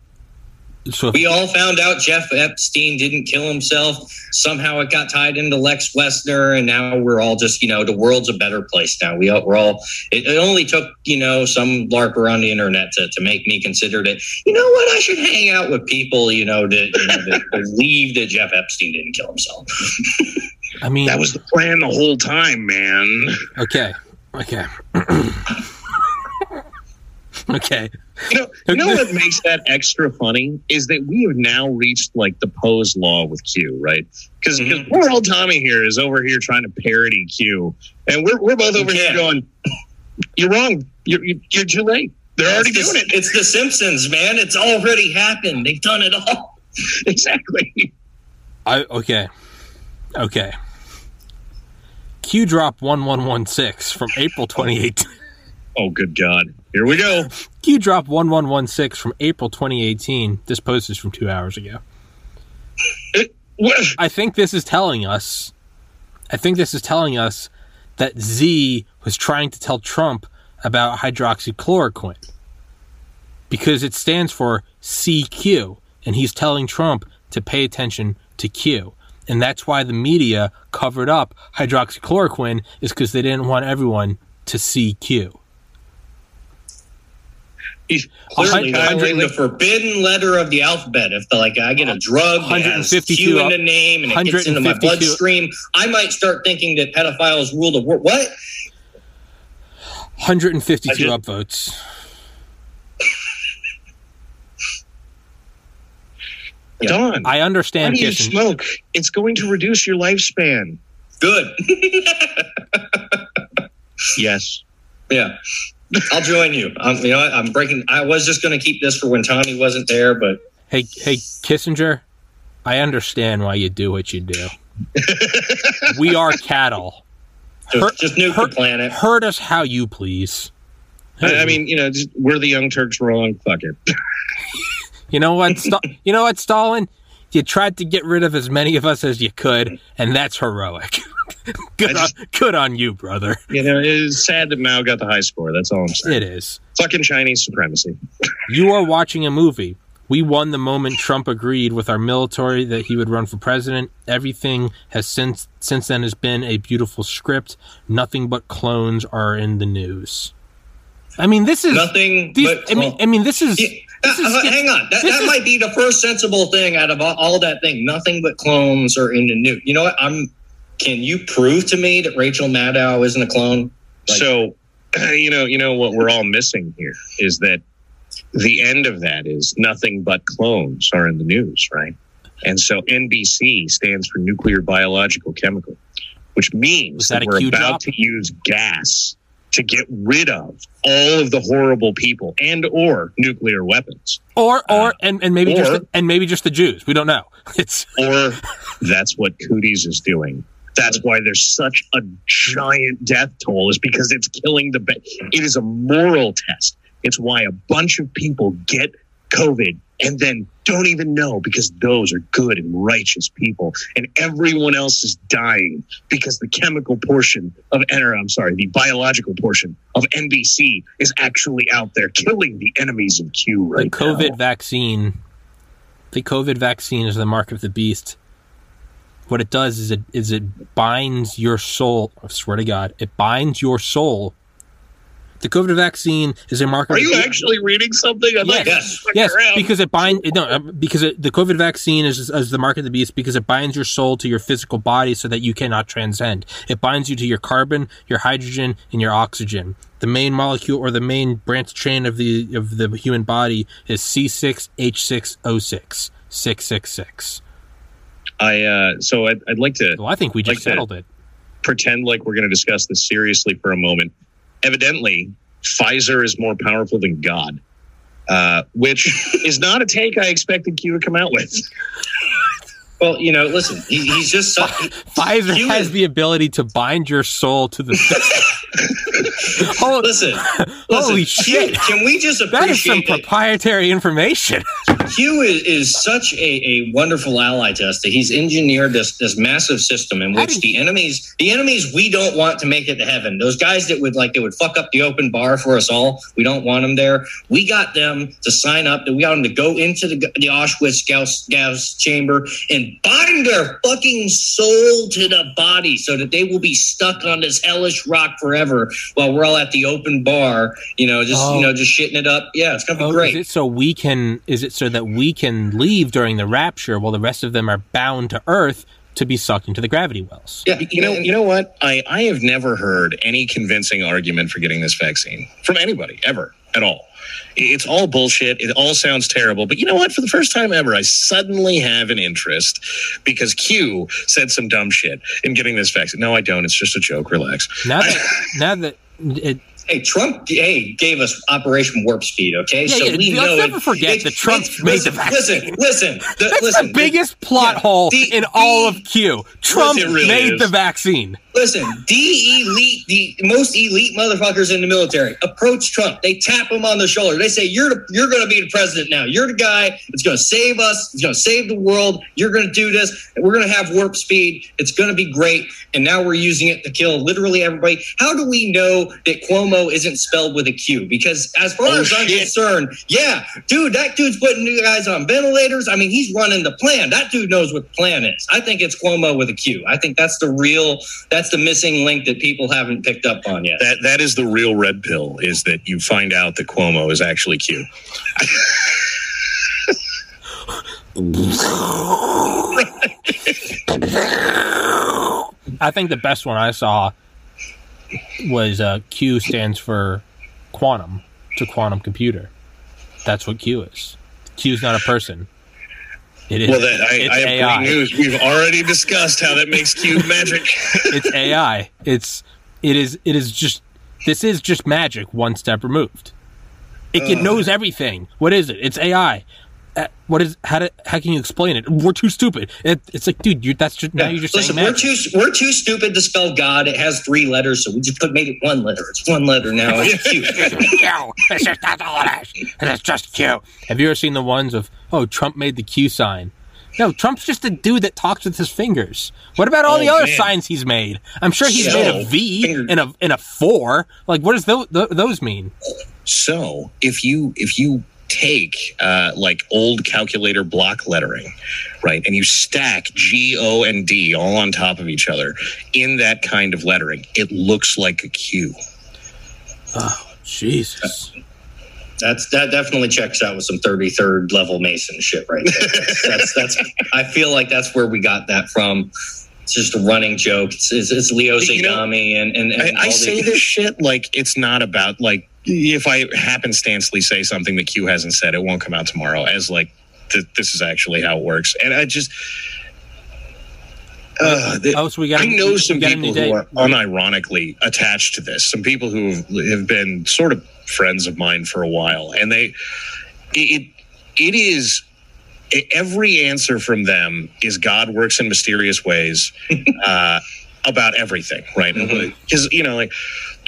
so we all found out Jeff Epstein didn't kill himself. Somehow it got tied into Lex Wexner, and now we're all just, you know, the world's a better place now. We all, we're all. It, it only took, you know, some larper on the internet to, to make me consider that. You know what? I should hang out with people, you know, that, you know, that believe that Jeff Epstein didn't kill himself. I mean, that was the plan the whole time, man. Okay. Okay. okay. You know, you know what makes that extra funny is that we have now reached like the Poe's law with Q, right? Because mm-hmm. poor old Tommy here is over here trying to parody Q, and we're we're both over here going, "You're wrong. You're you're too late. They're already it's doing the, it. It's the Simpsons, man. It's already happened. They've done it all. exactly. I okay, okay. Q drop one one one six from April twenty eighth. Oh, good God. Here we go. Q drop 1116 from April 2018. This post is from two hours ago. I think this is telling us, I think this is telling us that Z was trying to tell Trump about hydroxychloroquine because it stands for CQ, and he's telling Trump to pay attention to Q. And that's why the media covered up hydroxychloroquine, is because they didn't want everyone to see Q. He's clearly violating the forbidden letter of the alphabet. If the, like I get a drug that has Q in the name and it gets into my bloodstream, I might start thinking that pedophiles rule the world. What? 152 just, upvotes. Don, I understand. Why do you smoke? It's going to reduce your lifespan. Good. yes. Yeah. I'll join you. I'm, you know, I'm breaking. I was just going to keep this for when Tommy wasn't there, but hey, hey, Kissinger, I understand why you do what you do. we are cattle. Just, hurt, just nuke hurt, the planet. Hurt us how you please. I, I mean, you know, just, we're the Young Turks wrong. Fuck it. you know what? St- you know what, Stalin? You tried to get rid of as many of us as you could, and that's heroic. good, just, on, good on you, brother. You know, it's sad that Mao got the high score. That's all I'm saying. It is. Fucking Chinese supremacy. you are watching a movie. We won the moment Trump agreed with our military that he would run for president. Everything has since since then has been a beautiful script. Nothing but clones are in the news. I mean, this is nothing. These, I mean, I mean, this is. Yeah uh, uh, hang on, that, that is, might be the first sensible thing out of all, all, that thing. Nothing but clones are in the new. You know what? I'm. Can you prove to me that Rachel Maddow isn't a clone? Like, so, you know, you know what we're all missing here is that the end of that is nothing but clones are in the news, right? And so NBC stands for nuclear biological chemical, which means that, that we're about to use gas to get rid of all of the horrible people and or nuclear weapons. Or or uh, and, and maybe or, just the, and maybe just the jews. We don't know. It's or that's what cooties is doing. That's why there's such a giant death toll is because it's killing the it is a moral test. It's why a bunch of people get covid and then don't even know because those are good and righteous people and everyone else is dying because the chemical portion of or I'm sorry the biological portion of NBC is actually out there killing the enemies of Q right the COVID now. vaccine the COVID vaccine is the mark of the beast what it does is it is it binds your soul I swear to God it binds your soul the COVID vaccine is a marker. Are you actually reading something? I'm yes, yes, yes because it binds. No, uh, because it, the COVID vaccine is, is the mark of the beast because it binds your soul to your physical body so that you cannot transcend. It binds you to your carbon, your hydrogen, and your oxygen. The main molecule or the main branch chain of the of the human body is C6H6O6 six six six. I uh, so I'd, I'd like to. Well, I think we just like settled it. Pretend like we're going to discuss this seriously for a moment evidently Pfizer is more powerful than God. uh, which is not a take I expected Q to come out with. Well, you know, listen, he, he's just so, Pfizer Q has the ability to bind your soul to the. oh, listen. Holy listen, shit. Can we just that is some appreciate that proprietary information. Hugh is, is such a, a wonderful ally to us that he's engineered this this massive system in which the enemies the enemies we don't want to make it to heaven. Those guys that would like they would fuck up the open bar for us all. We don't want them there. We got them to sign up. That We got them to go into the, the Auschwitz gas, gas chamber and bind their fucking soul to the body so that they will be stuck on this hellish rock forever while we're all at the open bar. You know, just Oh. you know, just shitting it up. Yeah, it's gonna be Oh, great. is it so we can? Is it so that we can leave during the rapture while the rest of them are bound to Earth to be sucked into the gravity wells? yeah, You know, you know what? I, I have never heard any convincing argument for getting this vaccine from anybody ever at all. It's all bullshit. It all sounds terrible. But you know what? For the first time ever, I suddenly have an interest because Q said some dumb shit in getting this vaccine. No, I don't. It's just a joke. Relax. Now that now that it, Hey, Trump, hey, gave us Operation Warp Speed. Okay, Yeah, yeah, we let's know never it- forget it- that Trump it's- made listen, the vaccine. Listen, listen, the, that's listen, the biggest plot yeah, hole the- in all of Q. Trump really made is. the vaccine. Listen, the elite, the most elite motherfuckers in the military approach Trump. They tap him on the shoulder. They say, "You're the, you're going to be the president now. You're the guy that's going to save us. It's going to save the world. You're going to do this. And we're going to have warp speed. It's going to be great." And now we're using it to kill literally everybody. How do we know that Cuomo isn't spelled with a Q? Because as far Oh, as I'm concerned, yeah, dude, that dude's putting new guys on ventilators. I mean, he's running the plan. That dude knows what the plan is. I think it's Cuomo with a Q. I think that's the real, that's the missing link that people haven't picked up on yet. That that is the real red pill. Is that you find out that Cuomo is actually Q. I think the best one I saw was uh, Q stands for quantum to quantum computer. That's what Q is. Q is not a person. It is. Well, that, I, I have great news. We've already discussed how that makes Q magic. It's AI. It's it is it is just this is just magic one step removed. It can, knows everything. What is it? It's AI. Uh, what is how do, how can you explain it? We're too stupid. It, it's like, dude, you that's just now you're just Listen, saying we're magic. too we're too stupid to spell God. It has three letters, so we just put made it one letter. It's one letter now. It's cute. Q. It's just that's all it is. It's just Q. Have you ever seen the ones of oh Trump made the Q sign? No, Trump's just a dude that talks with his fingers. What about all Oh, the other man. signs he's made? I'm sure he's So, made a V finger- and a and a four. Like, what does those, those mean? So if you if you take uh, like old calculator block lettering, right, and you stack G, O, and D all on top of each other in that kind of lettering, it looks like a Q. Oh, Jesus. That's that definitely checks out with some thirty third level Mason shit right there. That's, that's that's. I feel like that's where we got that from. It's just a running joke. It's, it's, it's Leo You know, and and, and I, I say this shit like it's not about like if I happenstancely say something that Q hasn't said, it won't come out tomorrow as like th- this is actually how it works. And I just. Uh, the- Oh, so we got. I know some we people who are unironically attached to this. Some people who have, have been sort of friends of mine for a while, and they it it is every answer from them is God works in mysterious ways uh, about everything, right? Mhm. Because you know, like,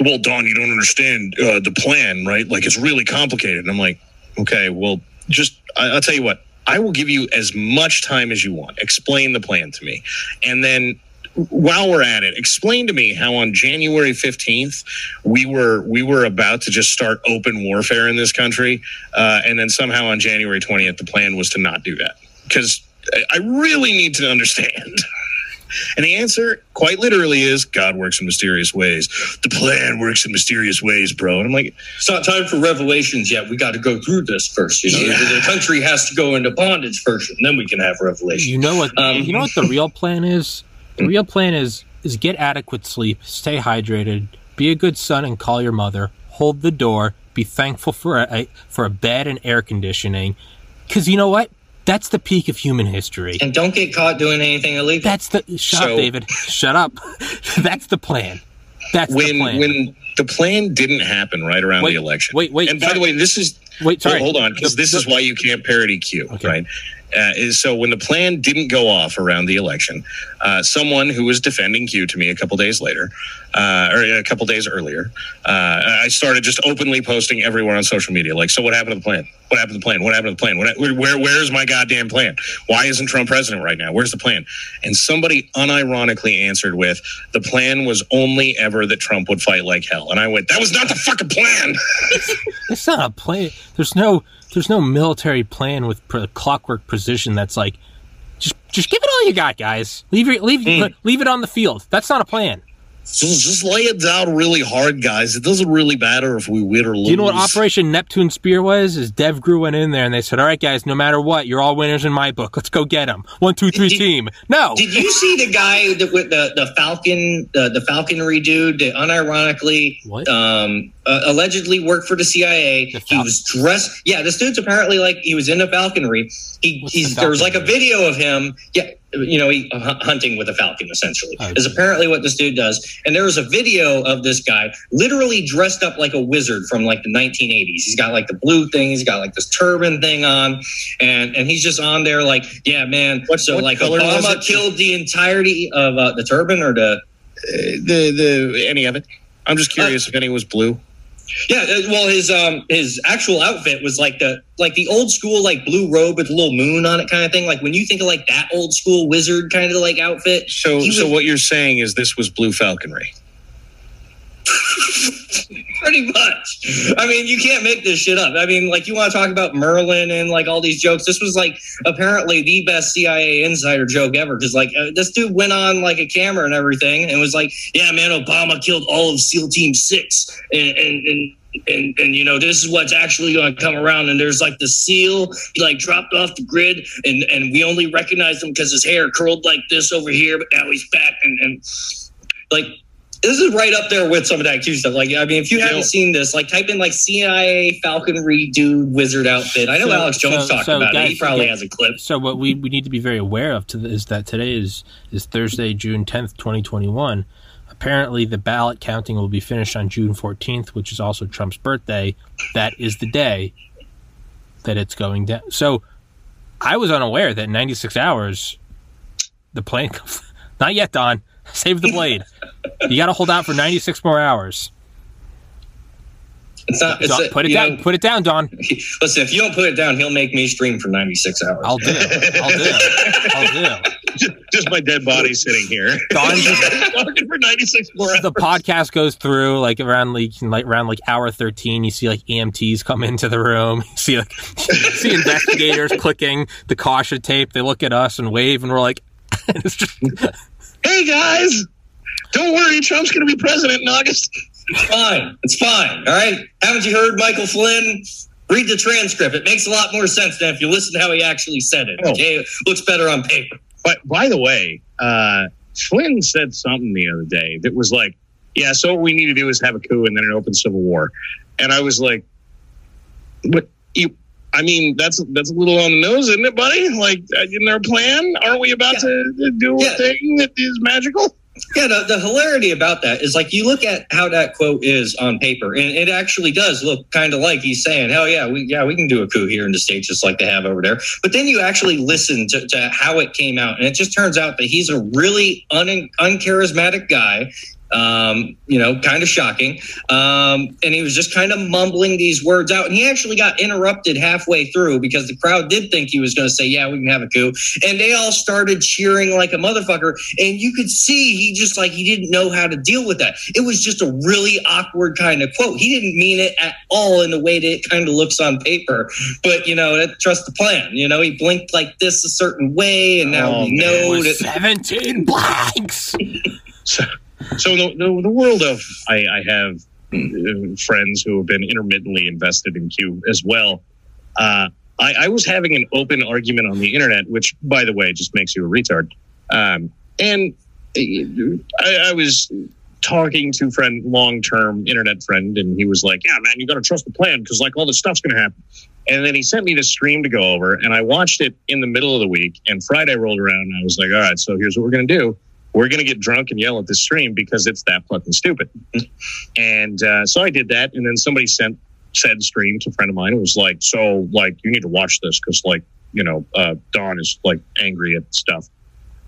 well, Don, you don't understand uh, the plan, right? Like, it's really complicated. And I'm like, okay, well, just I, I'll tell you what. I will give you as much time as you want. Explain the plan to me. And then while we're at it, explain to me how on January 15th we were we were about to just start open warfare in this country, uh, and then somehow on January 20th the plan was to not do that. Because I I really need to understand. And the answer, quite literally, is God works in mysterious ways. The plan works in mysterious ways, bro. And I'm like, It's not time for revelations yet. We got to go through this first. You know, Yeah. the, country has to go into bondage first, and then we can have revelation. You know what? Um, you know what the real plan is. The real plan is is get adequate sleep, stay hydrated, be a good son, and call your mother. Hold the door. Be thankful for a for a bed and air conditioning. Because you know what? That's the peak of human history. And don't get caught doing anything illegal. That's the shut So- up, David. Shut up. That's the plan. That's the plan. when the plan didn't happen right around Wait, the election. wait, wait, And by the way, this is Wait, sorry. Hold on, because this the- is why you can't parody Q, Okay. right? Uh, is so when the plan didn't go off around the election, uh, someone who was defending Q to me a couple days later, uh, or a couple days earlier, uh, I started just openly posting everywhere on social media, like, "So what happened to the plan? What happened to the plan? What happened to the plan? What, where, where, where's my goddamn plan? Why isn't Trump president right now? Where's the plan?" And somebody unironically answered with, "The plan was only ever that Trump would fight like hell," and I went, "That was not the fucking plan." It's not a plan. There's no there's no military plan with pre- clockwork precision that's like just just give it all you got, guys. Leave your leave Mm. leave it on the field. That's not a plan. Just, just lay it down really hard, guys. It doesn't really matter if we win or lose. Do you know what Operation Neptune Spear was? Is DEVGRU went in there and they said, "All right, guys, no matter what, you're all winners in my book. Let's go get them. One, two, three, Did- team." No, Did you see the guy that with the the Falcon the, the falconry dude that unironically What? um uh, allegedly worked for the CIA? The he was dressed. Yeah, this dude's apparently like he was in into falconry. He the there was like a video of him. Yeah. You know, he uh, hunting with a falcon essentially Oh, is apparently what this dude does. And there was a video of this guy literally dressed up like a wizard from like the 1980s. He's got like the blue thing. He's got like this turban thing on, and and he's just on there like, yeah, man. What- so what like Obama killed the entirety of uh, the turban or the the the any of it? I'm just curious if any was blue. Yeah. uh, Well, his um his actual outfit was like the like the old school like blue robe with a little moon on it kind of thing. Like when you think of like that old school wizard kind of like outfit, So so was- what you're saying is this was blue falconry. Pretty much. I mean, you can't make this shit up. I mean, like you want to talk about Merlin and like all these jokes. This was like apparently the best CIA insider joke ever because like uh, this dude went on like a camera and everything and was like, "Yeah, man, Obama killed all of SEAL Team Six, and and." and and, and you know this is what's actually going to come around and there's like the seal he like dropped off the grid and and we only recognized him because his hair curled like this over here but now he's back and and like this is right up there with some of that Q stuff. Like, I mean, if you haven't seen this, like, type in like CIA falconry dude wizard outfit. I know So- Alex Jones so- talked so about it. He probably yeah. has a clip. So what we, we need to be very aware of to the, is that today is is Thursday, June tenth, twenty twenty one. Apparently, the ballot counting will be finished on June fourteenth, which is also Trump's birthday. That is the day that it's going down. So, I was unaware that ninety six hours, the plane. Not yet, Don. Save the blade. you got to hold out for ninety six more hours. It's not. It's Don, a- put it down. know, Put it down, Don. listen, if you don't put it down, he'll make me stream for 96 hours. I'll do. it. I'll do. it. I'll do. it. Just, just my dead body sitting here. Don just Talking for 96 more hours. the podcast goes through like around like, like around like hour 13 you see like EMTs come into the room you see like you see investigators clicking the caution tape they look at us and wave and we're like it's just Hey guys, don't worry, Trump's going to be president in August. It's fine. It's fine. All right. Haven't you heard Michael Flynn? Read the transcript. It makes a lot more sense than if you listen to how he actually said it. Okay. It looks better on paper. But by the way, uh, Flynn said something the other day that was like, "Yeah, so what we need to do is have a coup and then an open civil war." And I was like, "But you." I mean, that's that's a little on the nose, isn't it, buddy? Like, uh, in isn't there a plan? Aren't we about Yeah. to do a Yeah. thing that is magical? Yeah, the, the hilarity about that is like you look at how that quote is on paper, and it actually does look kind of like he's saying, "Hell yeah, we yeah we can do a coup here in the states just like they have over there." But then you actually listen to, to how it came out, and it just turns out that he's a really un, uncharismatic guy. Um, you know, kind of shocking. Um, and he was just kind of mumbling these words out, and he actually got interrupted halfway through because the crowd did think he was going to say, "Yeah, we can have a coup," and they all started cheering like a motherfucker. And you could see he just like he didn't know how to deal with that. It was just a really awkward kind of quote. He didn't mean it at all in the way that it kind of looks on paper. But you know, trust the plan. You know, he blinked like this a certain way, and now Oh, we know that. 17 blanks So, the, the, the world of I, I have uh, friends who have been intermittently invested in Q as well. Uh, I, I was having an open argument on the internet, which, by the way, just makes you a retard. Um, and I, I was talking to friend, long term internet friend, and he was like, "Yeah, man, you got to trust the plan because like all this stuff's going to happen." And then he sent me the stream to go over, and I watched it in the middle of the week. And Friday rolled around, and I was like, "All right, so here's what we're going to do." We're going to get drunk and yell at the stream because it's that fucking stupid. And uh, so I did that. And then somebody sent said stream to a friend of mine and was like, so like, you need to watch this because like, you know, uh, Don is like angry at stuff.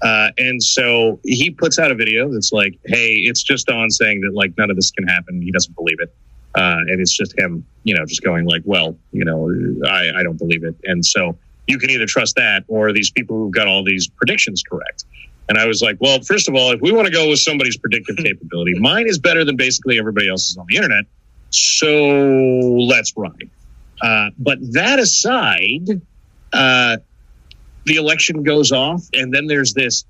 Uh, and so he puts out a video that's like, hey, it's just Don saying that like none of this can happen. He doesn't believe it. Uh, and it's just him, you know, just going like, well, you know, I, I don't believe it. And so you can either trust that or these people who've got all these predictions correct. And I was like, well, first of all, if we want to go with somebody's predictive capability, mine is better than basically everybody else's on the internet. So let's ride. Uh, but that aside, uh, the election goes off, and then there's this,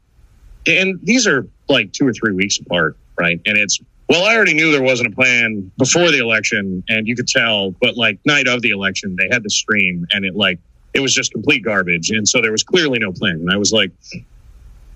and these are like two or three weeks apart, right? And it's, well, I already knew there wasn't a plan before the election, and you could tell, but like night of the election, they had the stream, and it like, it was just complete garbage. And so there was clearly no plan. And I was like,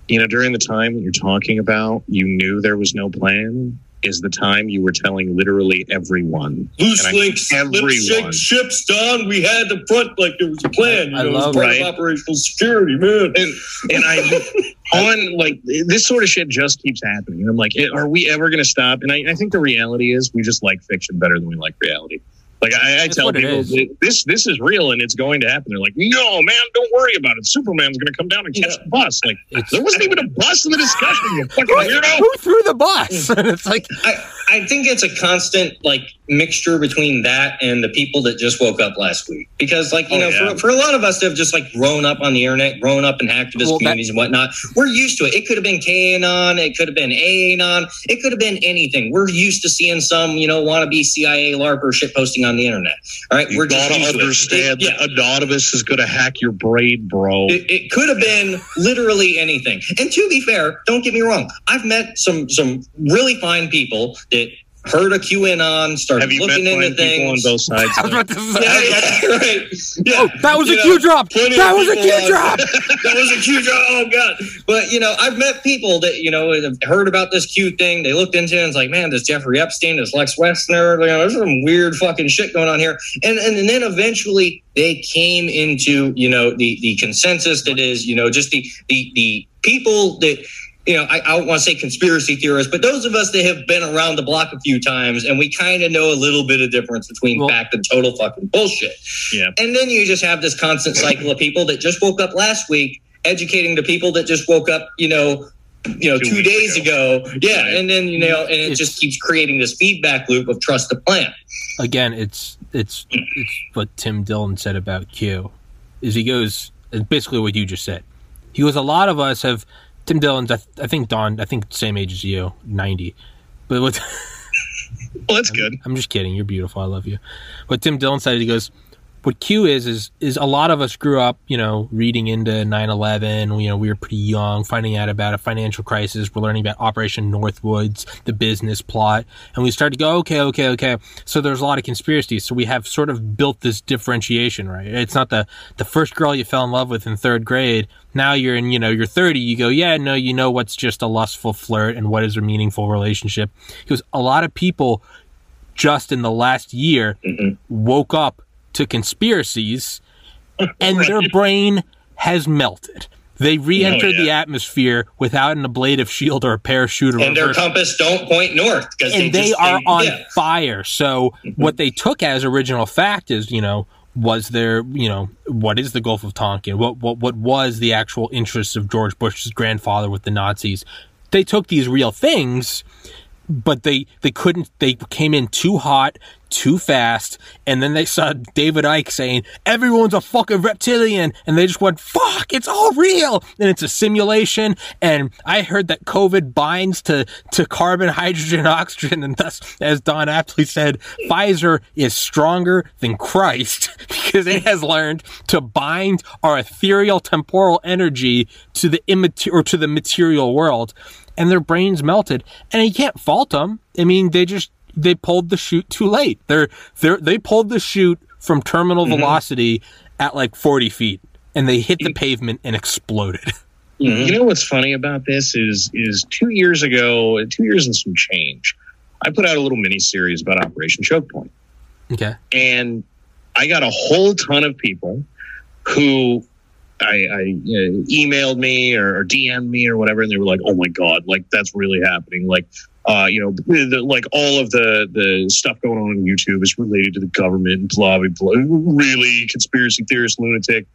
you know, during the time that you're talking about, you knew there was no plan is the time you were telling literally everyone. Loose links, everyone. ships, Don. We had the front like there was a plan. You I know, love it was part right? of operational security, man. And, and I, on like this sort of shit just keeps happening. And I'm like, eh, are we ever going to stop? And I, I think the reality is we just like fiction better than we like reality. Like I, I tell people, this this is real and it's going to happen. They're like, no, man, don't worry about it. Superman's going to come down and catch Yeah. the bus. Like It's- there wasn't even a bus in the discussion. You fucking weirdo. Who threw the bus? and it's like, I, I think it's a constant like mixture between that and the people that just woke up last week. Because like, you Oh, know, yeah. for, for a lot of us that have just like grown up on the internet, grown up in activist Well, that- communities and whatnot, we're used to it. It could have been QAnon, it could have been AAnon, it could have been anything. We're used to seeing some, you know, wannabe CIA LARPer shit posting on the internet. All right. You we're gotta used to it. understand yeah. that Anonymous is going to hack your brain, bro. It, it could have been literally anything. And to be fair, don't get me wrong. I've met some some really fine people that heard a QAnon, started Have you met looking into fine people on both sides? I was about to say, Yeah, yeah, right. Yeah. oh, that was You a know, Q drop. That was a people, uh, drop. that was a Q drop. Oh god! But you know, I've met people that you know have heard about this Q thing. They looked into it and it's like, man, this Jeffrey Epstein, this Lex Wexner, you know, there's some weird fucking shit going on here. And and, and then eventually they came into you know the the consensus that is you know just the the the people that. You know, I, I don't want to say conspiracy theorists, but those of us that have been around the block a few times and we kind of know a little bit of difference between Well- fact and total fucking bullshit. Yeah. And then you just have this constant cycle of people that just woke up last week, educating the people that just woke up, you know, you know, Two two, days ago. Yeah, Right. and then you know, and it It's- just keeps creating this feedback loop of trust the plan. Again, it's it's it's what Tim Dillon said about Q. Is he goes basically what you just said. He goes, a lot of us have Tim Dillon's. I, th- I think Don. I think same age as you, ninety. But what Well, that's good. I'm just kidding. You're beautiful. I love you. But Tim Dillon said, he goes, what Q is, is, is a lot of us grew up, you know, reading into 9-11. You know, we were pretty young, finding out about a financial crisis. We're learning about Operation Northwoods, the business plot. And we started to go, okay, okay, okay. So there's a lot of conspiracies. So we have sort of built this differentiation, right? It's not the, the first girl you fell in love with in third grade. Now you're in, you know, you're 30. You go, yeah, no, you know what's just a lustful flirt and what is a meaningful relationship. Because a lot of people just in the last year mm-hmm. woke up to conspiracies and their brain has melted. They oh, re-entered Oh, yeah. the atmosphere without an ablative shield or a parachute or And their compass don't point north because and they, just- are on yeah. fire. So mm-hmm. what they took as original fact is, you know, was there, you know, what is the Gulf of Tonkin? What what what was the actual interests of George Bush's grandfather with the Nazis? They took these real things, but they they couldn't. They came in too hot, too fast, and then they saw David Icke saying everyone's a fucking reptilian, and they just went fuck, it's all real, and it's a simulation. And I heard that COVID binds to to carbon, hydrogen, oxygen, and thus, as Don aptly said, Pfizer is stronger than Christ because it has learned to bind our ethereal temporal energy to the immaterial or to the material world and their brains melted. And you can't fault them. I mean, they just they pulled the chute too late. They're they are they pulled the chute from terminal mm-hmm. velocity at like forty feet, and they hit the pavement and exploded. You mm-hmm. know what's funny about this is is two years ago, two years and some change, I put out a little mini series about Operation Choke Point. Okay. and I got a whole ton of people who I, I you know, emailed me or, or DM'd me or whatever, and they were like, "Oh my god, like that's really happening." Like, uh, you know, the, like all of the the stuff going on on YouTube is related to the government, and blah blah blah. Really, conspiracy theorist lunatic.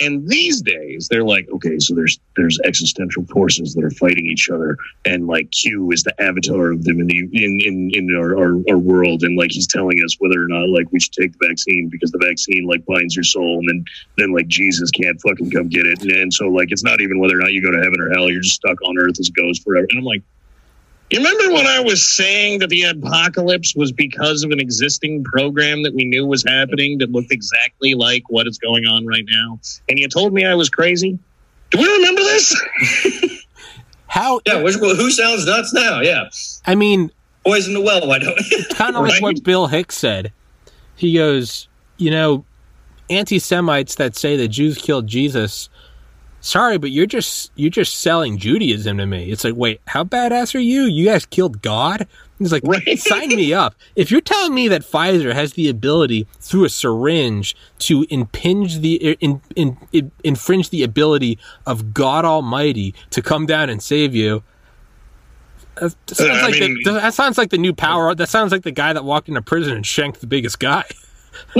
And these days, they're like, okay, so there's there's existential forces that are fighting each other, and like Q is the avatar of them in the in in, in our, our, our world, and like he's telling us whether or not like we should take the vaccine because the vaccine like binds your soul, and then then like Jesus can't fucking come get it, and, and so like it's not even whether or not you go to heaven or hell, you're just stuck on earth as a ghost forever. And I'm like, you remember when I was saying that the apocalypse was because of an existing program that we knew was happening that looked exactly like what is going on right now? And you told me I was crazy? Do we remember this? How? Yeah, which, well, who sounds nuts now? Yeah, I mean, poison the well. Why don't? kind of like Right. what Bill Hicks said. He goes, you know, anti Semites that say that Jews killed Jesus. Sorry, but you're just you're just selling Judaism to me. It's like, wait, how badass are you? You guys killed God? He's like, Right. sign me up. If you're telling me that Pfizer has the ability through a syringe to impinge the in, in, in, infringe the ability of God Almighty to come down and save you, that sounds, Uh, like mean- the, that sounds like the new power. That sounds like the guy that walked into prison and shanked the biggest guy.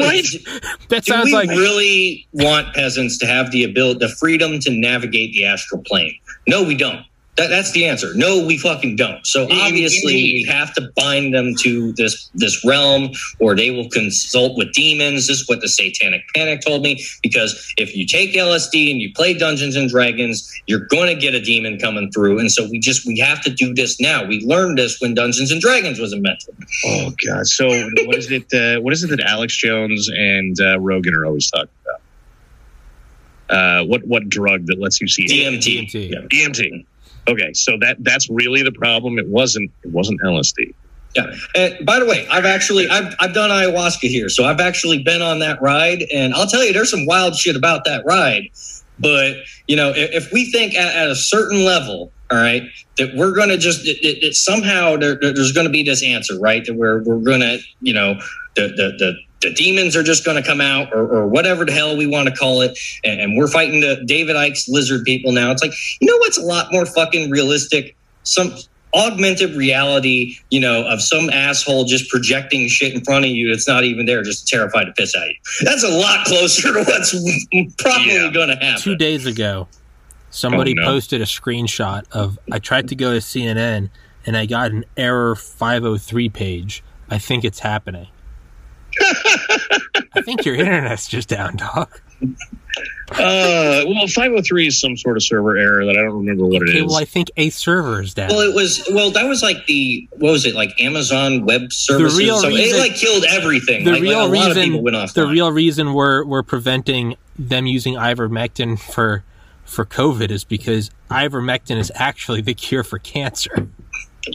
That Do sounds we like really want peasants to have the ability, the freedom to navigate the astral plane? No, we don't. That, that's the answer. No, we fucking don't. So Indeed. obviously, we have to bind them to this this realm, or they will consult with demons. This is what the Satanic Panic told me. Because if you take LSD and you play Dungeons and Dragons, you're going to get a demon coming through. And so we just we have to do this now. We learned this when Dungeons and Dragons was invented. Oh god! So what is it? Uh, what is it that Alex Jones and uh, Rogan are always talking about? Uh, what what drug that lets you see DMT. DMT. Yeah. DMT. Okay, so that that's really the problem. It wasn't it wasn't LSD. Yeah. And by the way, I've actually I've I've done ayahuasca here, so I've actually been on that ride, and I'll tell you, there's some wild shit about that ride. But you know, if, if we think at, at a certain level, all right, that we're going to just it, it, it somehow there, there- there's going to be this answer, right? That we're we're going to you know the the the the demons are just going to come out or, or whatever the hell we want to call it and, and we're fighting the david icke's lizard people now it's like you know what's a lot more fucking realistic some augmented reality, you know, of some asshole just projecting shit in front of you that's not even there, just terrified to piss at you. That's a lot closer to what's probably Yeah. going to happen. two days ago, somebody Oh, no. posted a screenshot of I tried to go to CNN and I got an error 503 page. I think it's happening. I think your internet's just down, dog. Uh, well, five hundred three is some sort of server error that I don't remember what it Okay, is. well, I think a server is down. Well, it was well. That was like the what was it like Amazon Web Services? The real so reason- it like killed everything. the like, real like, a lot of reason, people went off. the real reason we're we're preventing them using ivermectin for for COVID is because ivermectin is actually the cure for cancer.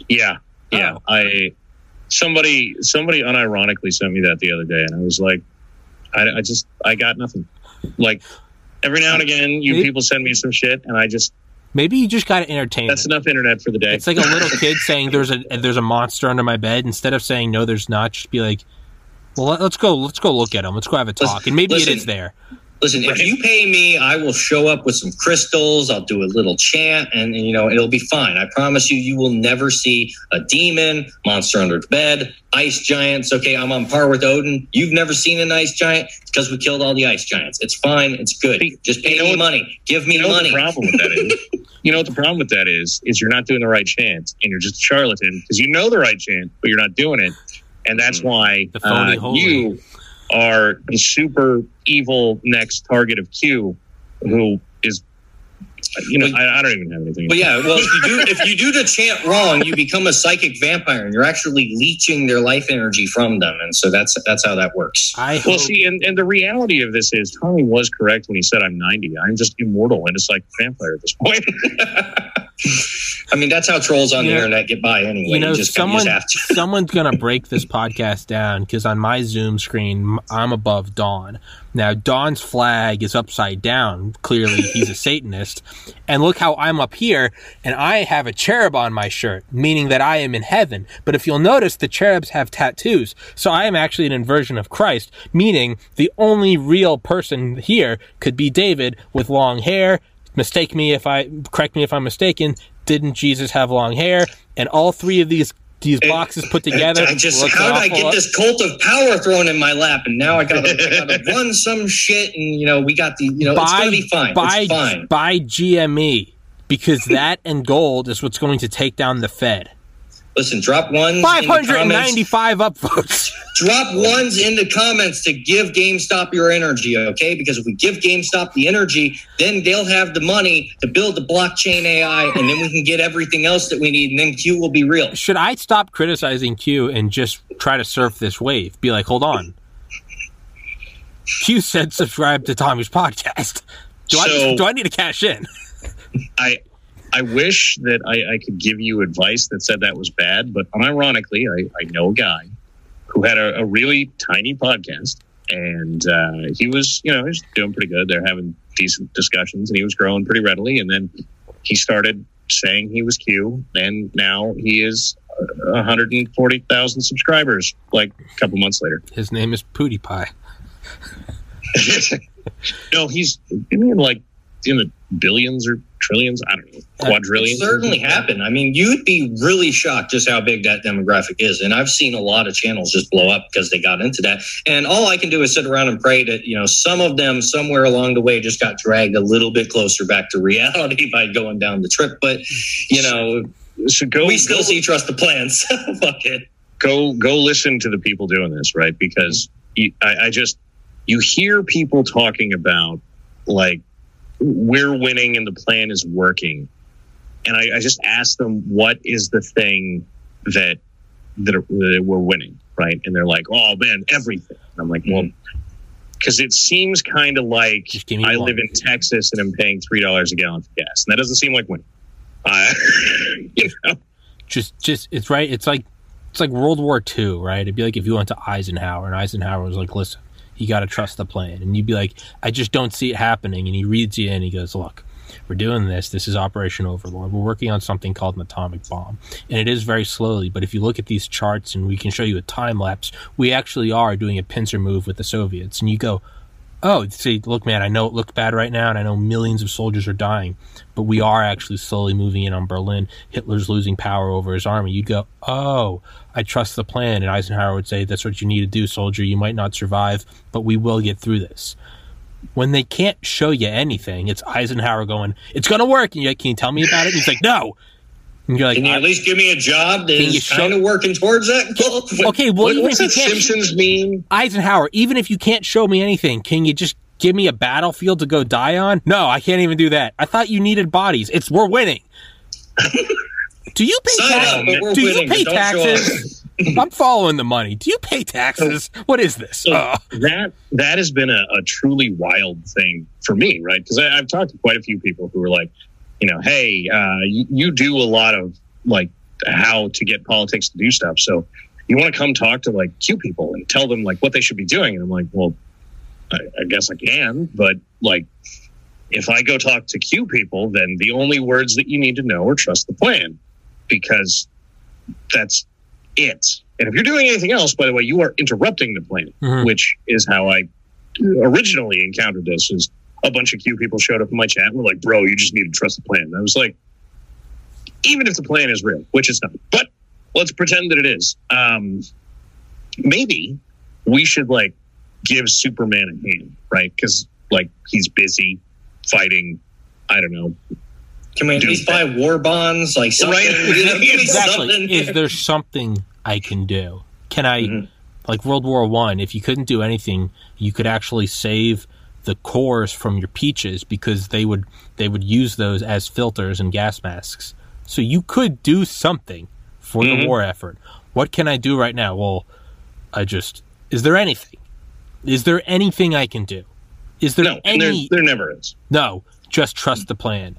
Yeah, yeah. Oh. I somebody somebody unironically sent me that the other day, and I was like, I, I just I got nothing. Like every now and again, you Maybe- people send me some shit, and I just Maybe you just got to entertain. that's enough internet for the day. It's like a little kid saying there's a there's a monster under my bed. Instead of saying no, there's not, just be like, well, let- let's go let's go look at him. Let's go have a talk, and maybe listen. it is there. Listen, if you pay me, I will show up with some crystals. I'll do a little chant, and, and, you know it'll be fine. I promise you, you will never see a demon, monster under the bed, ice giants. Okay, I'm on par with Odin. You've never seen an ice giant because we killed all the ice giants. It's fine. It's good. Just pay You know me what- money. Give me you know what money. the problem with that is? you know what the problem with that is? Is you're not doing the right chant, and you're just a charlatan because you know the right chant, but you're not doing it, and that's Mm-hmm. why The phony uh, you are the super evil next target of Q, who is, you know, I, I don't even have anything. But yeah, well, if you do if you do the chant wrong, you become a psychic vampire, and you're actually leeching their life energy from them, and so that's that's how that works. I Well, hope, see, and, and the reality of this is Tommy was correct when he said I'm 90. I'm just immortal and it's like vampire at this point. I mean, that's how trolls on You the know- internet get by anyway. you know, you just, someone to. someone's gonna break this podcast down because on my Zoom screen, I'm above Don. Now, Don's flag is upside down. Clearly, he's a Satanist. And look how I'm up here, and I have a cherub on my shirt, meaning that I am in heaven. But if you'll notice, the cherubs have tattoos, so I am actually an inversion of Christ, meaning the only real person here could be David with long hair. Mistake me if I correct me if I'm mistaken. Didn't Jesus have long hair? And all three of these these boxes put together. I just how did I get this cult of power thrown in my lap, and now I gotta, run some shit, and you know we got the you know it's gonna be fine. Buy, it's fine. buy GME because that and gold is what's going to take down the Fed. Listen, drop ones. in the Five hundred and comments. ninety-five upvotes. Drop ones in the comments to give GameStop your energy, okay? Because if we give GameStop the energy, then they'll have the money to build the blockchain AI, and then we can get everything else that we need, and then Q will be real. Should I stop criticizing Q and just try to surf this wave? Be like, hold on. Q said subscribe to Tommy's podcast. Do I do I need to cash in? I I wish that I, I could give you advice that said that was bad, but unironically, I, I know a guy who had a, a really tiny podcast, and uh, he was, you know, he was doing pretty good. They're having decent discussions, and he was growing pretty readily. And then he started saying he was Q, and now he is uh, 140,000 subscribers. Like a couple months later. His name is PewDiePie. no, he's I mean, like in the billions or trillions. I don't know, quadrillions. It certainly happened. I mean, you'd be really shocked just how big that demographic is. And I've seen a lot of channels just blow up because they got into that. And all I can do is sit around and pray that, you know, some of them somewhere along the way just got dragged a little bit closer back to reality by going down the trip. But, you know, So go. we still go, see trust the plans. Fuck it. go go listen to the people doing this, right? Because you, I, I just you hear people talking about like we're winning and the plan is working, and I, I just ask them what is the thing that that, that we're winning, right? And they're like, oh man, everything. And I'm like, well. Because it seems kind of like Just give me I one. live in Texas and I'm paying three dollars a gallon for gas, and that doesn't seem like winning. Uh, you know, just just it's right it's like it's like world war ii right it'd be like if you went to eisenhower and eisenhower was like listen you got to trust the plan. And you'd be like i just don't see it happening. And he reads you and he goes look we're doing this. This is operation overlord. We're working on something called an atomic bomb. And it is very slowly but if you look at these charts and we can show you a time lapse we actually are doing a pincer move with the soviets. And you go oh, see, look, man, I know it looks bad right now, and I know millions of soldiers are dying, but we are actually slowly moving in on Berlin. Hitler's losing power over his army. You'd go, oh, I trust the plan. And Eisenhower would say, that's what you need to do, soldier. You might not survive, but we will get through this. When they can't show you anything, it's Eisenhower going, it's going to work. And you're like, can you tell me about it? And he's like, no. And you're like, Can you at least give me a job that is show- kind of working towards that goal? okay, well, what, even what's if you can't Simpsons meme? Eisenhower, even if you can't show me anything, can you just give me a battlefield to go die on? No, I can't even do that. I thought you needed bodies. It's we're winning. do you pay taxes? Do you pay but don't show taxes? I'm following the money. Do you pay taxes? What is this? So Oh. that that has been a, a truly wild thing for me, right? Because I've talked to quite a few people who are like, you know, hey, uh, you, you do a lot of like how to get politics to do stuff. So you want to come talk to like Q people and tell them like what they should be doing. And I'm like, well, I, I guess I can, but like if I go talk to Q people, then the only words that you need to know are trust the plan because that's it. And if you're doing anything else, by the way, you are interrupting the plan, Mhm. which is how I originally encountered this. Is a bunch of Q people showed up in my chat and were like, "Bro, you just need to trust the plan." And I was like, even if the plan is real, which it's not, but let's pretend that it is. Um, maybe we should like give Superman a hand, right? Because like he's busy fighting. I don't know. Can we at least buy war bonds? Like something? Right. You know, give me exactly. something. Is there something I can do? Can I, Mhm. like World War One? If you couldn't do anything, you could actually save the cores from your peaches because they would they would use those as filters and gas masks. So you could do something for the Mhm. war effort. What can I do right now? Well, I just is there anything? Is there anything I can do? Is there No, and there, any? there never is. No, just trust the plan.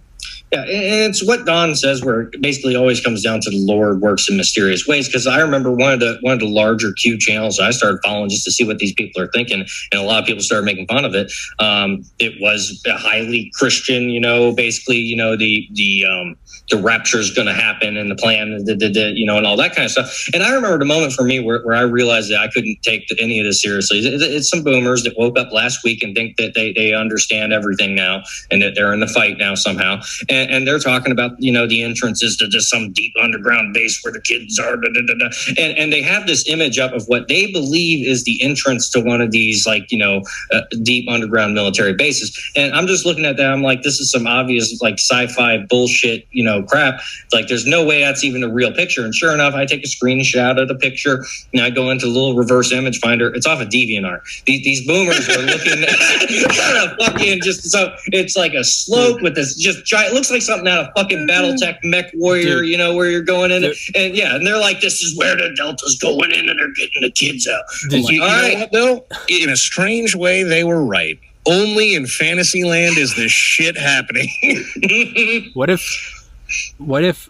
Yeah, and it's what Don says, where it basically always comes down to the Lord works in mysterious ways. Because I remember one of the one of the larger Q channels I started following just to see what these people are thinking, and a lot of people started making fun of it. Um, it was a highly Christian, you know, basically, you know, the the um, the rapture is going to happen and the plan, the, the, the, you know, and all that kind of stuff. And I remember the moment for me where, where I realized that I couldn't take any of this seriously. It's, it's some boomers that woke up last week and think that they, they understand everything now and that they're in the fight now somehow. And, and they're talking about, you know, the entrances to just some deep underground base where the kids are. Da, da, da, and, and they have this image up of what they believe is the entrance to one of these, like, you know, uh, deep underground military bases. And I'm just looking at that. I'm like, this is some obvious, like, sci fi bullshit, you know, crap. Like, there's no way that's even a real picture. And sure enough, I take a screenshot of the picture and I go into a little reverse image finder. It's off of DeviantArt. These, these boomers are looking at fucking just so it's like a slope with this just giant. Looks like something out of fucking mm-hmm. BattleTech Mech Warrior, Dude. you know, where you're going in. Dude. And yeah, and they're like, this is where the Delta's going in and they're getting the kids out. Did I'm like, You, you all know what though? In a strange way, they were right. Only in Fantasyland is this shit happening. What if, what if,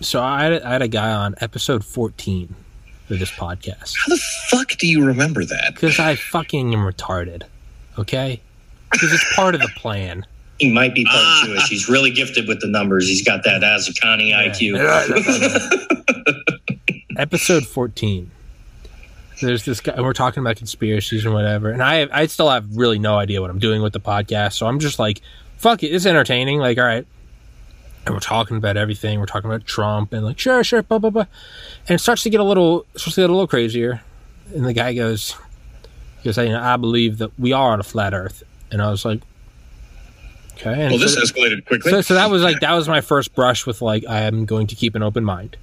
so I had, I had a guy on episode 14 of this podcast How the fuck do you remember that? because I fucking am retarded. Okay? Because it's part of the plan. He might be part Jewish. He's really gifted with the numbers. He's got that Ashkenazi IQ. episode 14 there's this guy and we're talking about conspiracies and whatever and i i still have really no idea what i'm doing with the podcast so i'm just like fuck it it's entertaining like all right. And we're talking about everything. We're talking about trump and like sure sure blah blah blah. And it starts to get a little it starts to get a little crazier. And the guy goes he goes you know, i believe that we are on a flat earth. And i was like okay Well, this so- escalated quickly. so, so that was like that was my first brush with like I am going to keep an open mind.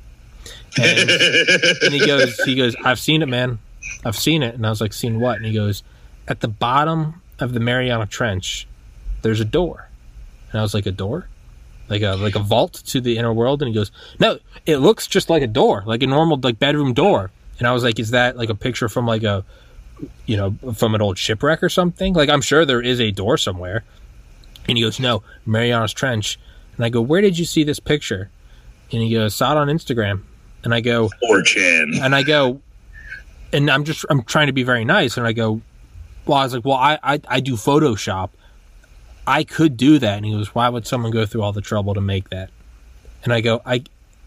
And, and he goes, he goes, I've seen it, man. I've seen it. And I was like, seen what? And he goes, at the bottom of the Mariana Trench, there's a door. And I was like, a door, like a like a vault to the inner world. And he goes, no, it looks just like a door, like a normal like bedroom door. And I was like, is that like a picture from like a, you know, from an old shipwreck or something? Like I'm sure there is a door somewhere. And he goes, no, Mariana's Trench. And I go, where did you see this picture? And he goes, saw it on Instagram. And I go, 4chan. and I go, and I'm just I'm trying to be very nice, and I go, well, I was like, well, I I, I do Photoshop, I could do that, and he goes, why would someone go through all the trouble to make that? And I go, I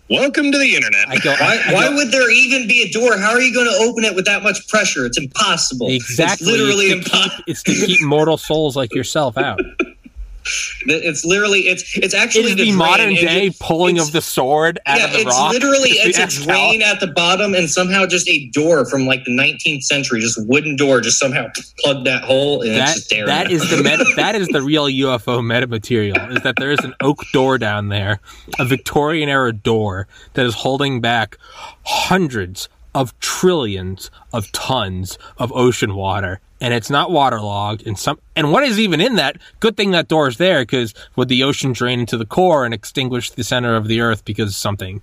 Welcome to the internet. I go, Why, I, I why go, would there even be a door? How are you going to open it with that much pressure? It's impossible. exactly It's literally it's to, keep, impossible. it's to keep mortal souls like yourself out. It's literally it's it's actually is the drain. modern day it- pulling it's- of the sword out yeah, of the it's rock. literally the it's a drain at the bottom and somehow just a door from like the 19th century, just wooden door, just somehow plugged that hole and it's that just there. that is the meta, that is the real UFO meta material. Is that there is an oak door down there, a Victorian era door that is holding back hundreds of trillions of tons of ocean water, and it's not waterlogged. And some and what is even in that? Good thing that door is there because would the ocean drain into the core and extinguish the center of the Earth because something?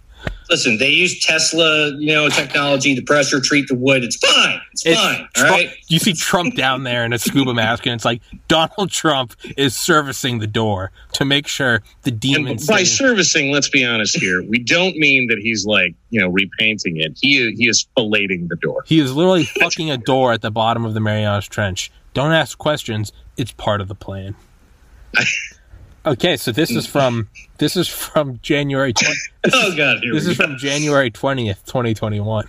Listen, they use Tesla, you know, technology to pressure treat the wood. It's fine. It's, It's fine. Trump- right. You see Trump down there in a scuba mask, and it's like Donald Trump is servicing the door to make sure the And demons. by servicing, let's be honest here, we don't mean that he's like, you know, repainting it. He he is filleting the door. he is literally fucking a door at the bottom of the Marianas Trench. Don't ask questions. It's part of the plan. Okay, so this is from this is from January. 20, Oh God, here this is go. from January twentieth, twenty twenty one.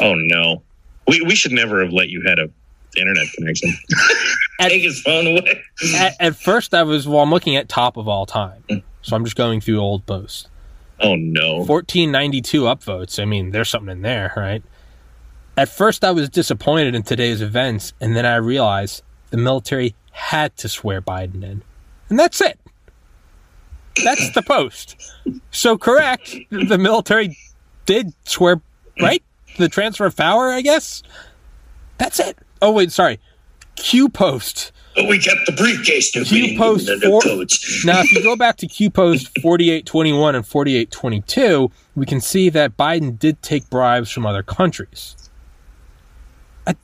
Oh no. We we should never have let you had a internet connection. Take his phone away. At, at first, I was well. I'm looking at top of all time, mm. so I'm just going through old posts. Oh no. 1492 upvotes. I mean, there's something in there, right? At first, I was disappointed in today's events, and then I realized the military had to swear Biden in. And that's it. That's the post. So, correct. The military did swear, right? The transfer of power, I guess? That's it. Oh, wait, sorry. Q post. But we kept the briefcase to Q post four- codes. Now, if you go back to Q post 4821 and 4822, we can see that Biden did take bribes from other countries. I,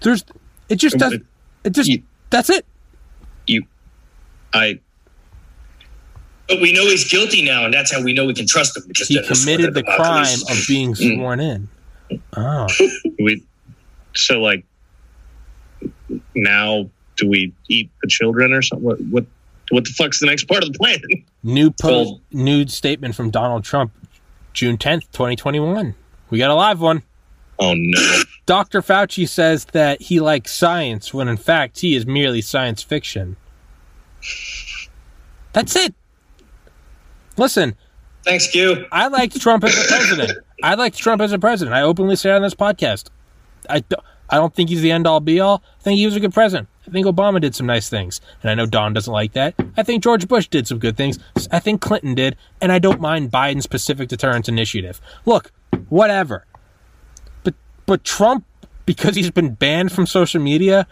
there's, it just doesn't. it just, that's it. I but we know he's guilty now, and that's how we know we can trust him because He committed the crime police. of being Mm. sworn in. Oh, we so like now do we eat the children or something? What what what the fuck's the next part of the plan? new post, Well- nude statement from Donald Trump, June tenth, twenty twenty one. We got a live one. Oh no. Dr. Fauci says that he likes science when in fact he is merely science fiction. That's it. Listen, Thanks, Q. I liked Trump as a president. I liked Trump as a president. I openly say on this podcast. I, I don't think he's the end all be all. I think he was a good president. I think Obama did some nice things. And I know Don doesn't like that. I think George Bush did some good things. I think Clinton did. And I don't mind Biden's Pacific Deterrence Initiative. Look, whatever. But but Trump, because he's been banned from social media,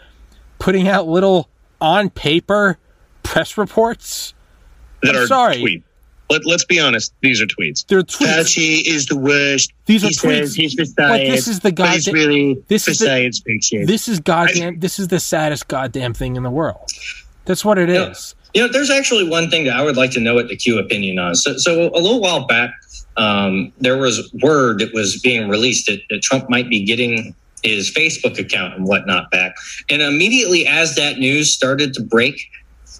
putting out little on paper press reports. That I'm are sorry. tweet. Let, let's be honest. These are tweets. They're tweets. Fauci is the worst. These are he tweets. he's for Like, science. this is the goddamn- really this is the- science fiction. This is goddamn. This is the saddest goddamn thing in the world. That's what it is. Yeah. You know, there's actually one thing that I would like to know what the Q opinion on. So, so a little while back, um, there was word that was being released that, that Trump might be getting his Facebook account and whatnot back. And immediately as that news started to break,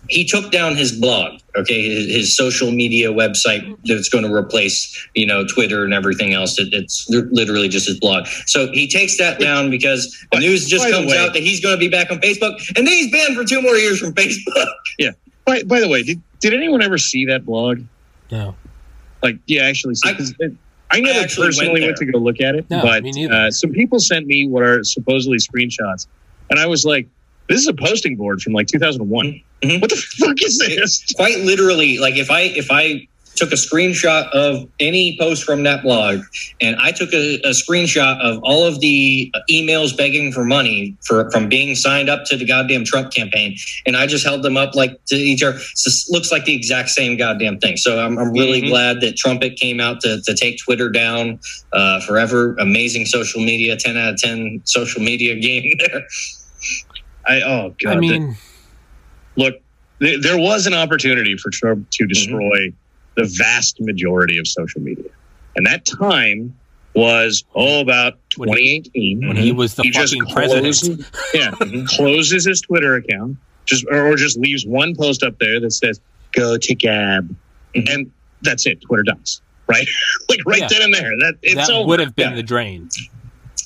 he took down his blog, okay, his, his social media website that's going to replace, you know, Twitter and everything else. It, it's literally just his blog. So he takes that down because the news just by comes way- out that he's going to be back on Facebook, and then he's banned for two more years from Facebook. By, by the way, did, did anyone ever see that blog? No. Like, yeah, actually, see, I- 'cause it- I never actually personally went, there. to go look at it, No, but me uh, some people sent me what are supposedly screenshots, and I was like, "This is a posting board from like 2001. Mhm. What the fuck is this?" quite literally like if i if i took a screenshot of any post from that blog and i took a, a screenshot of all of the emails begging for money for from being signed up to the goddamn trump campaign and i just held them up like to each other It looks like the exact same goddamn thing so i'm, I'm really Mhm. glad that trumpet came out to, to take twitter down uh, forever amazing social media 10 out of 10 social media game there I oh god, I the- look, th- there was an opportunity for Trump to destroy the vast majority of social media, and that time was oh about When he- 2018 when he was the he just fucking president. closes, yeah, closes his Twitter account, just or, or just leaves one post up there that says "Go to Gab," Mhm. and that's it. Twitter dies, right? like right Yeah. then and there. That it's that over. would have been Yeah. the drain.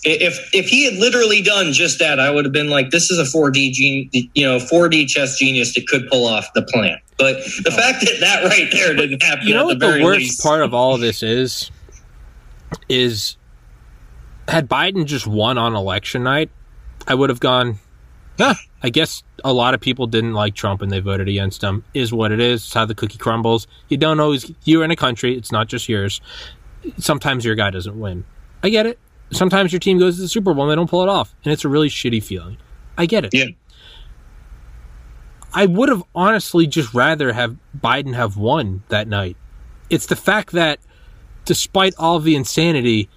If if he had literally done just that, I would have been like, "This is a 4D gen, you know, 4D chess genius that could pull off the plan." But the Oh. fact that that right there didn't happen, You know at what the, the worst least, part of all of this is? Is had Biden just won on election night, I would have gone, huh, I guess a lot of people didn't like Trump and they voted against him. Is what it is. It's how the cookie crumbles. You don't always, you're in a country, it's not just yours. Sometimes your guy doesn't win. I get it. Sometimes your team goes to the Super Bowl and they don't pull it off. And it's a really shitty feeling. I get it. Yeah. I would have honestly just rather have Biden have won that night. It's the fact that despite all the insanity,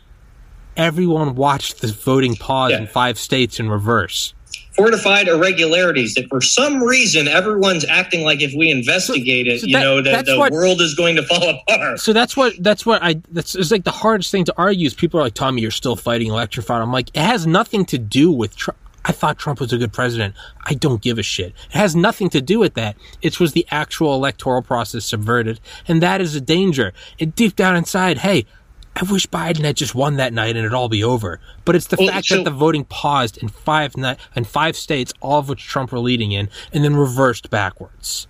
everyone watched the voting pause Yeah. in five states in reverse. Fortified irregularities that for some reason everyone's acting like if we investigate it, so you that- know, that the what- world is going to fall apart. So that's what that's what I that's it's like the hardest thing to argue is people are like Tommy, you're still fighting election fraud. I'm like, it has nothing to do with Trump. I thought Trump was a good president. I don't give a shit. It has nothing to do with that. It was the actual electoral process subverted, and that is a danger. And deep down inside, hey, I wish Biden had just won that night and it'd all be over. But it's the Well, fact so- that the voting paused in five ni- in five states, all of which Trump were leading in, and then reversed backwards.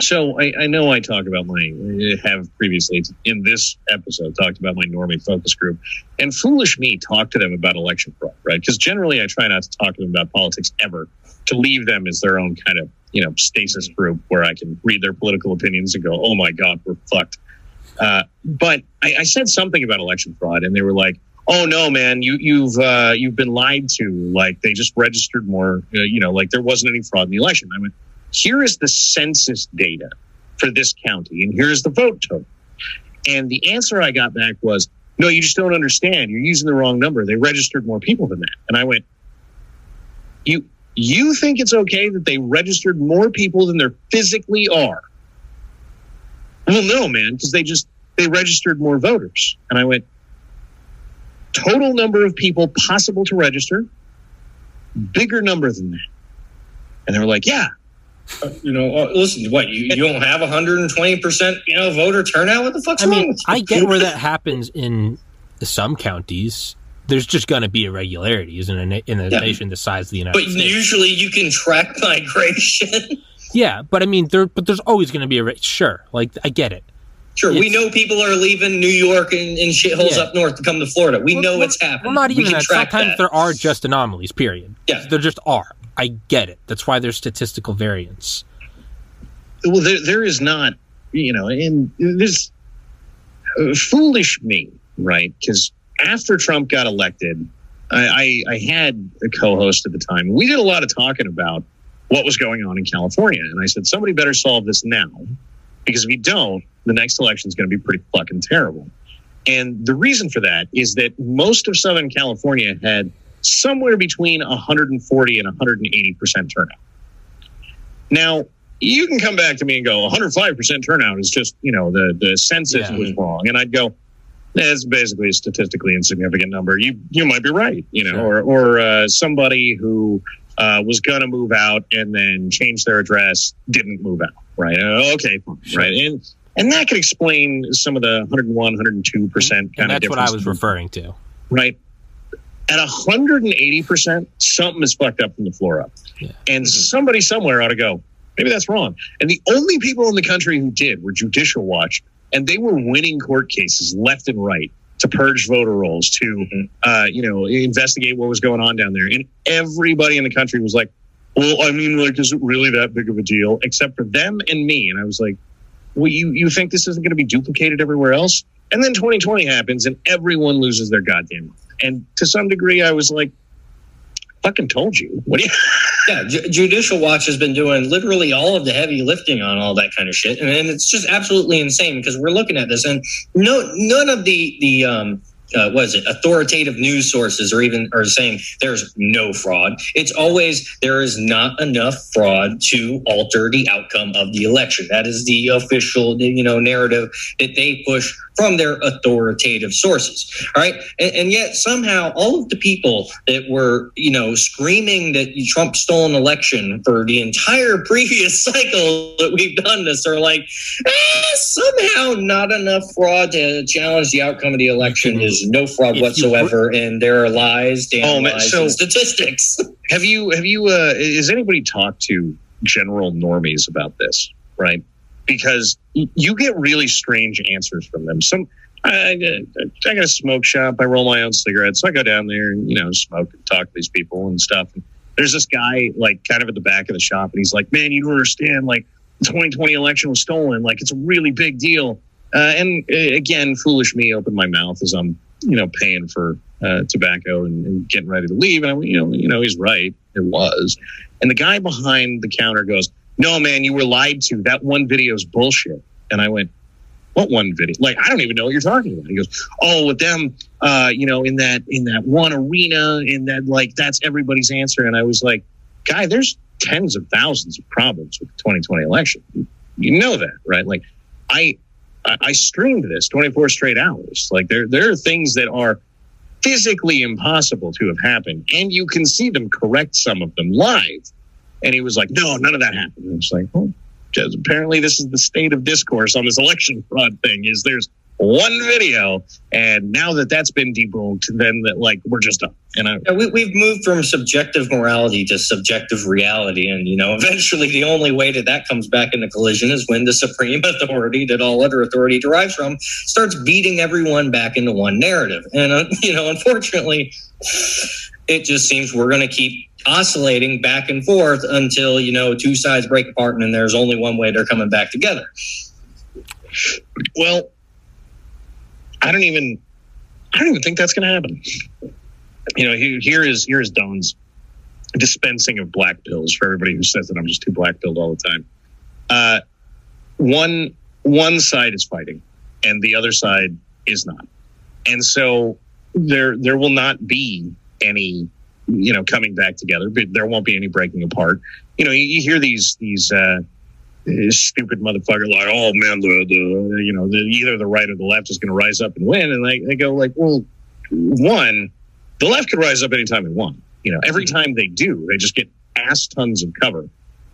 So I, I know I talk about my have previously in this episode talked about my normie focus group, and foolish me talk to them about election fraud, right? Because generally I try not to talk to them about politics ever, to leave them as their own kind of you know stasis group where I can read their political opinions and go, oh my god, we're fucked. Uh, but I, I said something about election fraud, and they were like, "Oh no, man, you, you've uh, you've been lied to. Like they just registered more. Uh, you know, like there wasn't any fraud in the election." I went, "Here is the census data for this county, and here's the vote total." And the answer I got back was, "No, you just don't understand. You're using the wrong number. They registered more people than that." And I went, "You you think it's okay that they registered more people than there physically are?" Well, no, man, because they just they registered more voters. And I went, total number of people possible to register, bigger number than that. And they were like, yeah. You know, uh, listen, what you, you don't have 120 percent, you know, voter turnout? What the fuck's I wrong mean, with you? I get where that happens in some counties. There's just going to be irregularities in a in a Yeah. nation the size of the United But States. But usually you can track migration. Yeah, but I mean, there but there's always going to be a sure. Like I get it. Sure, we know people are leaving New York and, and shitholes Yeah. up north to come to Florida. We know it's happening. Well, not we even can that. Sometimes that. there are just anomalies. Period. Yeah. there just are. I get it. That's why there's statistical variance. Well, there, there is not, you know, and this uh, foolish me, right? Because after Trump got elected, I, I, I had a co-host at the time. We did a lot of talking about what was going on in California, and I said somebody better solve this now, because if you don't, the next election is going to be pretty fucking terrible. And the reason for that is that most of Southern California had somewhere between 140 and 180 percent turnout. Now, you can come back to me and go 105% turnout is just you know the the census Yeah. was wrong and i'd go that's basically a statistically insignificant number you you might be right you know Sure. or or uh, somebody who uh, was going to move out and then change their address didn't move out right uh, okay Sure. right and and that could explain some of the 101 102% kind And of that's what I was referring to. right? At 180%, something is fucked up from the floor up. Yeah. And somebody somewhere ought to go, maybe that's wrong. And the only people in the country who did were Judicial Watch, and they were winning court cases left and right to purge voter rolls, to, uh, you know, investigate what was going on down there. And everybody in the country was like, well, I mean, like, is it really that big of a deal? Except for them and me. And I was like, well, you, you think this isn't going to be duplicated everywhere else? And then 2020 happens and everyone loses their goddamn mind. And to some degree, I was like, fucking told you. What do you? Yeah, Ju- Judicial Watch has been doing literally all of the heavy lifting on all that kind of shit, and, and it's just absolutely insane because we're looking at this, and no, none of the the um, uh, what is it authoritative news sources are even are saying there's no fraud. It's always there is not enough fraud to alter the outcome of the election. That is the official you know narrative that they push from their authoritative sources. All right. And, and yet somehow all of the people that were, you know, screaming that Trump stole an election for the entire previous cycle that we've done this are like, eh, somehow not enough fraud to challenge the outcome of the election. No fraud If you whatsoever. and there are lies, damn Oh, man, lies, so- and statistics. Have you, have you, uh, has anybody talked to general normies about this? Right. Because you get really strange answers from them. Some, I, I I got a smoke shop. I roll my own cigarettes. So I go down there and, you know, smoke and talk to these people and stuff. And there's this guy, like, kind of at the back of the shop, and he's like, man, you don't understand. Like, the 2020 election was stolen. Like, it's a really big deal. Uh, and uh, again, foolish me opened my mouth as I'm, you know, paying for uh, tobacco and, and getting ready to leave. And I, you know, you know, he's right. It was. And the guy behind the counter goes, "No, man, you were lied to. That one video is bullshit." And I went, "What one video? Like, I don't even know what you're talking about." He goes, "Oh, with them, uh, you know, in that in that one arena, in that like that's everybody's answer." And I was like, "Guy, there's tens of thousands of problems with the 2020 election. You know that, right? Like, I." I I streamed this 24 straight hours. Like there, there are things that are physically impossible to have happened, and you can see them correct some of them live. And he was like, "No, none of that happened." And it's like, well, just apparently this is the state of discourse on this election fraud thing. Is there's one video, and now that that's been debunked, then that like we're just done. And I, Yeah, we, we've moved from subjective morality to subjective reality. And, you know, eventually the only way that that comes back into collision is when the supreme authority that all other authority derives from starts beating everyone back into one narrative. And, uh, you know, unfortunately, it just seems we're going to keep oscillating back and forth until, you know, two sides break apart and then there's only one way they're coming back together. well, I don't even, I don't even think that's going to happen. You know, here is here is Don's dispensing of black pills for everybody who says that I'm just too black pilled all the time. Uh, one one side is fighting, and the other side is not, and so there there will not be any you know coming back together. But there won't be any breaking apart. You know, you, you hear these these uh, stupid motherfucker like, oh man, the, the you know, the, either the right or the left is going to rise up and win. And like, they go like, well, one, the left could rise up anytime they want. You know, every time they do, they just get ass tons of cover.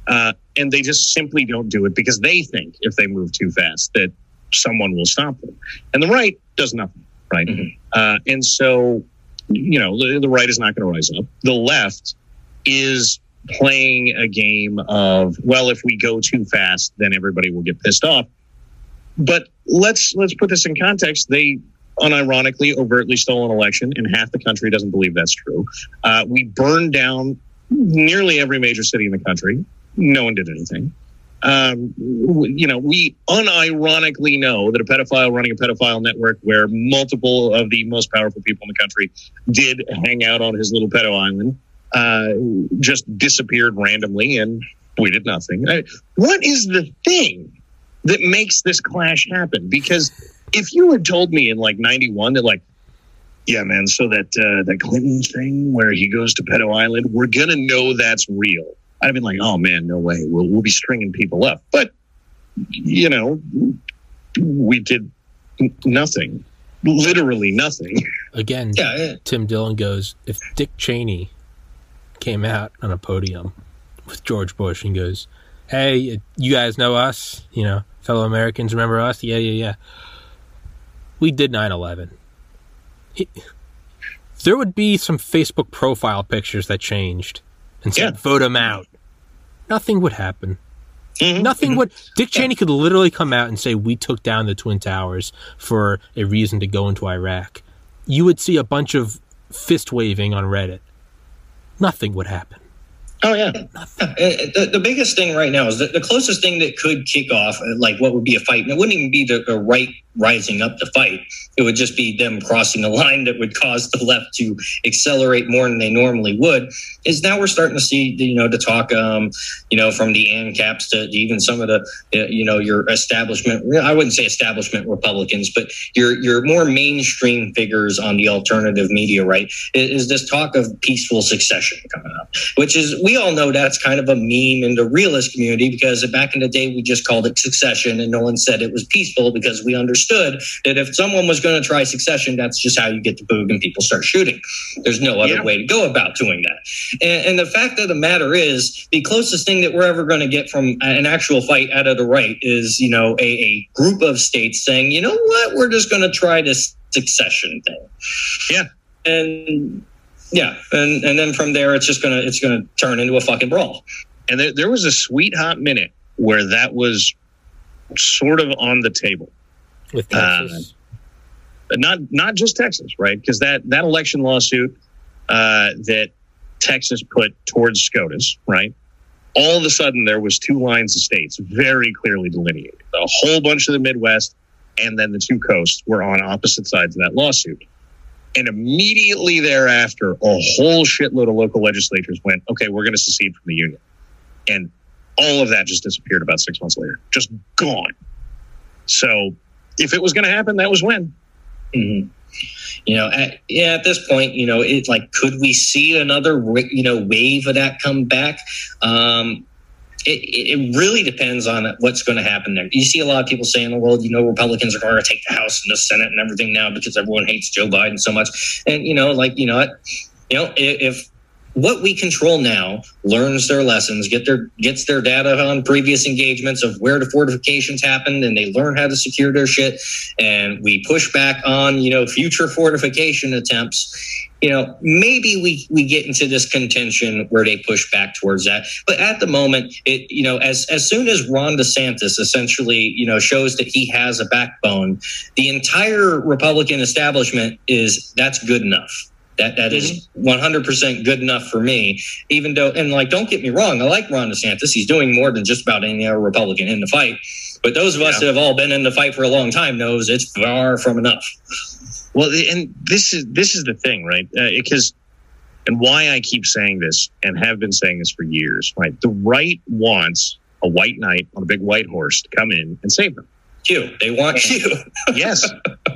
Uh, and they just simply don't do it because they think if they move too fast that someone will stop them. And the right does nothing, right? Uh, and so, you know, the, the right is not going to rise up. The left is playing a game of, well, if we go too fast, then everybody will get pissed off. But let's let's put this in context. They unironically, overtly stole an election, and half the country doesn't believe that's true. Uh, we burned down nearly every major city in the country. No one did anything. Um, you know, we unironically know that a pedophile running a pedophile network where multiple of the most powerful people in the country did hang out on his little pedo island uh, just disappeared randomly and we did nothing. Uh, What is the thing that makes this clash happen? Because if you had told me in like 91 that like, yeah, man, so that, uh, that Clinton thing where he goes to Pedo Island, we're going to know that's real. I'd have been like, oh man, no way. We'll, we'll be stringing people up. But, you know, we did nothing, literally nothing. Again, Yeah, yeah. Tim Dillon goes, if Dick Cheney came out on a podium with George Bush and goes, hey, you guys know us, you know, fellow Americans, remember us? Yeah, yeah, yeah. We did 9 11. There would be some Facebook profile pictures that changed and said, Yeah. vote him out. Nothing would happen. Mhm. Nothing would. Dick Cheney could literally come out and say, We took down the Twin Towers for a reason to go into Iraq. You would see a bunch of fist waving on Reddit. Nothing would happen. Oh yeah. The, the biggest thing right now is that the closest thing that could kick off, uh, like what would be a fight, and it wouldn't even be the, the right rising up to fight. It would just be them crossing a line that would cause the left to accelerate more than they normally would. Is now we're starting to see, you know, to talk, um, you know, from the ANCAPs to, to even some of the, uh, you know, your establishment. I wouldn't say establishment Republicans, but your your more mainstream figures on the alternative media, right? Is this talk of peaceful succession coming up? which is we all know that's kind of a meme in the realist community because back in the day we just called it succession and no one said it was peaceful because we understood that if someone was going to try succession that's just how you get the boog and people start shooting there's no other Yeah. way to go about doing that and, and the fact of the matter is the closest thing that we're ever going to get from an actual fight out of the right is you know a, a group of states saying you know what we're just going to try this succession thing Yeah. and yeah, and and then from there, it's just gonna it's gonna turn into a fucking brawl. And there, there was a sweet hot minute where that was sort of on the table. With Uh, But not not just Texas, right? Because that that election lawsuit uh, that Texas put towards SCOTUS, right? All of a sudden, there was two lines of states very clearly delineated. A whole bunch of the Midwest, and then the two coasts were on opposite sides of that lawsuit. And immediately thereafter, a whole shitload of local legislatures went, "Okay, we're going to secede from the union," and all of that just disappeared about six months later, just gone. So, if it was going to happen, that was when. Mhm. You know, at, yeah, at this point, you know, it like could we see another you know wave of that come back? Um, it, it really depends on what's going to happen there. You see a lot of people saying, "Well, you know, Republicans are going to take the House and the Senate and everything now because everyone hates Joe Biden so much." And you know, like you know, you know, if what we control now learns their lessons, get their gets their data on previous engagements of where the fortifications happened, and they learn how to secure their shit, and we push back on you know future fortification attempts. You know, maybe we we get into this contention where they push back towards that. But at the moment, it you know, as as soon as Ron DeSantis essentially you know shows that he has a backbone, the entire Republican establishment is that's good enough. That that is mm-hmm. 100% good enough for me. Even though, and like, don't get me wrong, I like Ron DeSantis. He's doing more than just about any other Republican in the fight. But those of us Yeah. that have all been in the fight for a long time knows it's far from enough. Well, and this is this is the thing, right? Uh, because and why I keep saying this and have been saying this for years, right? The right wants a white knight on a big white horse to come in and save them. Q, they want you. Yes,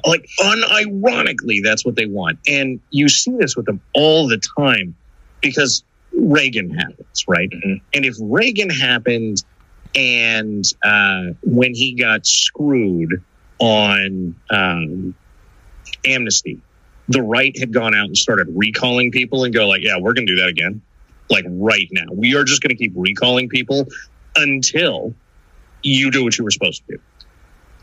like unironically, that's what they want, and you see this with them all the time because Reagan happens, right? Mhm. And if Reagan happened And uh, when he got screwed on um, amnesty, the right had gone out and started recalling people and go like, yeah, we're going to do that again. Like right now, we are just going to keep recalling people until you do what you were supposed to do.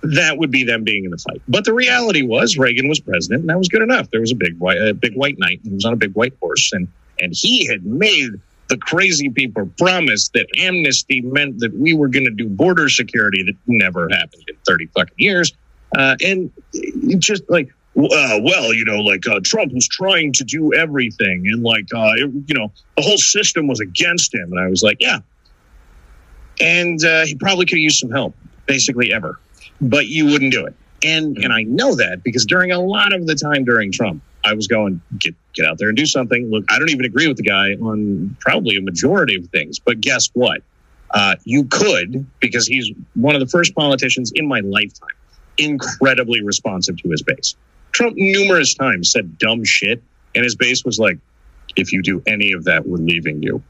That would be them being in the fight. But the reality was Reagan was president, and that was good enough. There was a big white, a big white knight, and he was on a big white horse, and and he had made the crazy people promise that amnesty meant that we were going to do border security that never happened in 30 fucking years. Uh, and just like, uh, well, you know, like uh, Trump was trying to do everything, and like, uh, it, you know, the whole system was against him. And I was like, yeah. And uh, he probably could have used some help, basically ever, but you wouldn't do it. And and I know that because during a lot of the time during Trump, I was going get get out there and do something. Look, I don't even agree with the guy on probably a majority of things, but guess what? Uh, you could because he's one of the first politicians in my lifetime incredibly responsive to his base. Trump numerous times said dumb shit, and his base was like, "If you do any of that, we're leaving you."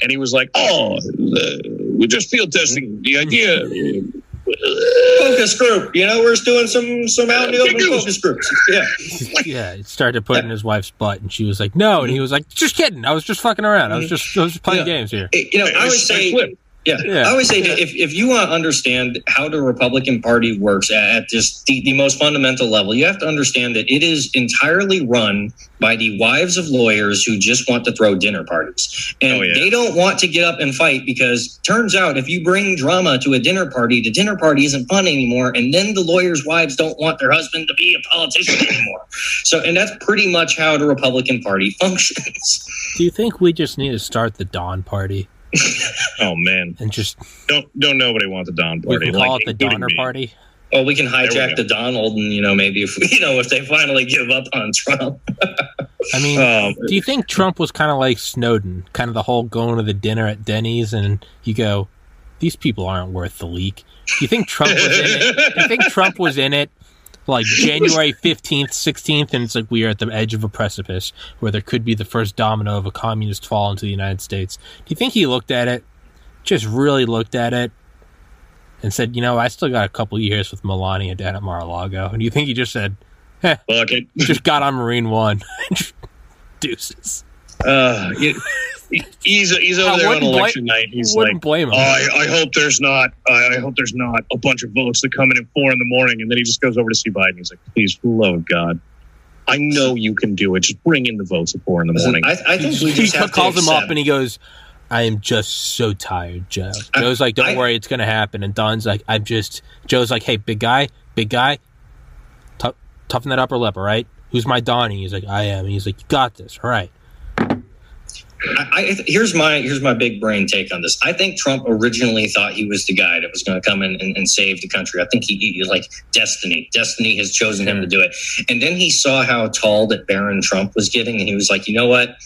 And he was like, "Oh, uh, we're just field testing the idea." Focus group. You know, we're just doing some some out in the open focus groups. Yeah. Yeah, he started putting his wife's butt, and she was like, "No," and he was like, "Just kidding. I was just fucking around. I was mm-hmm. just, I was just playing Yeah. games here." You know, I always say, yeah, Yeah. I always say if, if you want to understand how the Republican Party works at, at just the, the most fundamental level, you have to understand that it is entirely run by the wives of lawyers who just want to throw dinner parties. And Oh, yeah. they don't want to get up and fight because turns out if you bring drama to a dinner party, the dinner party isn't fun anymore. And then the lawyers' wives don't want their husband to be a politician anymore. So, and that's pretty much how the Republican Party functions. Do you think we just need to start the Don Party Oh man, and just don't don't nobody want the Don we party. can call like, it the including Donner me. Party? Well, we can hijack go. the Donald, and you know, maybe if you know, if they finally give up on Trump. I mean, Um, do you think Trump was kind of like Snowden, kind of the whole going to the dinner at Denny's, and you go, "These people aren't worth the leak." Do you think Trump was in it? Do you think Trump was in it like January fifteenth, sixteenth, and it's like we are at the edge of a precipice where there could be the first domino of a communist fall into the United States? Do you think he looked at it, just really looked at it, and said, "You know, I still got a couple years with Melania down at Mar-a-Lago," and do you think he just said, Fuck it. "Just got on Marine One, deuces"? Uh, it- he's he's over I there on wouldn't election night. He's like, blame him. oh, I, I hope there's not. I, I hope there's not a bunch of votes that come in at four in the morning, and then he just goes over to see Biden. He's like, please, for the love of God, I know you can do it. Just bring in the votes at four in the morning. I, I think we he have calls to him up and he goes, I am just so tired, Joe. Joe's like, don't I- worry, it's going to happen. And Don's like, I'm just, Joe's like, hey, big guy, big guy, tou- toughen that upper lip, all right? Who's my Donnie? He's like, I am. And he's like, you got this, all right. I, I, here's my here's my big brain take on this. I think Trump originally thought he was the guy that was going to come in and, and save the country. I think he, he like destiny. Destiny has chosen him to hmm. do it. And then he saw how tall that Barron Trump was getting, and he was like, you know what?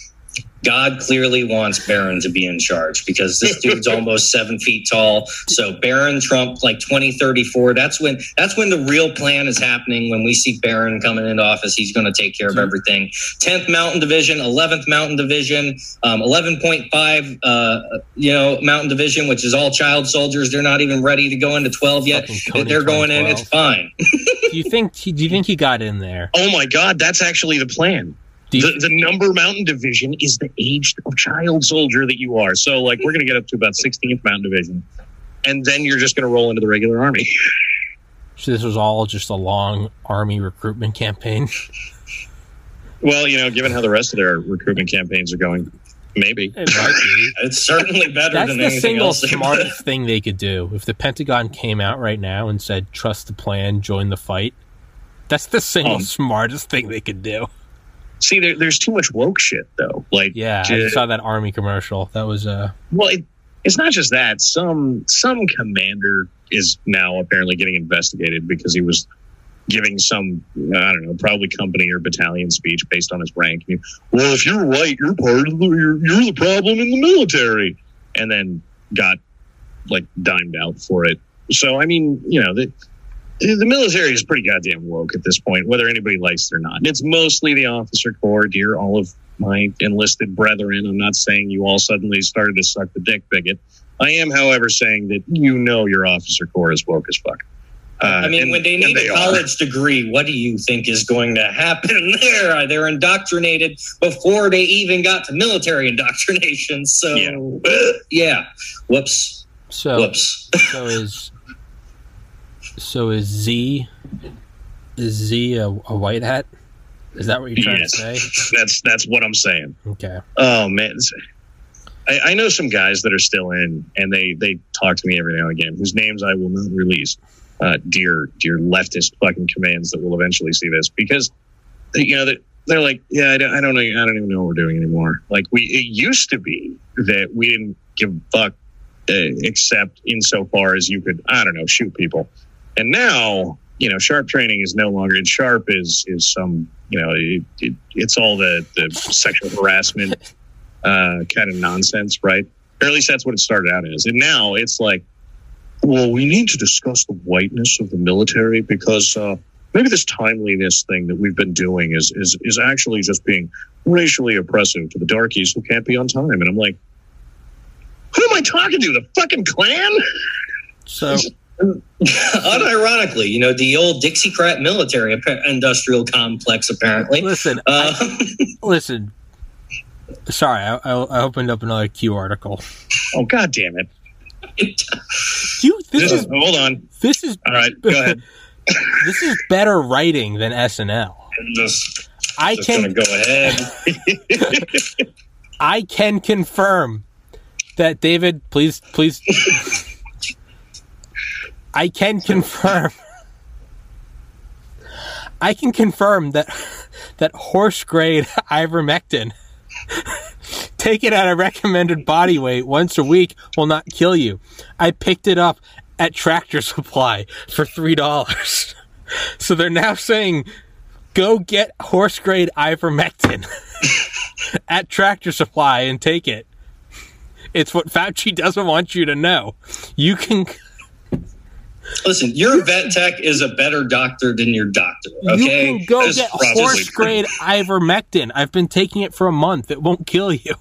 God clearly wants Barron to be in charge because this dude's almost seven feet tall. So Barron Trump, like 2034, that's when that's when the real plan is happening. When we see Barron coming into office, he's going to take care of everything. 10th Mountain Division, 11th Mountain Division, um, 11.5, uh, you know, Mountain Division, which is all child soldiers. They're not even ready to go into 12 yet. They're going in. It's fine. do you think, he, do you think he got in there? oh my God, that's actually the plan. You, The, the number mountain division is the age of child soldier that you are. So, like, we're going to get up to about 16th mountain division, and then you're just going to roll into the regular army. so this was all just a long army recruitment campaign? Well, you know, given how the rest of their recruitment campaigns are going, maybe. It might be. It's certainly better That's than the anything single else. they've done. smartest thing they could do. If the Pentagon came out right now and said, trust the plan, join the fight, that's the single Um, smartest thing they could do. See, there, there's too much woke shit, though. Like, Yeah, I just saw that army commercial. That was uh well, it, it's not just that. Some some commander is now apparently getting investigated because he was giving some I don't know, probably company or battalion speech based on his rank. He, well, if you're white, you're part of the you're, you're the problem in the military, and then got like dimed out for it. So I mean, you know, the the military is pretty goddamn woke at this point, whether anybody likes it or not. It's mostly the officer corps, dear all of my enlisted brethren. I'm not saying you all suddenly started to suck the dick bigot, I am, however, saying that you know your officer corps is woke as fuck. Uh, I mean, and- when they and need a are. college degree, what do you think is going to happen there? They're indoctrinated before they even got to military indoctrination. So, Yeah. yeah. Whoops. So Whoops. so is so is Z is Z a, a white hat? Is that what you're trying Yes. to say? That's that's what I'm saying. Okay. Oh man, I, I know some guys that are still in, and they they talk to me every now and again, whose names I will not release. Uh, dear, dear leftist fucking commands that will eventually see this because you know that they're like, yeah, I don't, I don't know, I don't even know what we're doing anymore. Like we, it used to be that we didn't give a fuck, uh, except insofar as you could, I don't know, shoot people, and now you know, sharp training is no longer. And sharp is is some, you know, it, it, it's all the the sexual harassment uh, kind of nonsense, right? Or at least that's what it started out as. And now it's like, well, we need to discuss the whiteness of the military because uh, maybe this timeliness thing that we've been doing is, is is actually just being racially oppressive to the darkies who can't be on time. And I'm like, who am I talking to? The fucking Klan? So Unironically, you know, the old Dixiecrat military industrial complex, apparently. listen, Uh, listen. Sorry, I, I I opened up another Q article. Oh god damn it! Q, this This is is, hold on. this is All right, go ahead. this is better writing than SNL. just, I just can go ahead. I can confirm that David, please, please. I can confirm. I can confirm that that horse grade ivermectin taken at a recommended body weight once a week will not kill you. I picked it up at Tractor Supply for three dollars. So they're now saying, go get horse grade ivermectin at Tractor Supply and take it. It's what Fauci doesn't want you to know. You can Listen, your vet tech is a better doctor than your doctor. Okay, you can go That's get horse grade ivermectin. I've been taking it for a month. It won't kill you.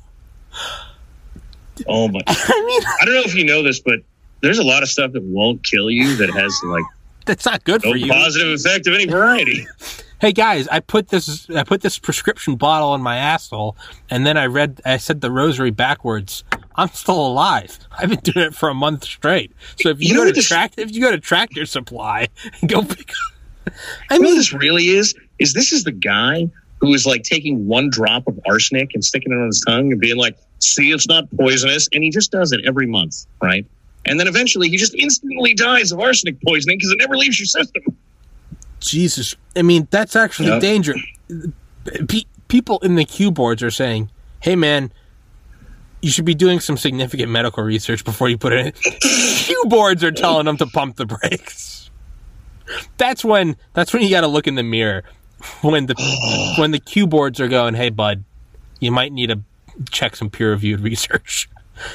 Oh my! I mean, I don't know if you know this, but there's a lot of stuff that won't kill you that has like that's not good no for you. positive effect of any variety. Hey guys, I put this I put this prescription bottle in my asshole, and then I read I said the rosary backwards. I'm still alive. I've been doing it for a month straight. So if you, You know go to this- tract if you go to Tractor Supply, and go pick up. I You know what mean, this really is? Is this is the guy who is like taking one drop of arsenic and sticking it on his tongue and being like, "See, it's not poisonous," and he just does it every month, right? And then eventually he just instantly dies of arsenic poisoning because it never leaves your system. Jesus. I mean, that's actually Yep. danger. Pe- people in the Q boards are saying, "Hey, man, you should be doing some significant medical research before you put it in." Q boards are telling them to pump the brakes. That's when. That's when you got to look in the mirror. When the when the Q boards are going, "Hey, bud, you might need to check some peer reviewed research."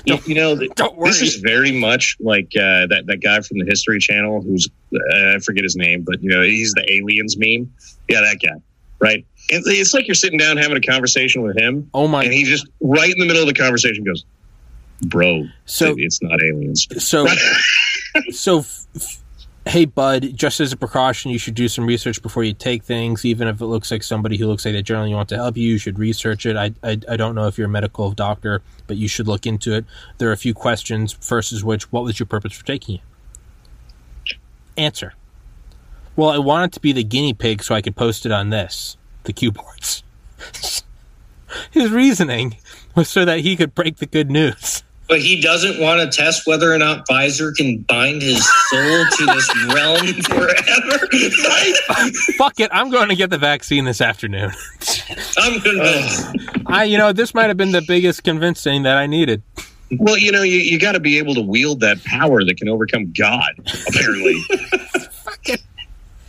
You, you know, Don't worry. this is very much like uh, that that guy from the History Channel who's uh, I forget his name, but you know he's the aliens meme. Yeah, that guy, right? It, it's like you're sitting down having a conversation with him, oh my! and he just right in the middle of the conversation goes, "Bro, So it's not aliens." so so f- f- hey bud just as a precaution you should do some research before you take things. Even if it looks like somebody who looks like they generally want to help you you should research it. I, I i don't know if you're a medical doctor but you should look into it. There are a few questions first is which what was your purpose for taking it? Answer. Well i wanted to be the guinea pig so i could post it on this the q boards his reasoning was so that he could break the good news But he doesn't want to test whether or not Pfizer can bind his soul to this realm forever. Right? fuck it i'm going to get the vaccine this afternoon I'm convinced. I, you know, this might have been the biggest convincing that I needed. Well, you know, you, you got to be able to wield that power that can overcome God. Apparently,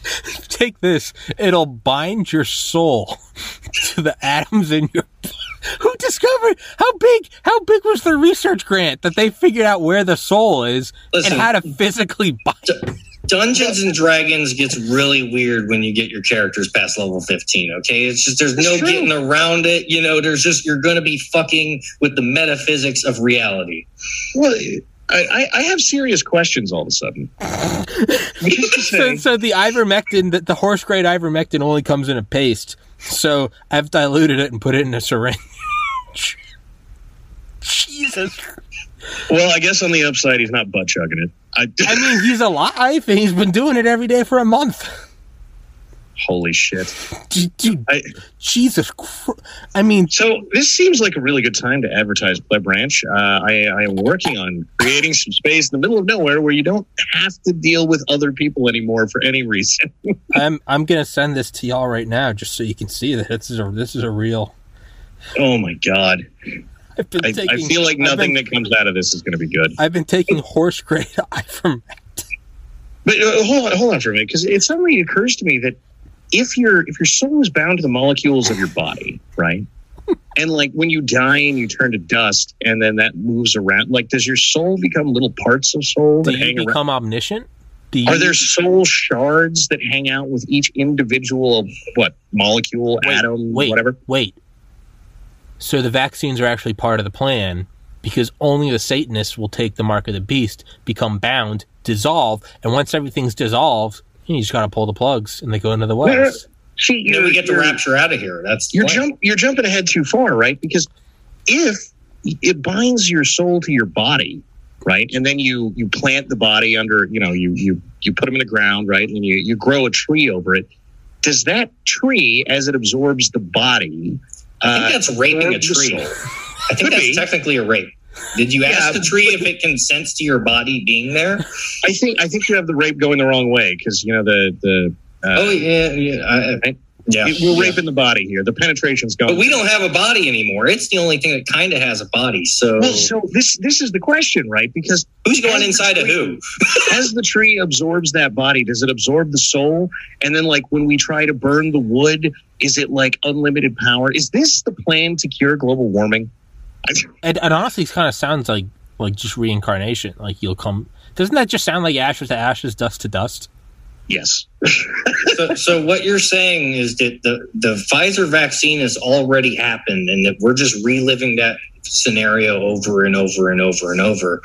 Take this; it'll bind your soul to the atoms in your. Who discovered how big? How big was the research grant that they figured out where the soul is Listen. and how to physically bind? Dungeons and Dragons gets really weird when you get your characters past level 15, okay? It's just there's no true. getting around it. You know, there's just you're going to be fucking with the metaphysics of reality. well, I, I, I have serious questions all of a sudden. Which is to So, so the ivermectin, the, the horse grade ivermectin only comes in a paste. So I've diluted it and put it in a syringe. Jesus. well, I guess on the upside, he's not butt chugging it. I, I mean, he's alive and he's been doing it every day for a month. Holy shit. Dude, I, Jesus. Christ. I mean, so this seems like a really good time to advertise Pleb Ranch. Uh, I, I am working on creating some space in the middle of nowhere where you don't have to deal with other people anymore for any reason. I'm I'm gonna send this to y'all right now just so you can see that this is a this is a real. oh my god. I've been I, taking, I feel like nothing been- that comes out of this is going to be good. I've been taking horse grade ivermectin. But uh, hold on, hold on for a minute, because it suddenly occurs to me that if your if your soul is bound to the molecules of your body, right, and like when you die and you turn to dust, and then that moves around, like does your soul become little parts of soul Do that hang you around? become omniscient? Do you, Are there soul shards that hang out with each individual what molecule, Wait, atom, wait, whatever? Wait. So the vaccines are actually part of the plan because only the Satanists will take the mark of the beast, become bound, dissolve, and once everything's dissolved, you just gotta pull the plugs and they go into the wells. See, You know, we get the rapture out of here. That's you're jump you're jumping ahead too far, right? Because if it binds your soul to your body, right, and then you you plant the body under, you know, you you you put them in the ground, right, and you you grow a tree over it. Does that tree, as it absorbs the body, I think uh, that's raping a tree. I think Could that's be. technically a rape. Did you Yeah, ask the tree if it consents to your body being there? I think I think you have the rape going the wrong way because you know the the uh, Oh yeah, yeah, I, I- yeah. it- we're yeah. raping the body here. The penetration's going. But we don't have a body anymore. It's the only thing that kind of has a body. So Well, so this this is the question, right? Because who's going inside the of who? as the tree absorbs that body, does it absorb the soul? And then, like when we try to burn the wood, is it like unlimited power? Is this the plan to cure global warming? And, and honestly, it kind of sounds like like just reincarnation. Like you'll come. Doesn't that just sound like ashes to ashes, dust to dust? Yes. so, so what you're saying is that the the Pfizer vaccine has already happened, and that we're just reliving that scenario over and over and over and over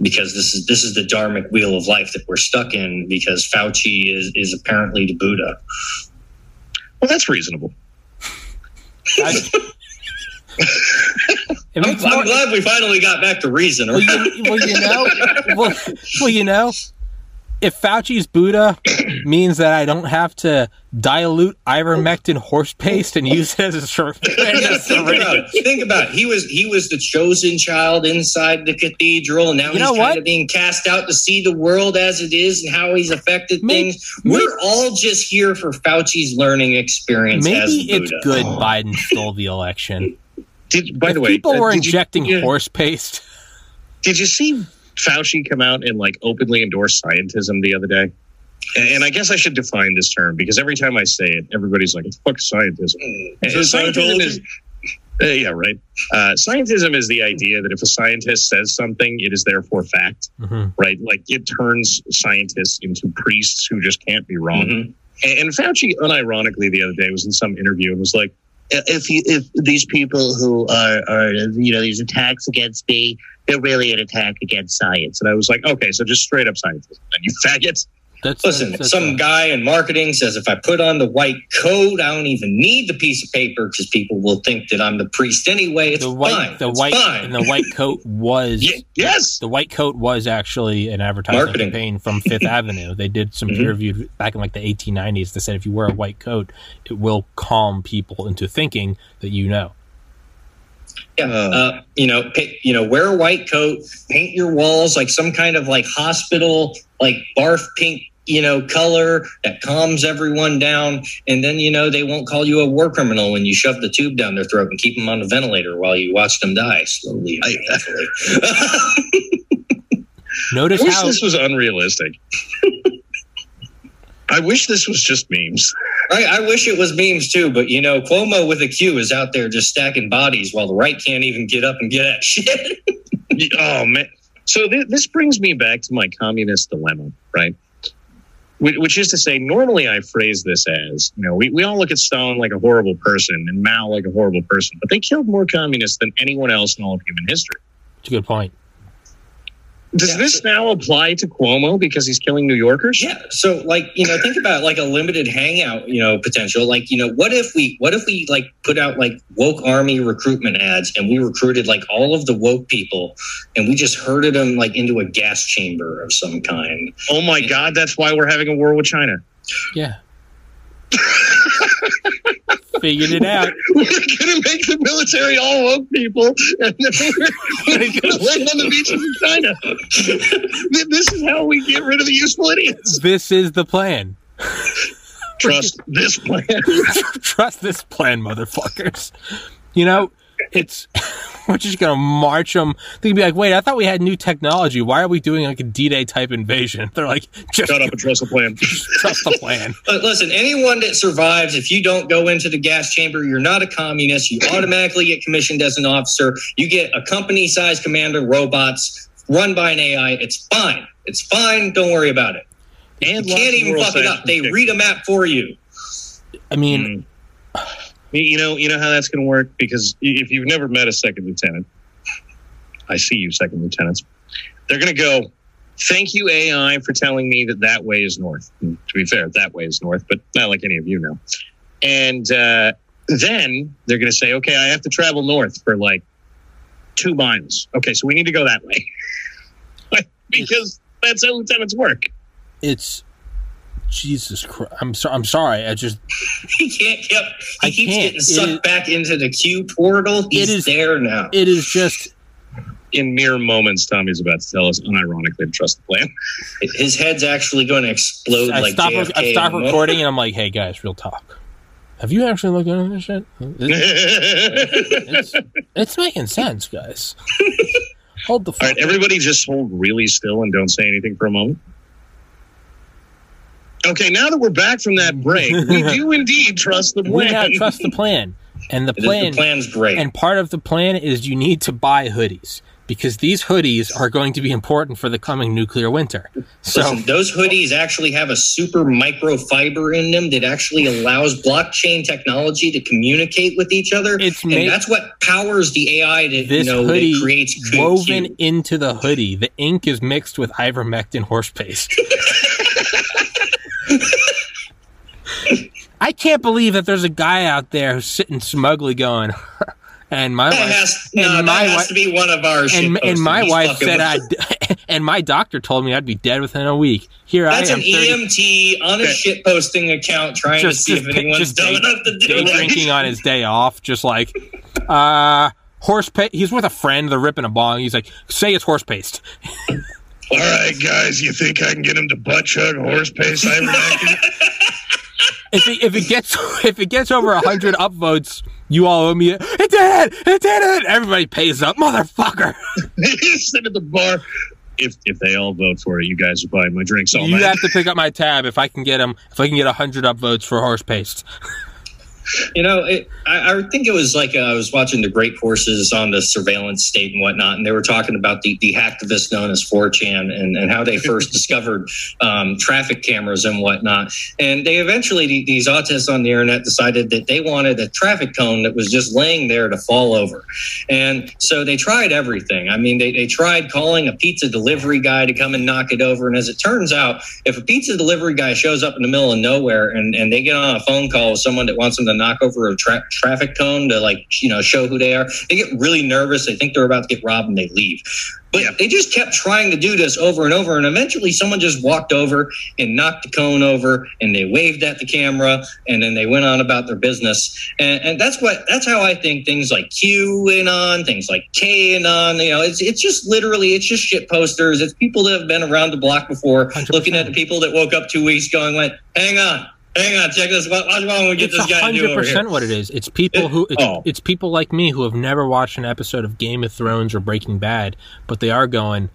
because this is this is the dharmic wheel of life that we're stuck in because Fauci is is apparently the Buddha. Well, that's reasonable. I- it I'm, I'm glad we finally got back to reason. well, you, well, you know, well, well, you know, if Fauci's Buddha means that I don't have to dilute ivermectin horse paste and use it as a syr- Yeah, think about Think about it. He was he was the chosen child inside the cathedral, and now You he's kind what? of being cast out to see the world as it is and how he's affected Maybe- things. We're all just here for Fauci's learning experience as Maybe it's good Biden stole the election. Did by if the way, people uh, were did you- injecting yeah. horse paste. Did you see Fauci come out and like openly endorse scientism the other day? And, and I guess I should define this term because every time I say it, everybody's like, fuck scientism." And So scientism is, uh, yeah, right. Uh, scientism is the idea that if a scientist says something, it is therefore fact, Mhm. right? Like it turns scientists into priests who just can't be wrong. Mhm. And, and Fauci, unironically, the other day was in some interview and was like, "If you, if these people who are, are you know these attacks against me, they're really an attack against science." And I was like, "Okay, so just straight up scientism, and you faggots." That's Listen, that's- some that's- guy in marketing says if I put on the white coat, I don't even need the piece of paper because people will think that I'm the priest anyway. It's the white, fine. the It's white, fine. and the white coat was yes, the white coat was actually an advertising Marketing. campaign from Fifth Avenue. They did some Mhm. peer reviewed back in like the 1890s. They said if you wear a white coat, it will calm people into thinking that you know. Yeah, uh, you know, pa- you know, wear a white coat, paint your walls like some kind of like hospital, like barf pink, you know, color that calms everyone down, and then you know they won't call you a war criminal when you shove the tube down their throat and keep them on the ventilator while you watch them die slowly I- painfully. Notice I wish how this was unrealistic. I wish this was just memes. I, I wish it was memes too, but you know, Cuomo with a Q is out there just stacking bodies while the right can't even get up and get at shit. oh man! So th- this brings me back to my communist dilemma, right? Which, is to say, normally I phrase this as, you know, we, we all look at Stalin like a horrible person and Mao like a horrible person, but they killed more communists than anyone else in all of human history. it's a good point. Does Yeah. this now apply to Cuomo because he's killing New Yorkers? Yeah. So like, you know, think about like a limited hangout, you know, potential. Like, you know, what if we what if we like put out like woke army recruitment ads and we recruited like all of the woke people and we just herded them like into a gas chamber of some kind. Oh my God, that's why we're having a war with China. Yeah. Figured it out. We're gonna make the military all woke people, and then we're, we're gonna land on the beaches of China. This is how we get rid of the useful idiots. This is the plan. Trust this plan. Trust this plan, motherfuckers. You know, it's we're just gonna march them. They'd be like, "Wait, I thought we had new technology. Why are we doing like a D-Day type invasion?" They're like, "Just Shut up and trust the plan. trust the plan." But listen, anyone that survives, if you don't go into the gas chamber, you're not a communist. You automatically get commissioned as an officer. You get a company sized commander robots run by an AI. It's fine. It's fine. Don't worry about it. And You can't even fuck it up. They read a map for you. I mean, You- You know, you know how that's going to work because if you've never met a second lieutenant, I see you, second lieutenants. They're going to go. Thank you, AI, for telling me that that way is north. And to be fair, that way is north, but not like any of you know. And uh, then they're going to say, okay, I have to travel north for like two miles. Okay, so we need to go that way because that's how lieutenants work. it's Jesus Christ. I'm sorry. I'm sorry. I just He can't. Yep. He I keeps can't. getting It sucked is- back into the Q portal. He's is- there now. it is just In mere moments, Tommy's about to tell us unironically to trust the plan. His head's actually going to explode I like stop. JFK. I stop in recording and I'm like, "Hey guys, real talk. Have you actually looked into this shit? It's, it's, it's making sense, guys. Hold the All fuck. right, everybody just hold really still and don't say anything for a moment. Okay, now that we're back from that break, we do indeed trust the plan. we now trust the plan, and the plan the plan's great. And part of the plan is you need to buy hoodies because these hoodies are going to be important for the coming nuclear winter. So Listen, those hoodies actually have a super microfiber in them that actually allows blockchain technology to communicate with each other. It's and made- that's what powers the AI that you this know hoodie that creates woven into the hoodie, the ink is mixed with ivermectin horse paste. I can't believe that there's a guy out there who's sitting smugly going, and my That wife, has, and no, my has wi- to be one of ours. and, and my wife said I, and my doctor told me I'd be dead within a week. Here That's I am, an 30 EMT on a Okay. shit posting account trying just, to see just, if anyone's just dumb day, enough to do day it. drinking on his day off, just like uh horse paste. He's with a friend. They're ripping a bong. He's like, "Say it's horse paste." All right, guys, you think I can get him to butt chug horse paste ivermectin? If it, if it gets if it gets over hundred upvotes, you all owe me. A, it did. It did it. Everybody pays up, motherfucker. Sitting at the bar. If if they all vote for it, you guys are buying my drinks all You night. have to pick up my tab if I can get him. If I can get hundred upvotes for horse paste. You know, it, I, I think it was like uh, I was watching the great courses on the surveillance state and whatnot, and they were talking about the, the hacktivist known as 4chan and, and how they first discovered um, traffic cameras and whatnot. And they eventually, the- these autists on the internet decided that they wanted a traffic cone that was just laying there to fall over. And so they tried everything. I mean, they, they tried calling a pizza delivery guy to come and knock it over. And as it turns out, if a pizza delivery guy shows up in the middle of nowhere and, and they get on a phone call with someone that wants them to knock over a tra- traffic cone to like you know show who they are. They get really nervous. They think they're about to get robbed and they leave. But Yeah. they just kept trying to do this over and over. And eventually someone just walked over and knocked the cone over and they waved at the camera and then they went on about their business. And, and that's what that's how i think things like qanon things like qanon you know it's, it's just literally it's just shit posters. It's people that have been around the block before 100%. looking at the people that woke up two weeks ago and went hang on hang on check this what, what's wrong we get It's this guy to do over here percent what it is. It's people who it's, Oh. it's people like me who have never watched an episode of Game of Thrones or Breaking Bad, but they are going,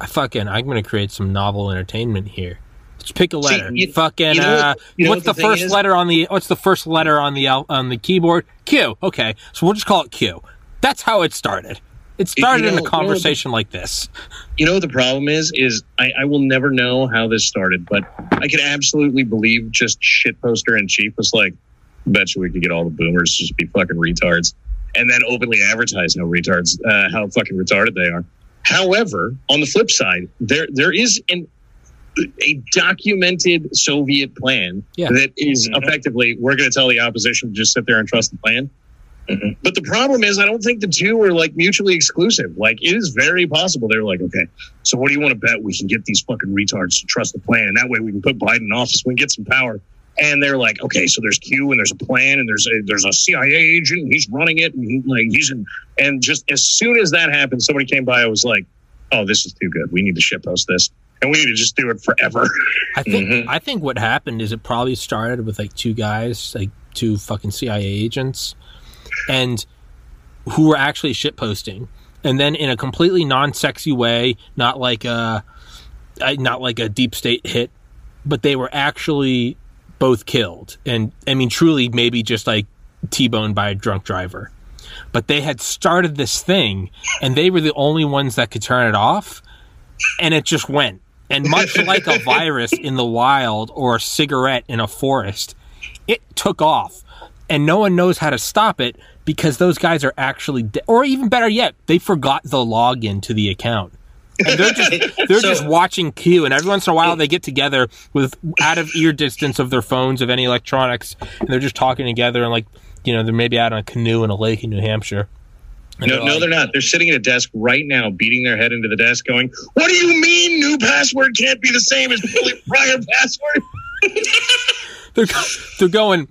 I fucking I'm going to create some novel entertainment here. Just pick a letter. you- fucking you know what- uh, you know what's what the, the first is? letter on the what's the first letter on the on the keyboard? Q. Okay, so we'll just call it Q. That's how it started. It started you in know- a you know, conversation like this. You know what the problem is? Is I, I will never know how this started, but I could absolutely believe just shit poster in chief was like, bet you we could get all the boomers to just be fucking retards, and then openly advertise no retards, uh, how fucking retarded they are. However, on the flip side, there there is an a documented Soviet plan Yeah. that is Mhm. effectively we're going to tell the opposition to just sit there and trust the plan. Mhm. But the problem is, I don't think the two are like mutually exclusive. Like, it is very possible they're like, okay, so what do you want to bet we can get these fucking retards to trust the plan, and that way we can put Biden in office, we can get some power. And they're like, okay, so there's Q and there's a plan and there's a there's a CIA agent and he's running it and he, like he's in, and just as soon as that happened, somebody came by. I was like, oh, this is too good. We need to ship shitpost this and we need to just do it forever. I think Mhm. I think what happened is it probably started with like two guys, like two fucking CIA agents, and who were actually shit posting, and then in a completely non-sexy way, not like a, not like a deep state hit, but they were actually both killed, and I mean truly maybe just like t-boned by a drunk driver, but they had started this thing, and they were the only ones that could turn it off, and it just went. And much like a virus in the wild or a cigarette in a forest, it took off. And no one knows how to stop it because those guys are actually, de- or even better yet, they forgot the login to the account. And they're just they're So- just watching Q, and every once in a while they get together with out of ear distance of their phones of any electronics, and they're just talking together and like you know they're maybe out on a canoe in a lake in New Hampshire. And No, they're no, like- they're not. They're sitting at a desk right now, beating their head into the desk, going, "What do you mean, new password can't be the same as the prior password?" they're they're going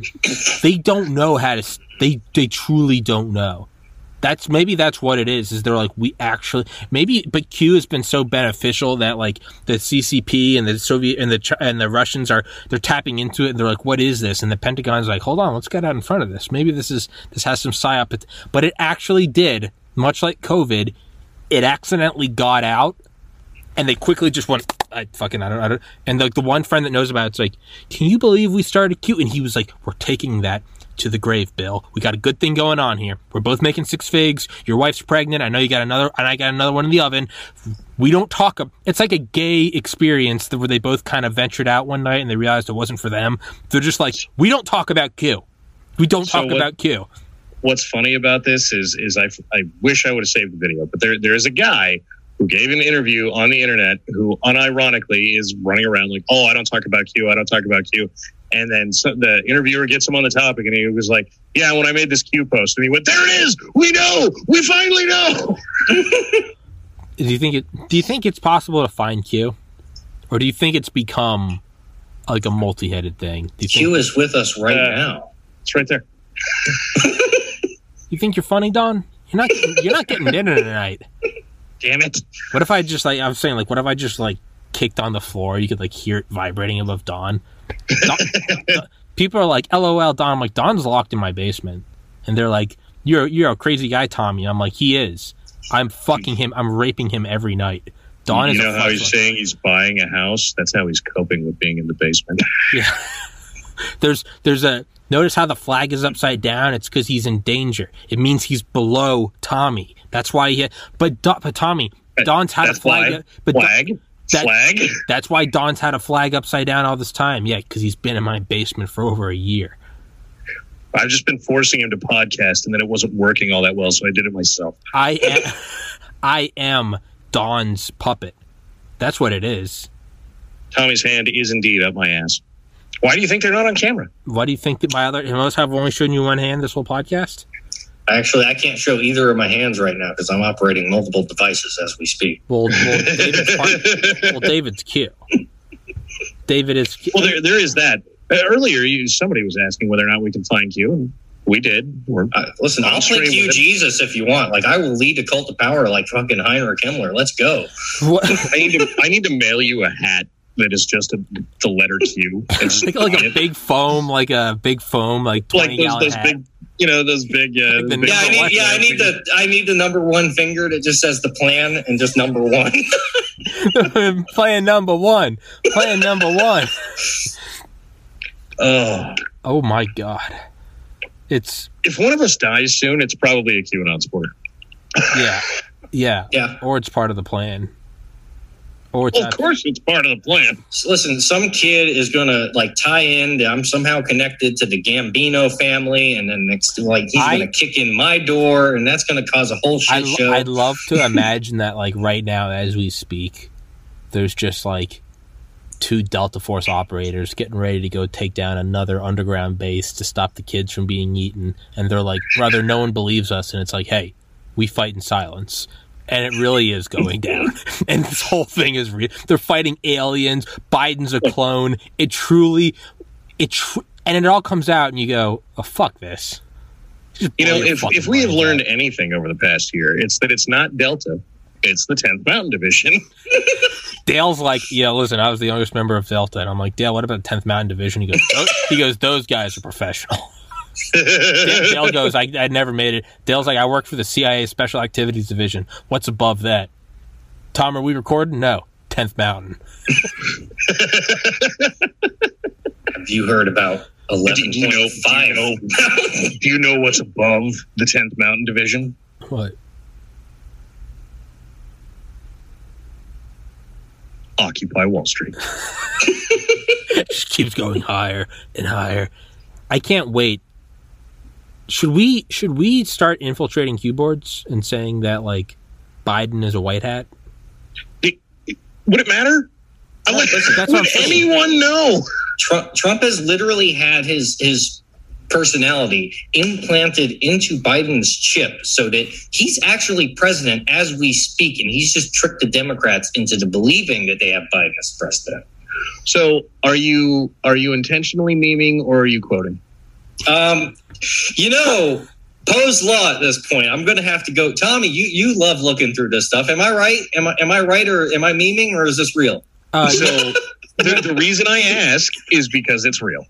they don't know how to they they truly don't know. That's maybe that's what it is is they're like we actually maybe but q has been so beneficial that like the ccp and the soviet and the and the russians are they're tapping into it and they're like what is this? And the pentagon's like hold on let's get out in front of this. Maybe this is this has some psyop but it actually did much like covid it accidentally got out and they quickly just went I fucking I don't, I don't and like the one friend that knows about it's like can you believe we started Q and he was like we're taking that to the grave Bill. We got a good thing going on here. We're both making six figs. Your wife's pregnant. I know you got another and I got another one in the oven. We don't talk it's like a gay experience where they both kind of ventured out one night and they realized it wasn't for them. They're just like we don't talk about Q. We don't So talk what- about Q. What's funny about this is, is I, I wish I would have saved the video, but there, there is a guy who gave an interview on the internet who, unironically, is running around like, "Oh, I don't talk about Q. I don't talk about Q." And then so the interviewer gets him on the topic, and he was like, "Yeah, when I made this Q post," and he went, "There it is. We know. We finally know." do you think it do you think it's possible to find Q or do you think it's become like a multi-headed thing do you think, Q is with us right Uh, now. It's right there. you think you're funny don you're not you're not getting dinner tonight Damn it. what if i just like I'm saying like what if i just like kicked on the floor you could like hear it vibrating above don, Don- people are like lol don i'm like don's locked in my basement and they're like you're you're a crazy guy tommy i'm like he is i'm fucking him i'm raping him every night don you is know a how he's saying he's buying a house? That's how he's coping with being in the basement. Yeah. there's there's a notice how the flag is upside down. It's because he's in danger. It means he's below Tommy. That's why he. But, but Tommy, Don's had That's a flag. why. But Don- Flag. that- Flag. that's why Don's had a flag upside down all this time. Yeah, because he's been in my basement for over a year. I've just been forcing him to podcast, and then it wasn't working all that well, so I did it myself. I am, I am Don's puppet. That's what it is. Tommy's hand is indeed up my ass. Why do you think they're not on camera? Why do you think that my other? I must have only shown you one hand this whole podcast. Actually, I can't show either of my hands right now because I'm operating multiple devices as we speak. Well, well, David's, part- well, David's cute. David is. Q. Well, there, there is that. Uh, earlier, you, somebody was asking whether or not we can find Q, and we did. We're, Uh, listen, I'll play Stream Q. Jesus if you want. Like I will lead a cult of power like fucking Heinrich Himmler. Let's go. What? I need to. I need to mail you a hat that is just a, the letter Q. It's like, like a big foam, like a big foam, like like those, those big, you know, those big. Uh, Like big Yeah, I need. Yeah, I need the. I need the number one finger that just says the plan and just number one. Playing number one. Playing number one. Oh, Oh my god. It's if one of us dies soon, it's probably a QAnon supporter. yeah, yeah, yeah, or it's part of the plan. Or Well, of course, it's part of the plan. So listen, some kid is gonna like tie in. that I'm somehow connected to the Gambino family, and then next, like he's gonna kick in my door, and that's gonna cause a whole shit I, show. I'd love to imagine that, like right now, as we speak, there's just like two Delta Force operators getting ready to go take down another underground base to stop the kids from being eaten, and they're like, "Brother, no one believes us," and it's like, "Hey, we fight in silence." And it really is going down. and this whole thing is real. They're fighting aliens. Biden's a clone. It truly, it, tr- and it all comes out, and you go, "Oh fuck this." Just You know, if, if we have brains out. learned anything over the past year, it's that it's not Delta, it's the 10th Mountain Division. Dale's like, yeah, listen, I was the youngest member of Delta, and I'm like, Dale, what about 10th Mountain Division? He goes, he goes, those guys are professional. Dale Dale goes, I, I never made it. Dale's like, I work for the CIA Special Activities Division. What's above that? Tom, are we recording? No, 10th Mountain. Have you heard about eleven Do you know- point five? do you Do you know what's above the 10th Mountain Division? What? Occupy Wall Street. Just keeps going higher and higher. I can't wait. Should we should we start infiltrating keyboards and saying that like Biden is a white hat? Would it matter? I would, That's would anyone know? Trump, Trump has literally had his his personality implanted into Biden's chip so that he's actually president as we speak, and he's just tricked the Democrats into the believing that they have Biden as president. So, are you are you intentionally memeing or are you quoting? Um, you know, Poe's law at this point. I'm going to have to go. Tommy, you you love looking through this stuff. Am I right? Am I am I right or am I memeing or is this real? Uh, So, the, the reason I ask is because it's real.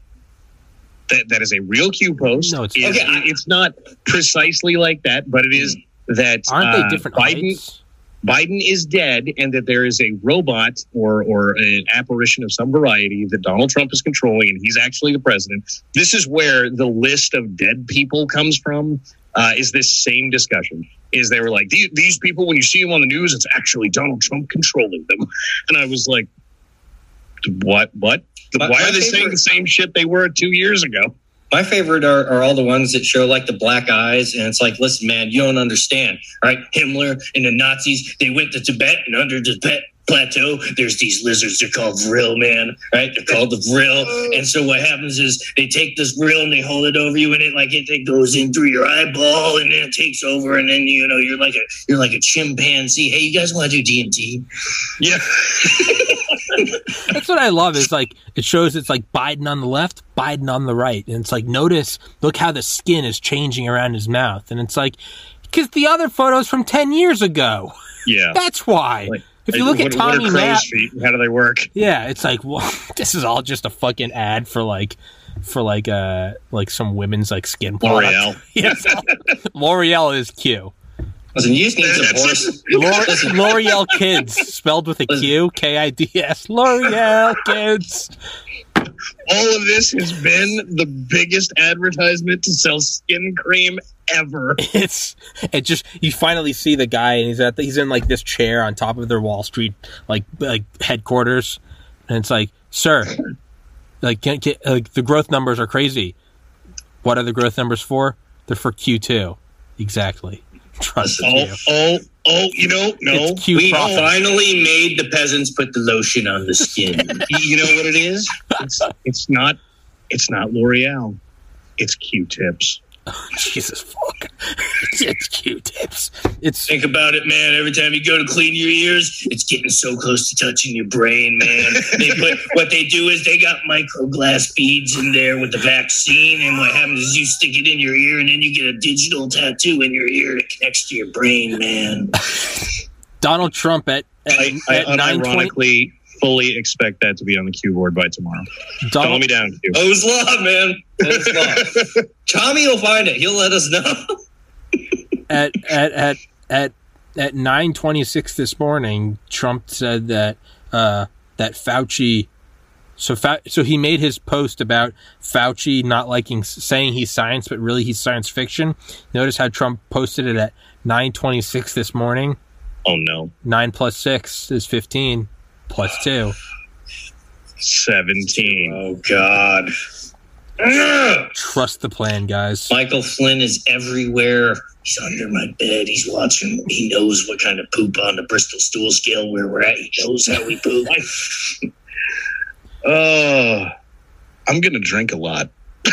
That that is a real Q post. No, it's- It's- Okay, I- it's not precisely like that, but it is that aren't they uh, different Biden heights? Biden is dead and that there is a robot or or an apparition of some variety that Donald Trump is controlling and he's actually the president. This is where the list of dead people comes from. Uh, is this same discussion? Is they were like these, these people when you see them on the news, it's actually Donald Trump controlling them, and I was like, what? What? Why are they saying the same shit they were two years ago? My favorite are, are all the ones that show like the black eyes, and it's like, listen, man, you don't understand, right? Himmler and the Nazis, they went to Tibet, and under Tibet plateau, there's these lizards. They're called vril, man, right? They're called the vril. And so what happens is they take this vril and they hold it over you, and it like it, it goes in through your eyeball, and then it takes over, and then you know you're like a you're like a chimpanzee. Hey, you guys want to do DMT? Yeah, That's what I love. Is like it shows it's like Biden on the left, Biden on the right, and it's like notice look how the skin is changing around his mouth, and it's like because the other photos from ten years ago. yeah. That's why. Like, if you look what, at what Tommy crow's Matt, feet? How do they work? yeah, it's like well, this is all just a fucking ad for like for like uh like some women's like skin product. L'Oreal. yes, L'Oreal is Q. Listen, you just need some That's- horse. L'Ore- L'Oreal Kids spelled with a Q, K I D S. L'Oreal Kids. all of this has been the biggest advertisement to sell skin cream ever. it's it just you finally see the guy and he's at the, he's in like this chair on top of their Wall Street like like headquarters, and it's like, sir, like can, can, like the growth numbers are crazy. What are the growth numbers for? They're for Q two, exactly. Trust Oh, you. oh, oh, you know, no. We profit. finally made the peasants put the lotion on the skin. You know what it is? It's, it's not it's not L'Oreal. It's Q-tips. Jesus fuck. It's, it's Q-tips. It's Think about it, man. Every time you go to clean your ears, it's getting so close to touching your brain, man. they put what they do is they got microglass beads in there with the vaccine, and what happens is you stick it in your ear, and then you get a digital tattoo in your ear that connects to your brain, man. Donald Trump at at, I, I at unironically fully expect that to be on the Q board by tomorrow. Calm Donald, me down, Q. Poe's law, man. Poe's law. Tommy will find it. He'll let us know. at at at at at nine twenty six this morning, Trump said that uh, that Fauci. So Fa- so he made his post about Fauci not liking saying he's science, but really he's science fiction. Notice how Trump posted it at nine twenty six this morning. Oh no. Nine plus six is fifteen. Plus two. 17. Oh God. Trust the plan, guys. Michael Flynn is everywhere. He's under my bed. He's watching. He knows what kind of poop on the Bristol stool scale where we're at. He knows how we poop. Oh, I'm going to drink a lot. So,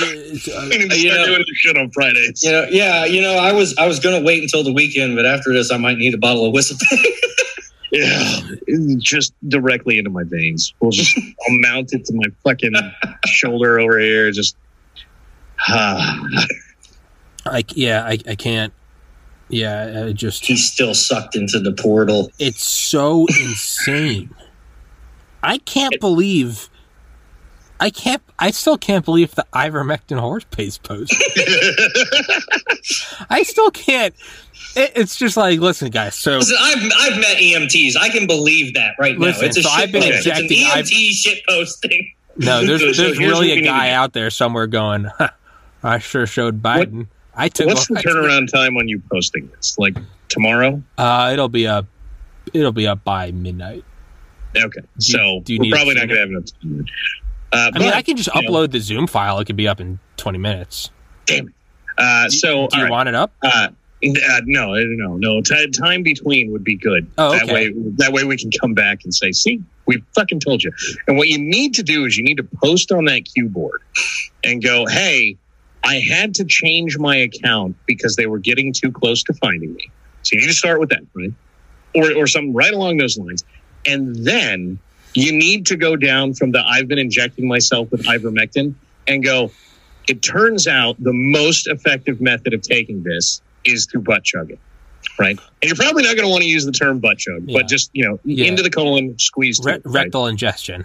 uh, I'm going to You start know- doing this shit on Fridays. you know, yeah, you know, I was I was gonna wait until the weekend, but after this, I might need a bottle of whistle. Yeah, just directly into my veins. We'll just, I'll mount it to my fucking shoulder over here. Just, ah. I, yeah, I, I can't. Yeah, I just He's still sucked into the portal. it's so insane. I can't believe. I can't. I still can't believe the ivermectin horse pace post. I still can't. It, it's just like, listen, guys. So Listen, I've I've met EMTs. I can believe that right Listen, now. It's a so shit I've been post. It's an EMT I've- shit posting. no, there's So- so there's here's really a guy out there somewhere going. "Huh, I sure showed Biden. I took. What's the I turnaround time on you posting this? Like tomorrow? Uh, it'll be up. It'll be up by midnight. Okay, Do- so do you we're probably not going to have enough time. Uh, I mean, I can just you know, upload the Zoom file. It could be up in 20 minutes. Damn it. Uh, so, Do you right. want it up? Uh, uh, no, no, no. T- time between would be good. Oh, That okay. way, that way we can come back and say, "See, we fucking told you." And what you need to do is you need to post on that Q board and go, "Hey, I had to change my account because they were getting too close to finding me." So you need to start with that, right? Or or something right along those lines, and then you need to go down from the "I've been injecting myself with ivermectin" and go. It turns out the most effective method of taking this is through butt chugging, right? And you're probably not going to want to use the term butt chug, Yeah. but just you know Yeah. into the colon, squeeze. Re- through, right? rectal ingestion.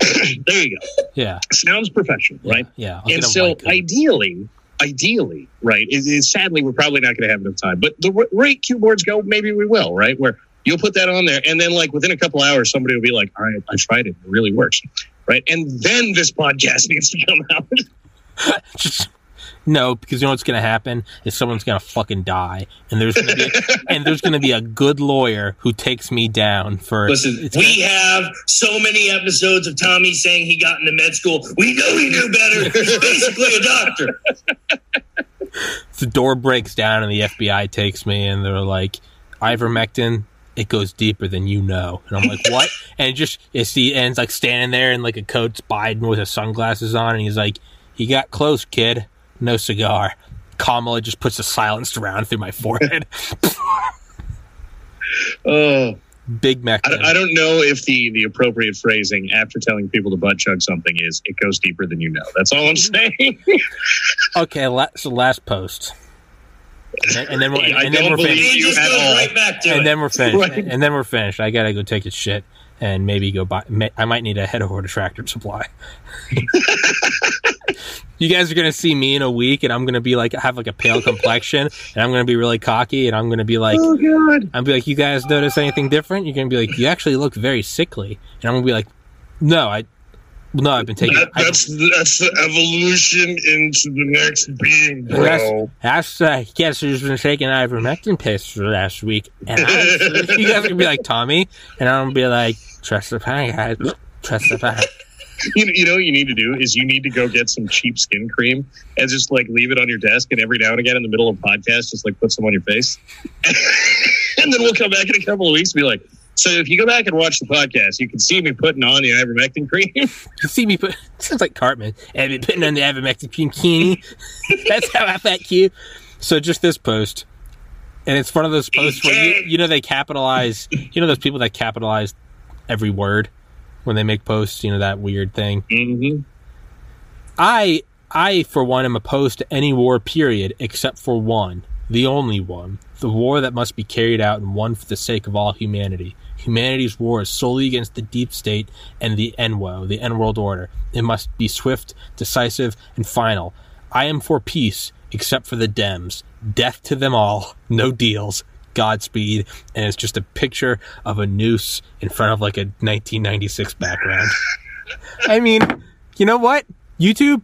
There you go. Yeah. Sounds professional, yeah, right? Yeah. I'll and so ideally, ideally, right? It- sadly, we're probably not going to have enough time. But the r- rate Q boards go, maybe we will, right? Where you'll put that on there, and then like within a couple hours, somebody will be like, "All right, I tried it. It really works." Right, and then this podcast needs to come out. Just no, because you know what's going to happen is someone's going to fucking die, and there's gonna be and there's going to be a good lawyer who takes me down for. Listen, we have so many episodes of Tommy saying he got into med school. We know he knew better. He's basically a doctor. the door breaks down and the FBI takes me and they're like, ivermectin, it goes deeper than you know. And I'm like, what? and it just, it's the, and it's like standing there in like a coat, Biden with his sunglasses on, and he's like, he got close, kid. No cigar. Kamala just puts a silenced round through my forehead. Oh, Big Mac. I, don't- I don't know if the the appropriate phrasing after telling people to butt chug something is "it goes deeper than you know." That's all I'm saying. Okay, la- so last post. And then, and then we're, I and then don't we're finished. He you at all. right back to and it. then we're finished. Right. And then we're finished. I gotta go take a shit and maybe go buy. ma- I might need to head over to Tractor Supply. you guys are gonna see me in a week, and I'm gonna be like I have like a pale complexion, and I'm gonna be really cocky, and I'm gonna be like, oh God! I'm be like, you guys notice anything different? You're gonna be like, you actually look very sickly, and I'm gonna be like, no, I, no, I've been taking. That, that's that's the evolution into the next being, bro. That's uh, guess who's been taking ivermectin pills for the last week, and I, you guys are gonna be like Tommy, and I'm gonna be like, trust the pan, guys, trust the pan. You know, you know what you need to do is you need to go get some cheap skin cream and just like leave it on your desk, and every now and again in the middle of a podcast, just like put some on your face, and then we'll come back in a couple of weeks and be like. So if you go back and watch the podcast, you can see me putting on the ivermectin cream. You see me put sounds like Cartman, and been putting on the ivermectin cream. That's how I fat you. So just this post, and it's one of those posts where you, you know they capitalize. You know those people that capitalize every word when they make posts. You know that weird thing. mm-hmm. I I for one am opposed to any war period except for one, the only one, the war that must be carried out and won for the sake of all humanity. Humanity's war is solely against the deep state and the NWO, the N World Order. It must be swift, decisive, and final. I am for peace, except for the Dems. Death to them all. No deals. Godspeed. And it's just a picture of a noose in front of like a 1996 background. I mean, you know what? YouTube,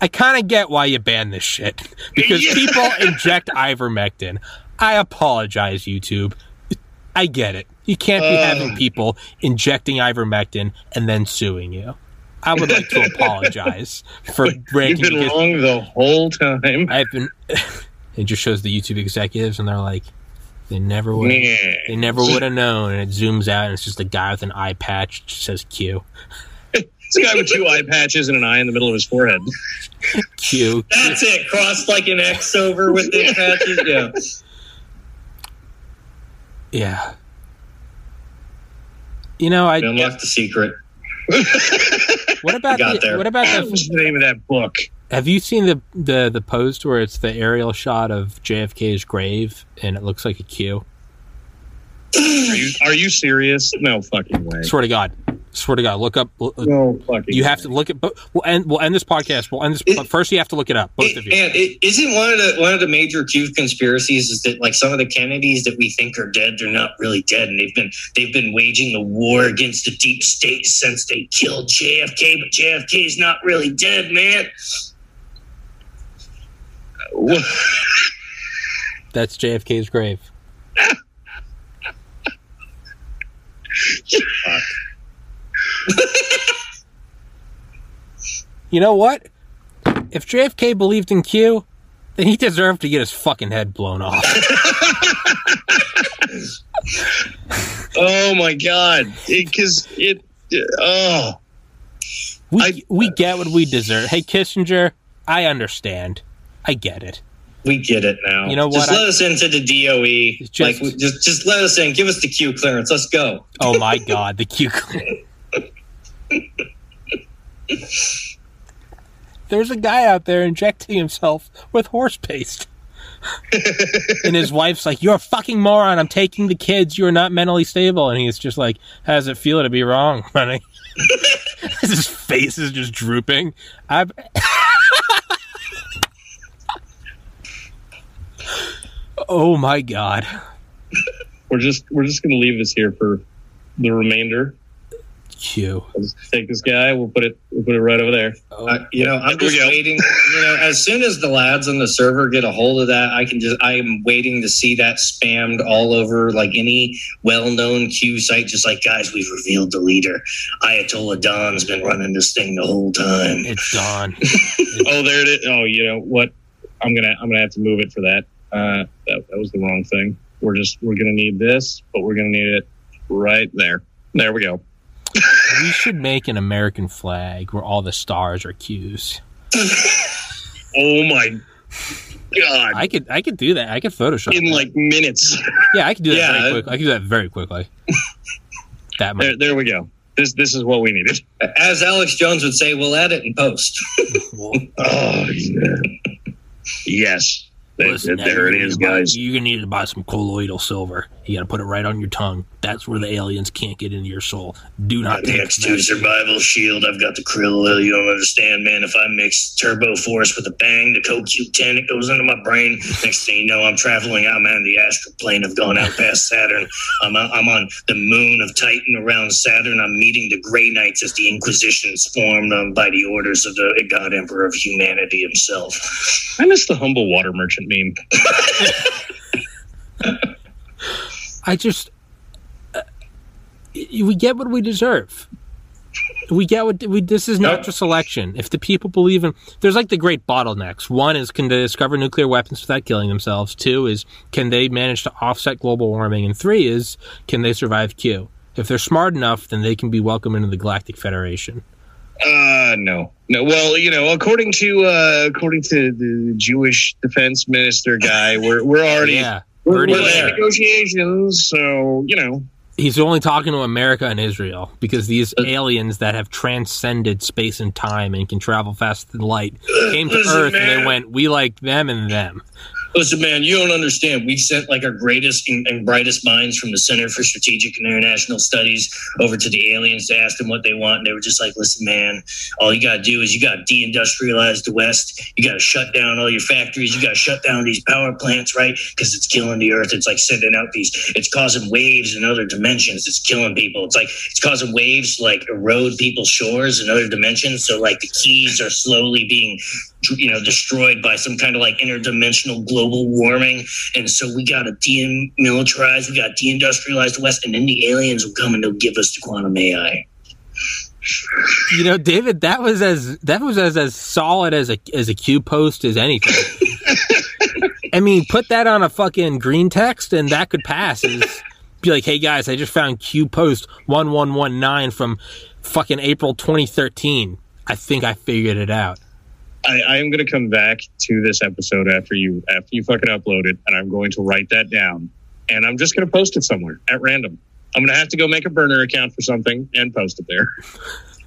I kind of get why you banned this shit because people inject ivermectin. I apologize, YouTube. I get it. You can't be Uh. having people injecting ivermectin and then suing you. I would like to apologize for You've been wrong the whole time. I've been. it just shows the YouTube executives, and they're like, they never would. Yeah. They never would have known, and it zooms out, and it's just a guy with an eye patch says Q. It's a guy with two eye patches and an eye in the middle of his forehead. Q. That's it. Crossed like an X over with the patches. Yeah. Yeah. You know, I. Unlock the secret. What about got the, there. what about the What's the name of that book? Have you seen the, the the post where it's the aerial shot of JFK's grave and it looks like a Q? Are you, are you serious? No fucking way. Swear to God, swear to God, look up. look- No fucking. You have way. to look at. But we'll end. We'll end this podcast. We'll end this. It- first, you have to look it up, both of you. And it, isn't one of the one of the major Q conspiracies is that like some of the Kennedys that we think are dead, they're not really dead, and they've been they've been waging a war against the deep state since they killed JFK, but JFK is not really dead, man. That's JFK's grave. You know what? If JFK believed in Q, then he deserved to get his fucking head blown off. Oh my god! Because it, uh, Oh, We I- we uh, get what we deserve. Hey Kissinger, I understand. I get it. We get it now. You know Just let I- us into the DOE. It's like, just- just just let us in. Give us the Q clearance. Let's go. Oh my god, the Q. Clearance. There's a guy out there injecting himself with horse paste. and his wife's like, You're a fucking moron. I'm taking the kids. You're not mentally stable. And he's just like, How does it feel to be wrong, honey? his face is just drooping. I Oh my god. we're just we're just gonna leave this here for the remainder. Q. We'll take this guy. We'll put it. We'll put it right over there. Uh, you know, I'm just waiting. You know, as soon as the lads on the server get a hold of that, I can just. I am waiting to see that spammed all over, like any well-known Q site. Just like, guys, we've revealed the leader. Ayatollah Don's been running this thing the whole time. It's gone. Oh, there it is. Oh, you know what? I'm gonna I'm gonna have to move it for that. Uh, that that was the wrong thing. We're just we're gonna need this, but we're gonna need it right there. There we go. We should make an American flag where all the stars are Q's. Oh my god! I could I could do that. I could Photoshop. In that. like minutes. yeah, I could do that Yeah. very quickly. I could do that very quickly. that much. There there we go. This this is what we needed. As Alex Jones would say, we'll edit and post. Oh yeah. yes. Listen, there it is, to buy- guys. You're gonna need to buy some colloidal silver. You gotta put it right on your tongue. That's where the aliens can't get into your soul. Do not The take X2 survival shield. I've got the krill oil. You don't understand, man. If I mix turbo force with a bang, the CoQ10, it goes into my brain. Next thing you know, I'm traveling. I'm on the astral plane. I've gone out past Saturn. I'm, I'm on the moon of Titan around Saturn. I'm meeting the Grey Knights as the Inquisition's formed um, by the orders of the God Emperor of humanity himself. I miss the humble water merchant meme. I just uh, we get what we deserve. We get what we. This is not Yep. just election. If the people believe in, there's like the great bottlenecks. One is can they discover nuclear weapons without killing themselves? Two is can they manage to offset global warming? And three is can they survive Q? If they're smart enough, then they can be welcome into the Galactic Federation. Uh no. No. Well, you know, according to uh according to the Jewish defense minister guy, we're we're already Yeah, we're, we're in negotiations, so you know. he's only talking to America and Israel because these uh, aliens that have transcended space and time and can travel faster than light uh, came to Listen, Earth and they went, "We like them and them." Listen, man, you don't understand. We sent like our greatest and, brightest minds from the Center for Strategic and International Studies over to the aliens to ask them what they want. And they were just like, listen, man, all you got to do is you got to deindustrialize the West. You got to shut down all your factories. You got to shut down these power plants, right? Because it's killing the earth. It's like sending out these, it's causing waves in other dimensions. It's killing people. It's like, it's causing waves to like erode people's shores in other dimensions. So like the keys are slowly being you know destroyed by some kind of like interdimensional global global warming, and so we got to demilitarize, we got to deindustrialize the West, and then the aliens will come and they'll give us the quantum AI. You know, David, that was as that was as as solid as a as a Q post as anything. I mean, put that on a fucking green text, and that could pass. As, be like, hey guys, I just found Q post one one one nine from fucking April 2013. I think I figured it out. I, I am going to come back to this episode after you after you fucking upload it, and I'm going to write that down, and I'm just going to post it somewhere at random. I'm going to have to go make a burner account for something and post it there.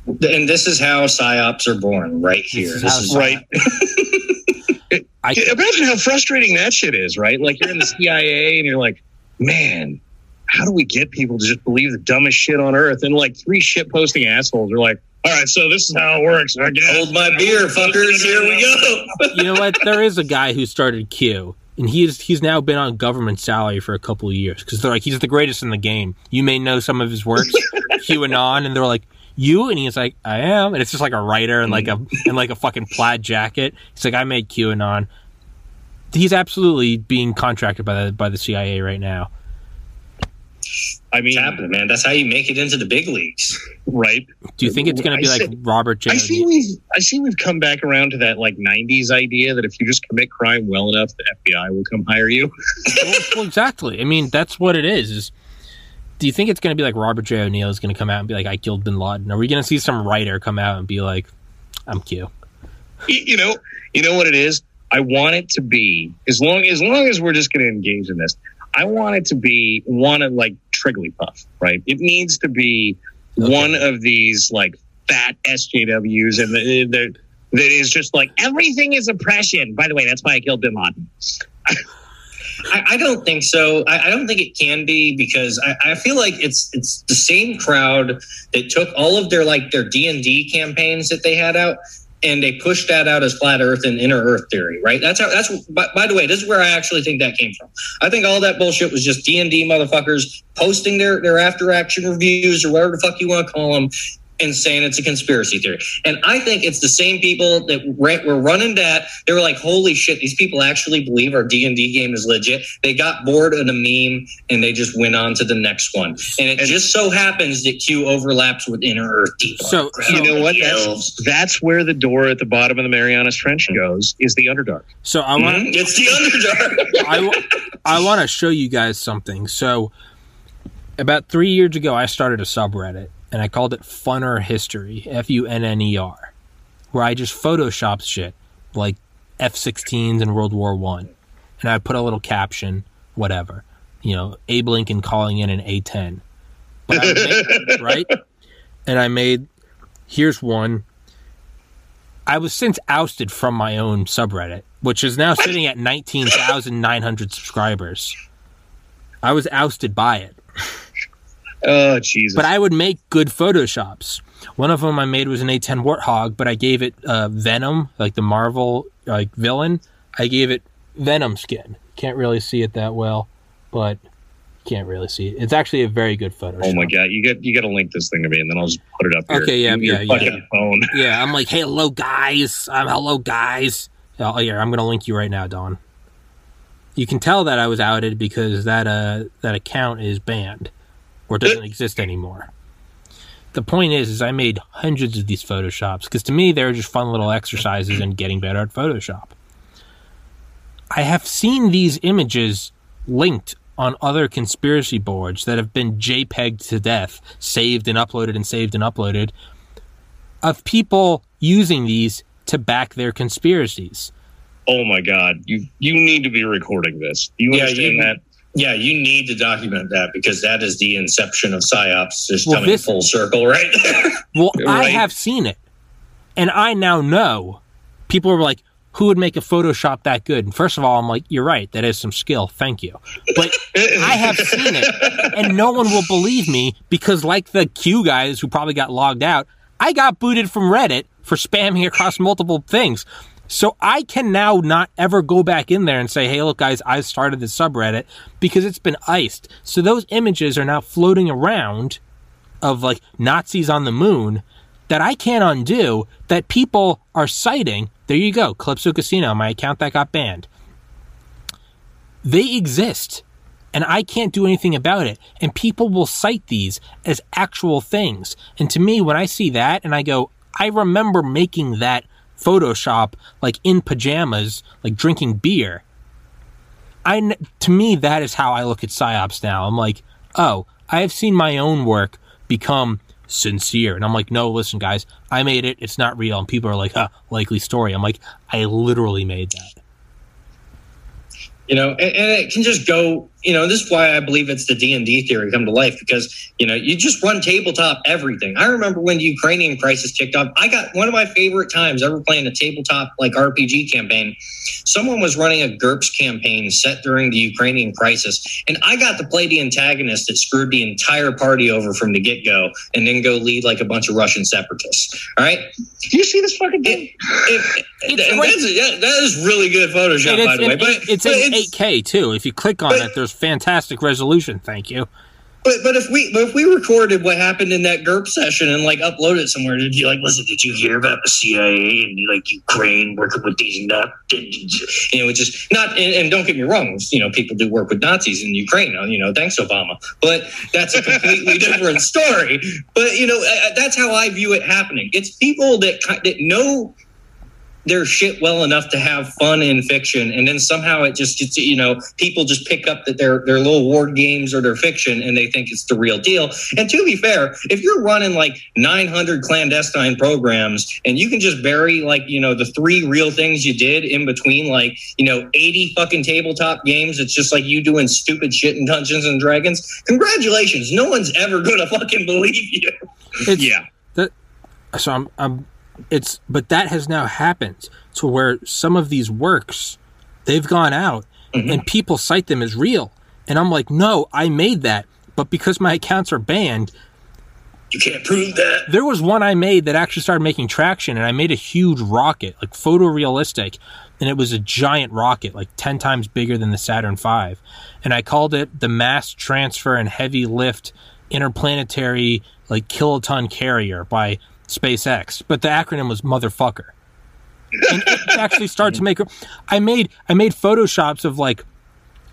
And this is how psyops are born, right here. This is This how is psy- Right. I Imagine how frustrating that shit is, right? Like you're in the CIA and you're like, man, how do we get people to just believe the dumbest shit on earth? And like three shit posting assholes are like, all right, so this is how it works. I guess. hold my beer, fuckers. Here we go. you know what? There is a guy who started Q, and he's he's now been on government salary for a couple of years because they're like he's the greatest in the game. You may know some of his works, QAnon, and they're like you, and he's like I am, and it's just like a writer and like a mm-hmm. and like a fucking plaid jacket. He's like I made QAnon. He's absolutely being contracted by the by the CIA right now. I mean, It's happening, man. That's how you make it into the big leagues. right? Do you think it's going to be I like see- Robert J. I see we've I see we've come back around to that like '90s idea that if you just commit crime well enough, the FBI will come hire you. well, well, exactly. I mean, that's what it is. Is do you think it's going to be like Robert J. O'Neill is going to come out and be like, "I killed Bin Laden"? Are we going to see some writer come out and be like, "I'm Q"? You know, you know what it is. I want it to be as long as long as we're just going to engage in this. I want it to be one of like Trigglypuff, right? It needs to be Okay. one of these like fat SJWs, and the, the, that is just like everything is oppression. By the way, that's why I killed Bin Laden. I, I don't think so. I, I don't think it can be because I, I feel like it's it's the same crowd that took all of their like their D and D campaigns that they had out and they pushed that out as flat Earth and inner Earth theory. Right? That's how. That's by, by the way, this is where I actually think that came from. I think all that bullshit was just D and D motherfuckers posting their their after action reviews or whatever the fuck you want to call them. And saying it's a conspiracy theory, and I think it's the same people that ra- were running that. They were like, "Holy shit, these people actually believe our D and D game is legit." They got bored of the meme and they just went on to the next one. And it just so happens that Q overlaps with Inner Earth Deep. So- You know what? That's, that's where the door at the bottom of the Marianas Trench goes. Is the Underdark. So I want Mhm, It's the Underdark. I, w- I want to show you guys something. So, about three years ago, I started a subreddit, and I called it Funner History, F U N N E R, where I just Photoshop shit like F-16s in World War One, and I put a little caption, whatever, you know, Abe Lincoln calling in an A-10, but I make- right? And I made here's one. I was since ousted from my own subreddit, which is now sitting at 19,900 subscribers. I was ousted by it, Oh Jesus! but I would make good photoshops. One of them I made was an A10 Warthog, but I gave it uh, Venom, like the Marvel like villain. I gave it Venom skin. Can't really see it that well, but can't really see it. It's actually a very good Photoshop. oh my god! You get you got to link this thing to me, and then I'll just put it up. Here. Okay, yeah, your yeah, yeah. phone. Yeah, I'm like, hey, hello, guys. I'm hello, guys. Oh, here, I'm gonna link you right now, Don. You can tell that I was outed because that uh that account is banned or doesn't exist anymore. The point is, is I made hundreds of these photoshops because to me they're just fun little exercises in getting better at Photoshop. I have seen these images linked on other conspiracy boards that have been JPEG to death, saved and uploaded and saved and uploaded, of people using these to back their conspiracies. Oh my god! You you need to be recording this. You Yeah, understand you- that? Yeah, you need to document that because that is the inception of psyops just Well, coming this- full circle right. Well, I have seen it. And I now know people are like, who would make a Photoshop that good? And first of all, I'm like, you're right. That is some skill. Thank you. But I have seen it. And no one will believe me because, like the Q guys who probably got logged out, I got booted from Reddit for spamming across multiple things. So I can now not ever go back in there and say, hey, look, guys, I started this subreddit because it's been iced. So those images are now floating around of like Nazis on the moon that I can't undo that people are citing. There you go, Calypso Casino, my account that got banned. they exist and I can't do anything about it. And people will cite these as actual things. And to me, when I see that and I go, I remember making that Photoshop like in pajamas, like drinking beer. I, to me, that is how I look at PSYOPs now. I'm like, oh, I have seen my own work become sincere. And I'm like, no, listen, guys, I made it. It's not real. And people are like, huh, likely story. I'm like, I literally made that. you know and, and it can just go you know this is why i believe it's the d&d theory come to life because you know you just run tabletop everything i remember when the ukrainian crisis kicked off i got one of my favorite times ever playing a tabletop like rpg campaign someone was running a GURPS campaign set during the ukrainian crisis and i got to play the antagonist that screwed the entire party over from the get-go and then go lead like a bunch of russian separatists all right Do you see this fucking thing? It- It's and great. that's, that is really good photoshop by the way and but it- it's but in 8K too. If you click on but- it, there's fantastic resolution. Thank you. But but if we but if we recorded what happened in that GURP session and like upload it somewhere, did you like listen? Did you hear about the CIA and like Ukraine working with these nut? You know, it's just not. And, and don't get me wrong, you know, people do work with Nazis in Ukraine. You know, thanks Obama. But that's a completely different story. But you know, uh, that's how I view it happening. It's people that that know their shit well enough to have fun in fiction, and then somehow it just gets you know people just pick up that their their little ward games or their fiction, and they think it's the real deal. And to be fair, if you're running like 900 clandestine programs, and you can just bury like you know the three real things you did in between like you know 80 fucking tabletop games, it's just like you doing stupid shit in Dungeons and Dragons. Congratulations, no one's ever gonna fucking believe you. It's, Yeah. so I'm, I'm it's but that has now happened to where some of these works they've gone out mm-hmm. and people cite them as real. And i'm like no i made that. But because my accounts are banned You can't prove that. there was one i made that actually started making traction and i made a huge rocket like photorealistic and it was a giant rocket like 10 times bigger than the saturn v. And i called it the mass transfer and heavy lift interplanetary like kiloton carrier by SpaceX, but the acronym was motherfucker. And it actually started to make. I made I made photoshops of like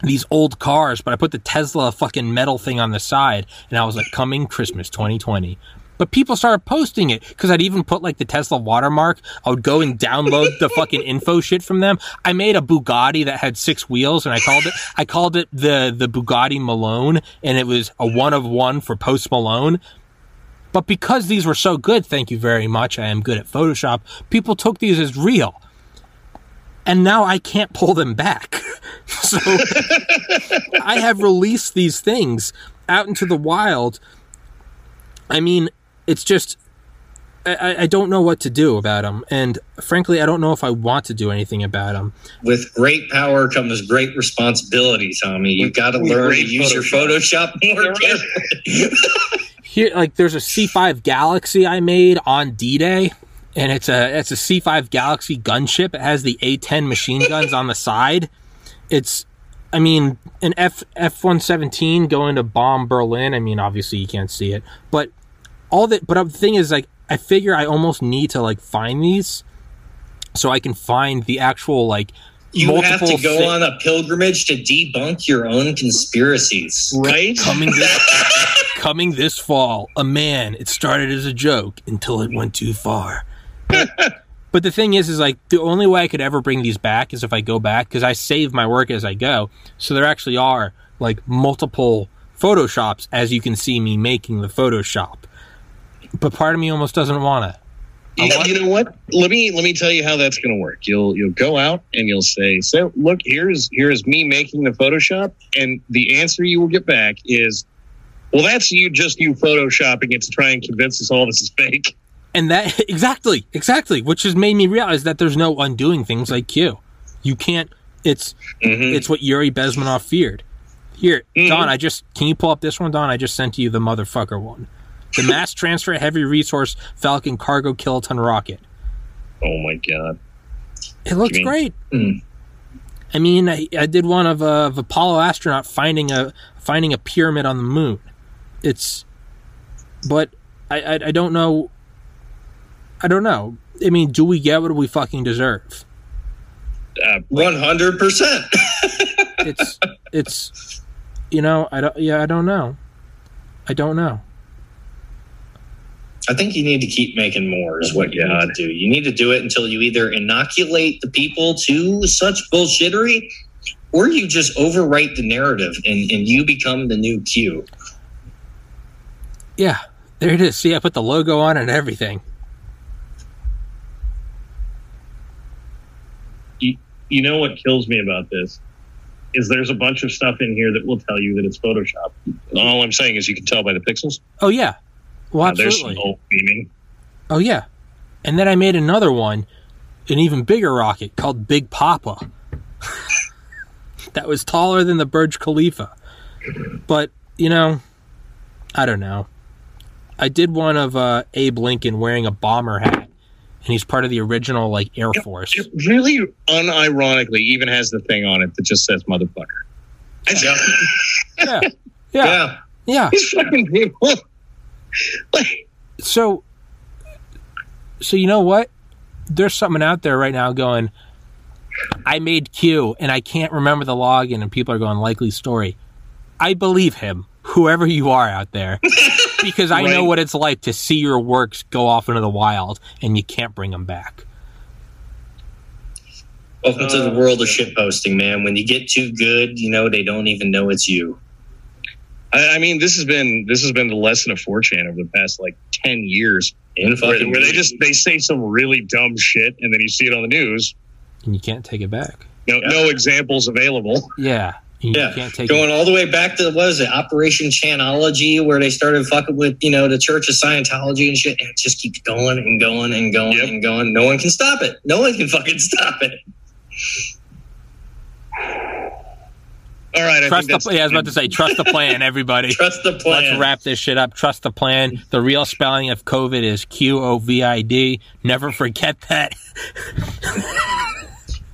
these old cars, but I put the Tesla fucking metal thing on the side, and I was like, "Coming Christmas 2020." But people started posting it because I'd even put like the Tesla watermark. I would go and download the fucking info shit from them. I made a Bugatti that had six wheels, and I called it I called it the the Bugatti Malone, and it was a one of one for Post Malone. But because these were so good, thank you very much. I am good at Photoshop. People took these as real. And now I can't pull them back. so I have released these things out into the wild. I mean, it's just, I- I, I don't know what to do about them. And frankly, I don't know if I want to do anything about them. With great power comes great responsibility, Tommy. You've got to learn to great use your Photoshop more carefully. here like there's a C5 Galaxy I made on D-Day and it's a it's a C5 Galaxy gunship. It has the A10 machine guns on the side. It's I mean an F F117 going to bomb Berlin. I mean obviously you can't see it, but all that but uh, the thing is like I figure I almost need to like find these so I can find the actual like You have to go thi- on a pilgrimage to debunk your own conspiracies. Right? coming this coming this fall a man it started as a joke until it went too far but the thing is is like the only way i could ever bring these back is if i go back because i save my work as i go so there actually are like multiple photoshops as you can see me making the photoshop but part of me almost doesn't want to You, you know what? Let me let me tell you how that's going to work. You'll you'll go out and you'll say, "So look, here's here's me making the Photoshop," and the answer you will get back is, "Well, that's you just you photoshopping it to try and convince us all this is fake." and that exactly exactly which has made me realize that there's no undoing things like q you can't it's Mhm. It's what Yuri Bezmenov feared. Here, Mhm. Don, I just can you pull up this one, Don? I just sent you the motherfucker one. The mass transfer heavy resource Falcon cargo kiloton rocket. Oh my god! It looks mean- great. Mm. I mean, I, I did one of, uh, of Apollo astronaut finding a finding a pyramid on the moon. It's, but I, I I don't know. I don't know. I mean, do we get what we fucking deserve? Uh, One hundred percent. it's it's you know I don't yeah I don't know. I don't know. I think you need to keep making more is what you need to do. You need to do it until you either inoculate the people to such bullshittery or you just overwrite the narrative and, and you become the new Q. Yeah, there it is. See, I put the logo on and everything. You you know what kills me about this is there's a bunch of stuff in here that will tell you that it's Photoshop. All I'm saying is you can tell by the pixels. Oh yeah, well Now, there's some absolutely. Oh yeah, and then I made another one, an even bigger rocket called Big Papa. that was taller than the Burj Khalifa. But you know, I don't know. I did one of uh, Abe Lincoln wearing a bomber hat, and he's part of the original like Air Force. It really unironically even has the thing on it that just says motherfucker. Yeah. Yeah, yeah, Yeah. yeah. These fucking people. like, so so you know what there's something out there right now going i made q and i can't remember the login and people are going likely story i believe him whoever you are out there because i know what it's like to see your works go off into the wild and you can't bring them back Welcome to the uh, world of shit posting, man. When you get too good, you know, they don't even know it's you. I, I mean, this has been this has been the lesson of 4chan over the past like ten years, In where, fucking where they just they say some really dumb shit, and then you see it on the news. and you can't take it back No, Yeah. no examples available. yeah and you Yeah, can't take going it all the way back to what is it, Operation Chanology, where they started fucking with you know the Church of Scientology and shit. And it just keeps going and going and going Yep. and going. No one can stop it. No one can fucking stop it. All right, I trust think the that's yeah i was about to say trust the plan everybody Trust the plan. Let's wrap this shit up. Trust the plan. The real spelling of COVID is Q O V I D. Never forget that.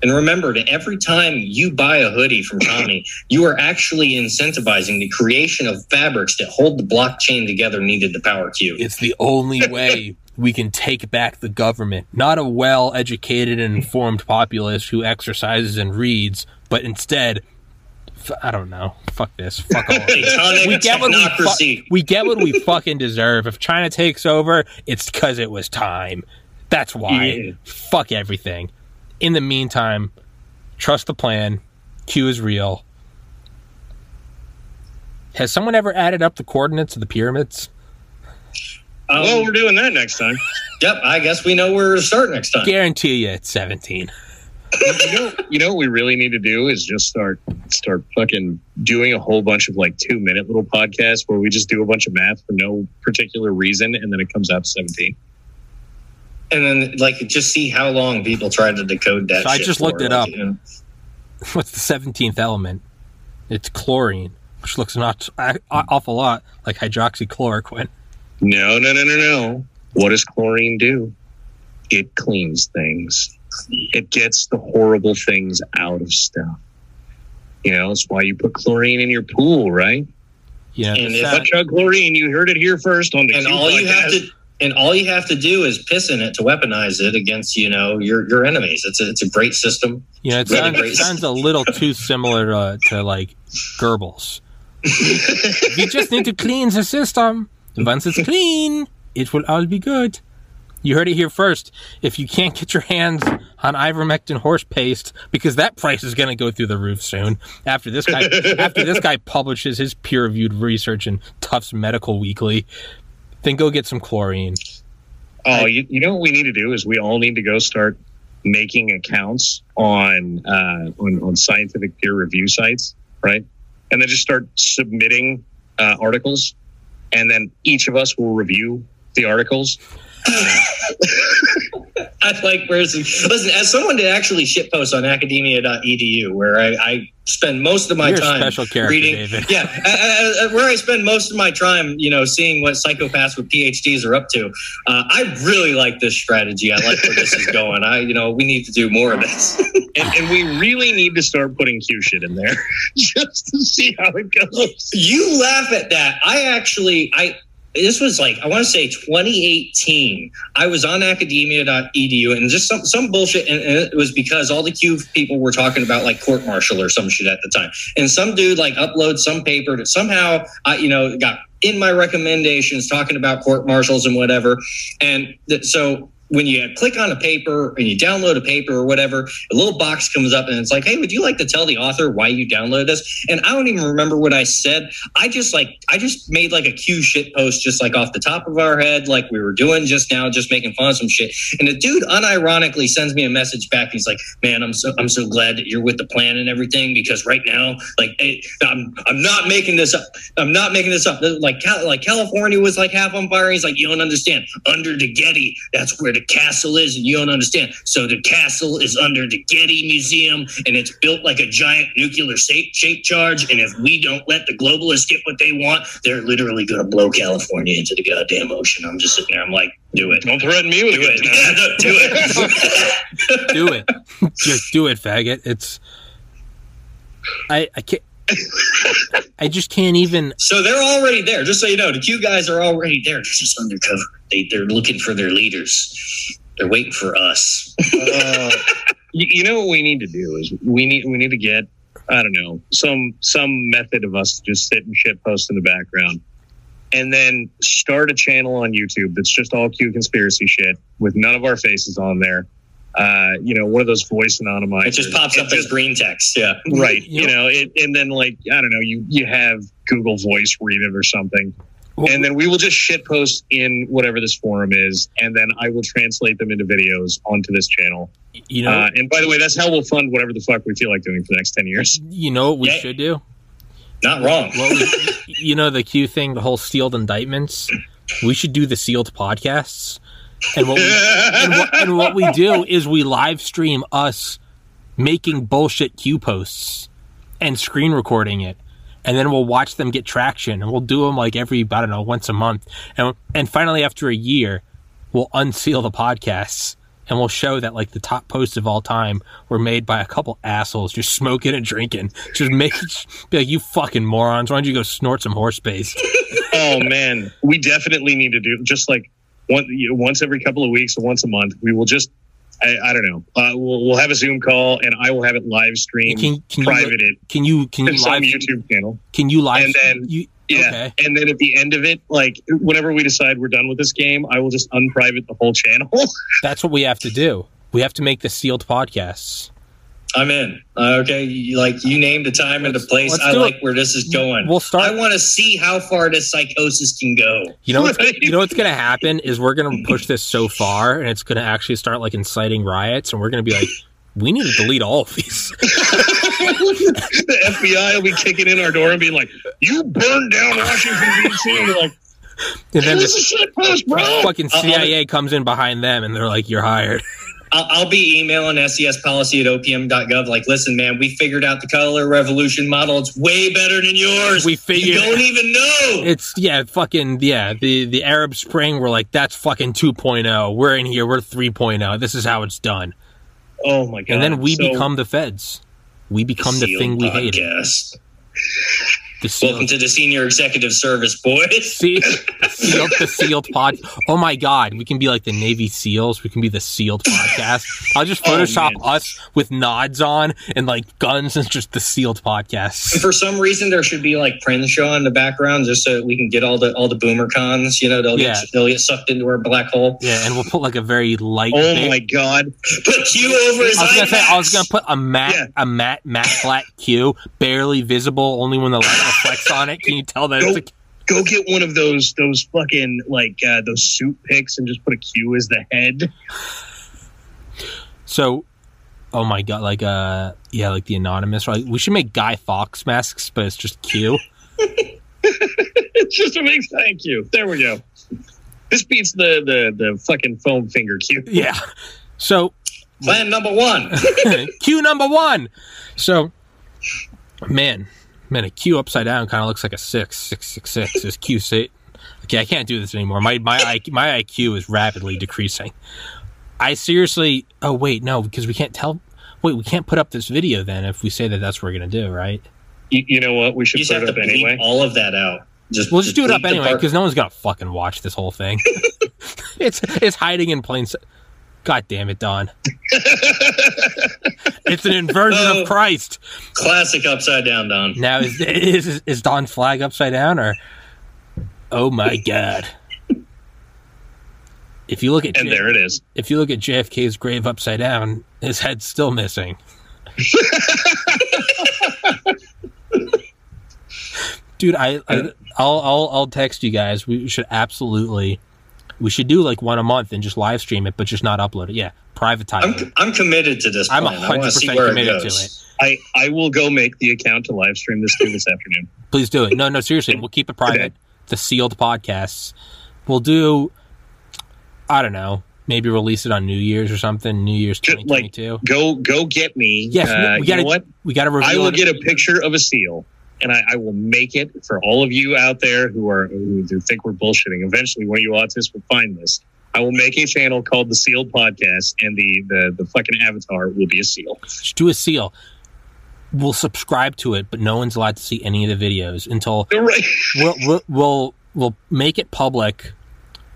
And remember, that every time you buy a hoodie from Tommy, you are actually incentivizing the creation of fabrics that hold the blockchain together needed to power Q. It's the only way we can take back the government. Not a well educated and informed populace who exercises and reads, but instead, I don't know. Fuck this. Fuck all. of it. Tonic We get what we, fu- we get what we fucking deserve. If China takes over, it's because it was time. That's why. Yeah. Fuck everything. In the meantime, trust the plan. Q is real. Has someone ever added up the coordinates of the pyramids? Um, well, we're doing that next time. yep, I guess we know where to start next time. Guarantee you it's 17. you know, you know what we really need to do is just start start fucking doing a whole bunch of like two minute little podcasts where we just do a bunch of math for no particular reason, and then it comes out seventeen. And then, like, just see how long people try to decode that. So I shit just for, looked it like, up. you know. What's the 17th element? It's chlorine, which looks not an awful lot like hydroxychloroquine. No, no, no, no, no. What does chlorine do? It cleans things. It gets the horrible things out of stuff. You know, that's why you put chlorine in your pool, right? You know, And if sound- Touch out chlorine. You heard it here first on the and Q all you have to and all you have to do is piss in it to weaponize it against you know your your enemies. It's a, it's a great system. you know, it really sounds, it sounds a little too similar to, to like Goebbels. we just need to clean the system. Once it's clean, it will all be good. You heard it here first. If you can't get your hands on ivermectin horse paste, because that price is going to go through the roof soon. After this guy, after this guy publishes his peer-reviewed research in Tufts Medical Weekly, then go get some chlorine. Oh, you, you know what we need to do is we all need to go start making accounts on uh, on, on scientific peer review sites, right? And then just start submitting uh, articles, and then each of us will review the articles. I like where's listen as someone that actually shitposts on academia.edu where I, I spend most of my You're a time special character, reading David. yeah uh, uh, uh, where I spend most of my time you know seeing what psychopaths with PhDs are up to. Uh, I really like this strategy. I like where this is going. I you know we need to do more of this. And, and we really need to start putting Q shit in there just to see how it goes. you laugh at that. I actually I this was like I want to say 2018. I was on academia.edu and just some some bullshit, and, and it was because all the Q people were talking about like court martial or some shit at the time, and some dude like uploads some paper that somehow I you know got in my recommendations talking about court martials and whatever, and th- so when you click on a paper and you download a paper or whatever, a little box comes up and it's like, hey, would you like to tell the author why you downloaded this? And I don't even remember what I said. I just like I just made like a Q shit post just like off the top of our head, like we were doing just now, just making fun of some shit. And the dude unironically sends me a message back. He's like, man, I'm so I'm so glad that you're with the plan and everything because right now, like I'm I'm not making this up. I'm not making this up. Like like California was like half on fire. He's like, you don't understand. Under the Getty, that's where the castle is, and you don't understand. So the castle is under the Getty Museum, and it's built like a giant nuclear shape, shape charge. And if we don't let the globalists get what they want, they're literally going to blow California into the goddamn ocean. I'm just sitting there. I'm like, do it. Don't threaten me with Do a it. Yeah, no, do it. do it. just do it, faggot. It's I I can't I just can't even So they're already there. Just so you know, the Q guys are already there. They're just undercover. They, they're looking for their leaders. They're waiting for us. Uh, you, you know what we need to do is we need we need to get I don't know some some method of us just sit and shit post in the background, and then start a channel on YouTube that's just all Q conspiracy shit with none of our faces on there. Uh, you know, one of those voice anonymizers. It just pops And up as green text. Yeah. right. You You know, it, and then like I don't know, you you have Google Voice read it or something, and then we will just shit post in whatever this forum is, and then I will translate them into videos onto this channel. you know Uh, and by the way, that's how we'll fund whatever the fuck we feel like doing for the next ten years. you know what we Yeah. should do? Not wrong. Well, we, you know the Q thing, the whole sealed indictments. We should do the sealed podcasts, and what we, and, what, and what we do is we live stream us making bullshit Q posts and screen recording it, and then we'll watch them get traction, and we'll do them like every I don't know once a month, and and finally after a year, we'll unseal the podcasts. And we'll show that like the top posts of all time were made by a couple assholes just smoking and drinking. Just make be like you fucking morons. Why don't you go snort some horse base? oh man, we definitely need to do just like one, you know, once every couple of weeks or once a month. We will just. I, I don't know. Uh, we'll, we'll have a Zoom call, and I will have it live stream, Can, can private you it can you can you live YouTube channel. can you live and then- you Yeah, okay and then at the end of it, like whenever we decide we're done with this game, I will just unprivate the whole channel. that's what we have to do. We have to make the sealed podcasts. I'm in. Uh, okay. You, like you named a time and a Let's- place. let's I like it. where this is going. We'll start- I want to see how far this psychosis can go. You know what's you know what's gonna happen is we're gonna push this so far and it's gonna actually start like inciting riots and we're gonna be like, we need to delete all of these. the FBI will be kicking in our door and being like, "You burned down Washington D.C." And like, And "It then was a the shit post, bro." fucking CIA comes in behind them and they're like, You're hired. I'll, I'll be emailing SES policy at opm.gov. Like, listen, man, we figured out the color revolution model. It's way better than yours. We figured- You don't even know. It's yeah, fucking yeah. The the Arab Spring, we're like, that's fucking 2.0. We're in here, we're 3.0. This is how it's done. Oh my god! And then we So- become the feds. We become the thing we hate. podcast. Sealed, Welcome to the senior executive service, boys. See, sealed, the sealed pod. Oh my god, we can be like the Navy SEALs. We can be the sealed podcast. I'll just Oh, Photoshop man. us with nods on and like guns and just the sealed podcast. For some reason, there should be like Prince show in the background, just so we can get all the all the boomer cons. You know, they'll Yeah. get they'll get sucked into our black hole. Yeah, and we'll put like a very light. Oh bit- my god! Put Q over his I was gonna say I was gonna put a matte Yeah. a matte matte flat Q, barely visible, only when the light reflects on it. Can you tell that? It's a, Go get one of those those fucking like uh, those suit picks and just put a Q as the head. so, oh my god, like uh, yeah, like the anonymous. Right? We should make Guy Fawkes masks, but it's just Q. it's just a big thank you. There we go. This beats the the the fucking foam finger Q. Yeah. So Plan number one. Q number one. So, man, man, a Q upside down kind of looks like a six, six, six, six. Is Q say? Okay, I can't do this anymore. My my IQ, my IQ is rapidly decreasing. I seriously. Oh wait, no, because we can't tell. Wait, we can't put up this video then if we say that that's what we're gonna do, right? You, you know what? We should You just put have it to up bleep anyway. all of that out. Just We'll just do it up anyway because no one's gonna fucking watch this whole thing. it's it's hiding in plain sight. God damn it, Don! it's an inversion Oh. of Christ. classic upside down, Don. Now is is is Don's flag upside down or? Oh my God! If you look at And J- there it is. if you look at JFK's grave upside down, his head's still missing. Dude, I, I I'll I'll I'll text you guys. We should absolutely we should do like one a month and just live stream it, but just not upload it. Yeah, privatize it. I'm I'm committed to this. I'm plan. I want to see 100% where it committed to it. I, I will go make the account to live stream this too this afternoon. Please do it. No, no, seriously, we'll keep it private. Okay. The sealed podcasts. We'll do. I don't know. Maybe release it on New Year's or something. New Year's 2022. Go go get me. Yes, uh, we you gotta. know what? We got to reveal. I will get a picture of a seal, and I, I will make it for all of you out there who are who think we're bullshitting. Eventually, one of you autists will find this. I will make a channel called the Sealed Podcast, and the the the fucking avatar will be a seal. Just do a seal. We'll subscribe to it, but no one's allowed to see any of the videos until Right. we'll we'll we'll, we'll make it public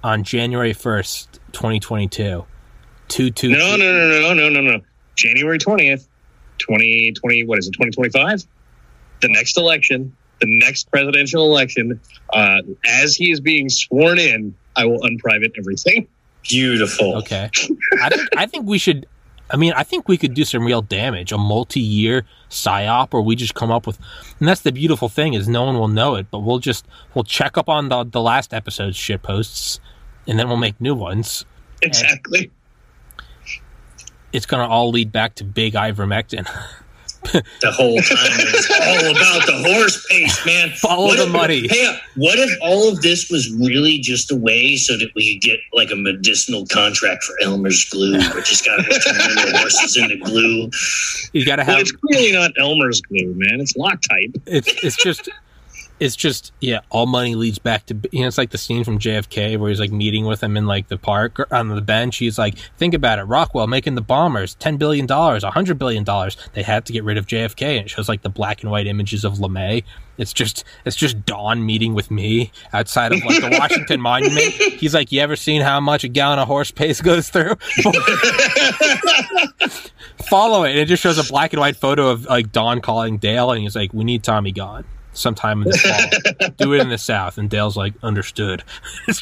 on January first, twenty twenty two. Two two. No, no, no, no, no, no, no. January twentieth, twenty twenty. What is it? Twenty twenty five. The next election, the next presidential election. Uh, as he is being sworn in, I will unprivate everything. Beautiful. Okay. I think I think we should. I mean, I think we could do some real damage. A multi-year psyop, where we just come up with, and that's the beautiful thing is no one will know it, but we'll just we'll check up on the the last episode's shit posts, and then we'll make new ones. Exactly. It's gonna all lead back to big ivermectin. The whole time it was all about the horse pace, man. Follow What the if- money. Hey, what if all of this was really just a way so that we could get like a medicinal contract for Elmer's glue? We just got to turn the horses into glue. You gotta Well, have it's clearly not Elmer's glue, man. It's Loctite. it's it's just it's just yeah all money leads back to you know it's like the scene from jfk where he's like meeting with him in like the park or on the bench. He's like think about it. Rockwell making the bombers 10 billion dollars 100 billion dollars. They had to get rid of jfk and it shows like the black and white images of lemay. It's just it's just Don meeting with me outside of like the washington monument. He's like you ever seen how much a gallon of horse paste goes through? Follow it. And it just shows a black and white photo of like Don calling dale and he's like we need tommy gone sometime in the fall. Do it in the south. And dale's like understood.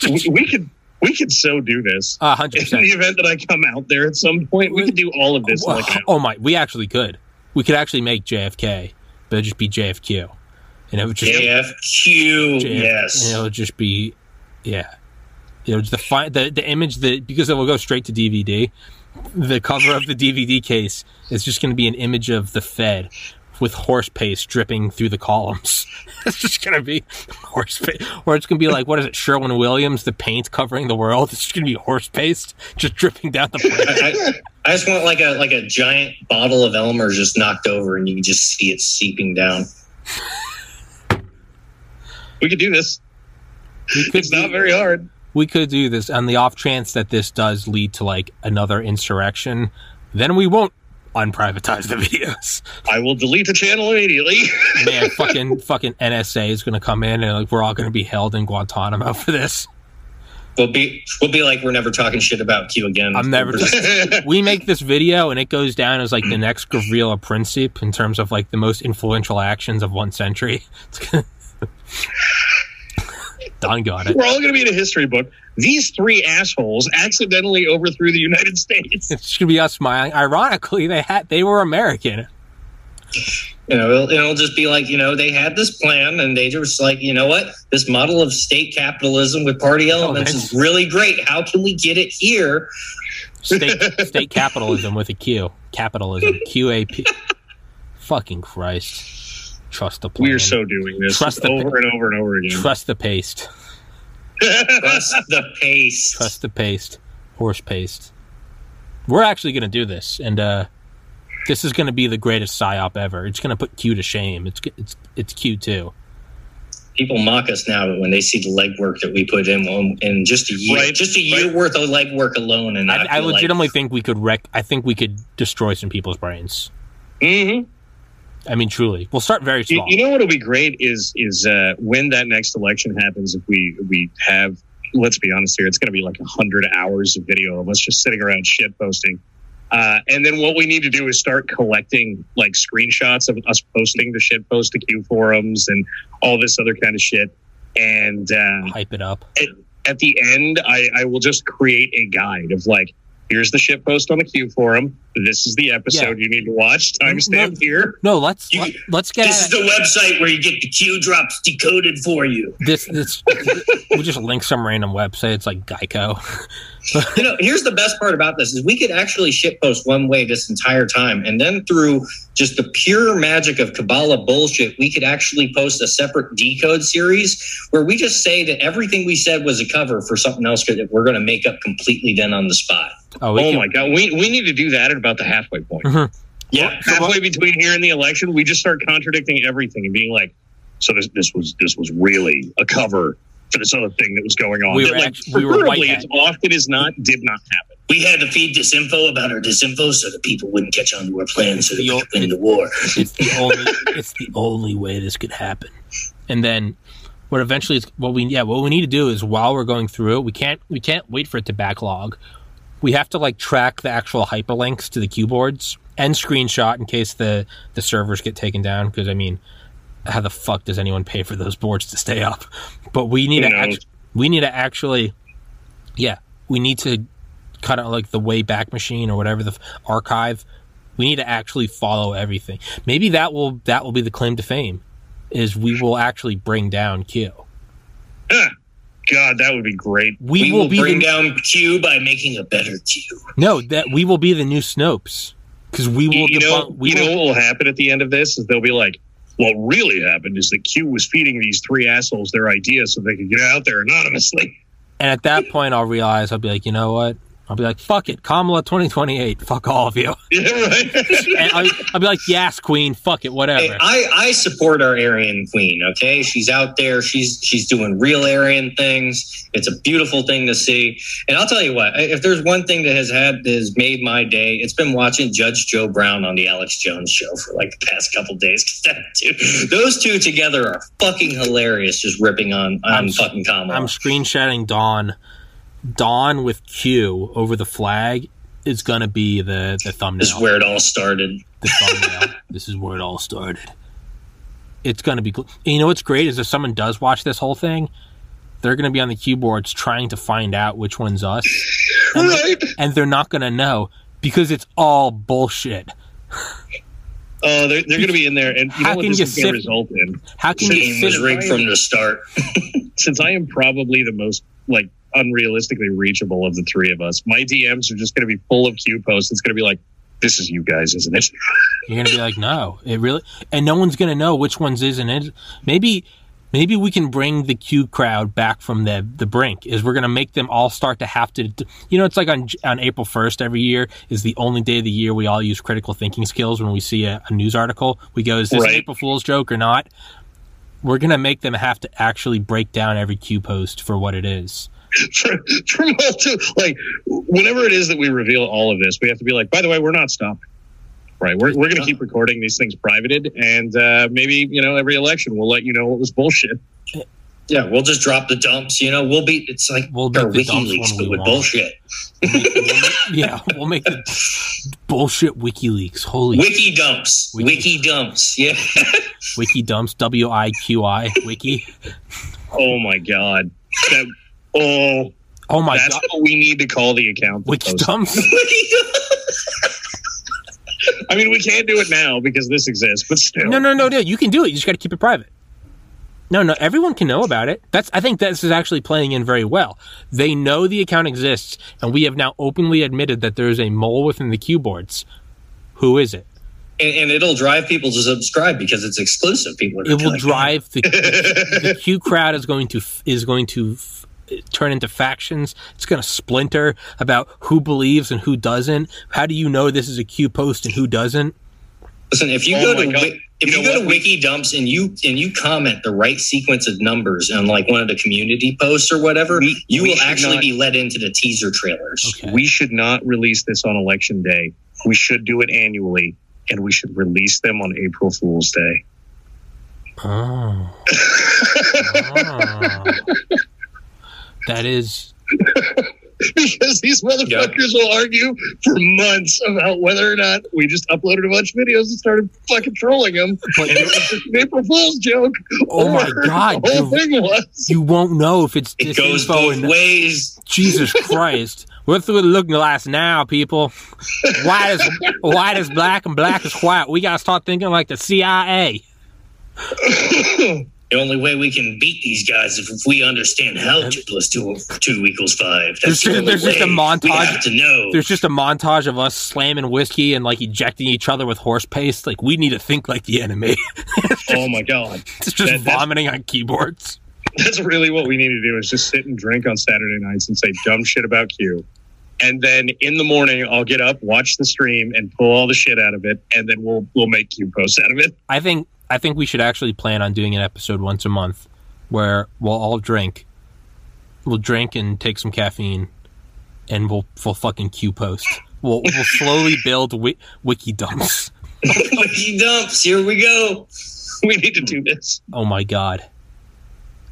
We, we could we could so do this. a hundred In the event that I come out there at some point, we could do all of this. like oh my we actually could. We could actually make jfk but it'd just be jfq and it would just AFQ, JF yes. and it would just be yeah. You know the fi- the the image that because it will go straight to dvd the cover of the dvd case is just going to be an image of the fed with horse paste dripping through the columns it's just going to be horse paste or it's going to be like what is it sherwin williams the paint covering the world it's just going to be horse paste just dripping down the I, I, just want like a like a giant bottle of Elmer's just knocked over, and you can just see it seeping down. We could do this. we could It's not very hard. we could do this on the off chance that this does lead to like another insurrection then we won't unprivatize the videos I will delete the channel immediately. man, fucking fucking NSA is gonna come in and like we're all gonna be held in Guantanamo for this. We'll be we'll be like we're never talking shit about Q again. I'm never. we make this video and it goes down as like the next Gavrilo Princip in terms of like the most influential actions of one century. Don got it. We're all going to be in a history book. These three assholes accidentally overthrew the United States. It's gonna be us smiling. Ironically, they had they were American. You know, it'll, it'll just be like, you know, they had this plan and they just like, you know what? This model of state capitalism with party oh, elements that's- is really great. How can we get it here? State state capitalism with a Q. Capitalism. Q A P. Fucking Christ. Trust the plan. We are so doing this Trust the- over and over and over again. Trust the paste. Trust the pace. Trust the paste. Horse paste. We're actually going to do this, and uh, this is going to be the greatest psyop ever. It's going to put Q to shame. It's it's it's Q too. People mock us now, but when they see the legwork that we put in um, in just a year, Right, just a year right. worth of legwork alone, and I, I, I feel like- legitimately think we could wreck. I think we could destroy some people's brains. hmm I mean, truly, we'll start very You, small. you know what'll be great is is uh, when that next election happens. If we we have, let's be honest here, it's going to be like a hundred hours of video of us just sitting around shit posting. Uh, and then what we need to do is start collecting like screenshots of us posting the shit post to Q forums and all this other kind of shit. And uh, Hype it up. at the end, I, I will just create a guide of like, here's the shit post on the Q forum. This is the episode you need to watch. Timestamp here. No, let's You- let, let's get This is the website where you get the Q drops decoded for you. this. This we'll just link some random website. It's like Geico. You know, here's the best part about this is we could actually shit post one way this entire time, and then through just the pure magic of Kabbalah bullshit, we could actually post a separate decode series where we just say that everything we said was a cover for something else that we're going to make up completely then on the spot. Oh, Oh can- my god, we we need to do that at about the halfway point. Mm-hmm. Yeah, halfway between here and the election, we just start contradicting everything and being like, "So this this was this was really a cover for this other thing that was going on." We That, were like, actu- we were preferably, whitehead. as often as not, did not happen. we had to feed disinfo about our disinfo so that people wouldn't catch on to our plans so that The we old- could win the war. it's the only it's the only way this could happen. And then what eventually is what we yeah what we need to do is while we're going through it we can't we can't wait for it to backlog. We have to like track the actual hyperlinks to the Q boards and screenshot in case the the servers get taken down because I mean how the fuck does anyone pay for those boards to stay up? But we need to act- we need to actually yeah we need to cut out like the way back machine or whatever the f- archive. We need to actually follow everything. Maybe that will that will be the claim to fame is we will actually bring down q. Ah, God, that would be great. we, We will, will be bring the, down Q by making a better Q. no that we will be the new snopes because we will You, you know, debunk we you know what will happen at the end of this is they'll be like, "What really happened is that Q was feeding these three assholes their ideas so they could get out there anonymously." and at that point i'll realize i'll be like you know what i'll be like fuck it kamala 2028 fuck all of you Yeah, right. and I'll, I'll be like yes queen fuck it whatever Hey, I, I support our Aryan queen. Okay, she's out there. She's she's doing real Aryan things. It's a beautiful thing to see. And I'll tell you what, if there's one thing that has had that has made my day, it's been watching Judge Joe Brown on the Alex Jones show for like the past couple days. those two together are fucking hilarious. Just ripping on on I'm- fucking Kamala. I'm screenshotting Don. Don with Q over the flag is gonna be the the thumbnail. this is where it all started. the thumbnail. this is where it all started. It's gonna be. Cool. And you know what's great is if someone does watch this whole thing, they're gonna be on the Q boards trying to find out which one's us, and, right. and they're not gonna know because it's all bullshit. Oh, they're, they're going to be in there, and you How know what can this you is going to result in? How can The you game was rigged from the start. Since I am probably the most like unrealistically reachable of the three of us, my DMs are just going to be full of Q posts. It's going to be like, "This is you guys, isn't it?" You're gonna be like, no, it really, and no one's gonna know which one's is and it. Maybe, maybe we can bring the Q crowd back from the the brink. Is we're gonna make them all start to have to, you know, it's like on on April first every year is the only day of the year we all use critical thinking skills when we see a, a news article. We go, is this Right. an April Fool's joke or not? We're gonna make them have to actually break down every Q post for what it is. From, from all like whenever it is that we reveal all of this, we have to be like, by the way, we're not stopping. Right, we're, we're going to keep recording these things privated, and uh, maybe you know every election we'll let you know what was bullshit. Yeah, we'll just drop the dumps. You know, we'll be. It's like We'll our make the dumps WikiLeaks, but we with want. bullshit. We'll make- we'll make- yeah, we'll make the bullshit WikiLeaks. Holy Wiki dumps. Wiki. Wiki dumps. Yeah. Wiki dumps W I Q I Wiki. Oh my god, that oh, Oh my that's god, what we need to call the account. that Wiki posts. dumps. I mean, we can't do it now because this exists, but still, No, no, no, no. You can do it. You just got to keep it private. No, no. Everyone can know about it. That's. I think this is actually playing in very well. They know the account exists, and we have now openly admitted that there is a mole within the Q boards. Who is it? And, and it'll drive people to subscribe because it's exclusive. People are It will like, oh. drive the the Q crowd is going to is going to f- turn into factions. It's going to splinter about who believes and who doesn't. How do you know this is a Q post and who doesn't? Listen, if you Oh go to God. If You you, know go what? to Wiki Dumps and you and you comment the right sequence of numbers on like one of the community posts or whatever, We- you we will actually not- be led into the teaser trailers. Okay. we should not release this on election day. We should do it annually. and we should release them on April Fool's Day. Oh. Oh. That is because these motherfuckers will argue for months about whether or not we just uploaded a bunch of videos and started fucking trolling them. But- it was an April Fool's joke. Oh my God, The whole thing was. you won't know if it's It goes disinfo both and ways. Jesus Christ. What's the looking glass now, people? White is white is black and black is white. We gotta start thinking like the CIA. The only way we can beat these guys is if we understand how two plus two two equals five. There's the just- there's just a montage. To know. There's just a montage of us slamming whiskey and like ejecting each other with horse paste. Like we need to think like the enemy. Oh my god. it's just That- vomiting on keyboards. That's really what we need to do is just sit and drink on Saturday nights and say dumb shit about Q. And then in the morning I'll get up, watch the stream, and pull all the shit out of it, and then we'll we'll make Q posts out of it. I think I think we should actually plan on doing an episode once a month where we'll all drink. We'll drink and take some caffeine, and we'll we'll fucking Q post. We'll we'll slowly build wi- wiki dumps. Wiki dumps. Here we go. We need to do this. Oh my god.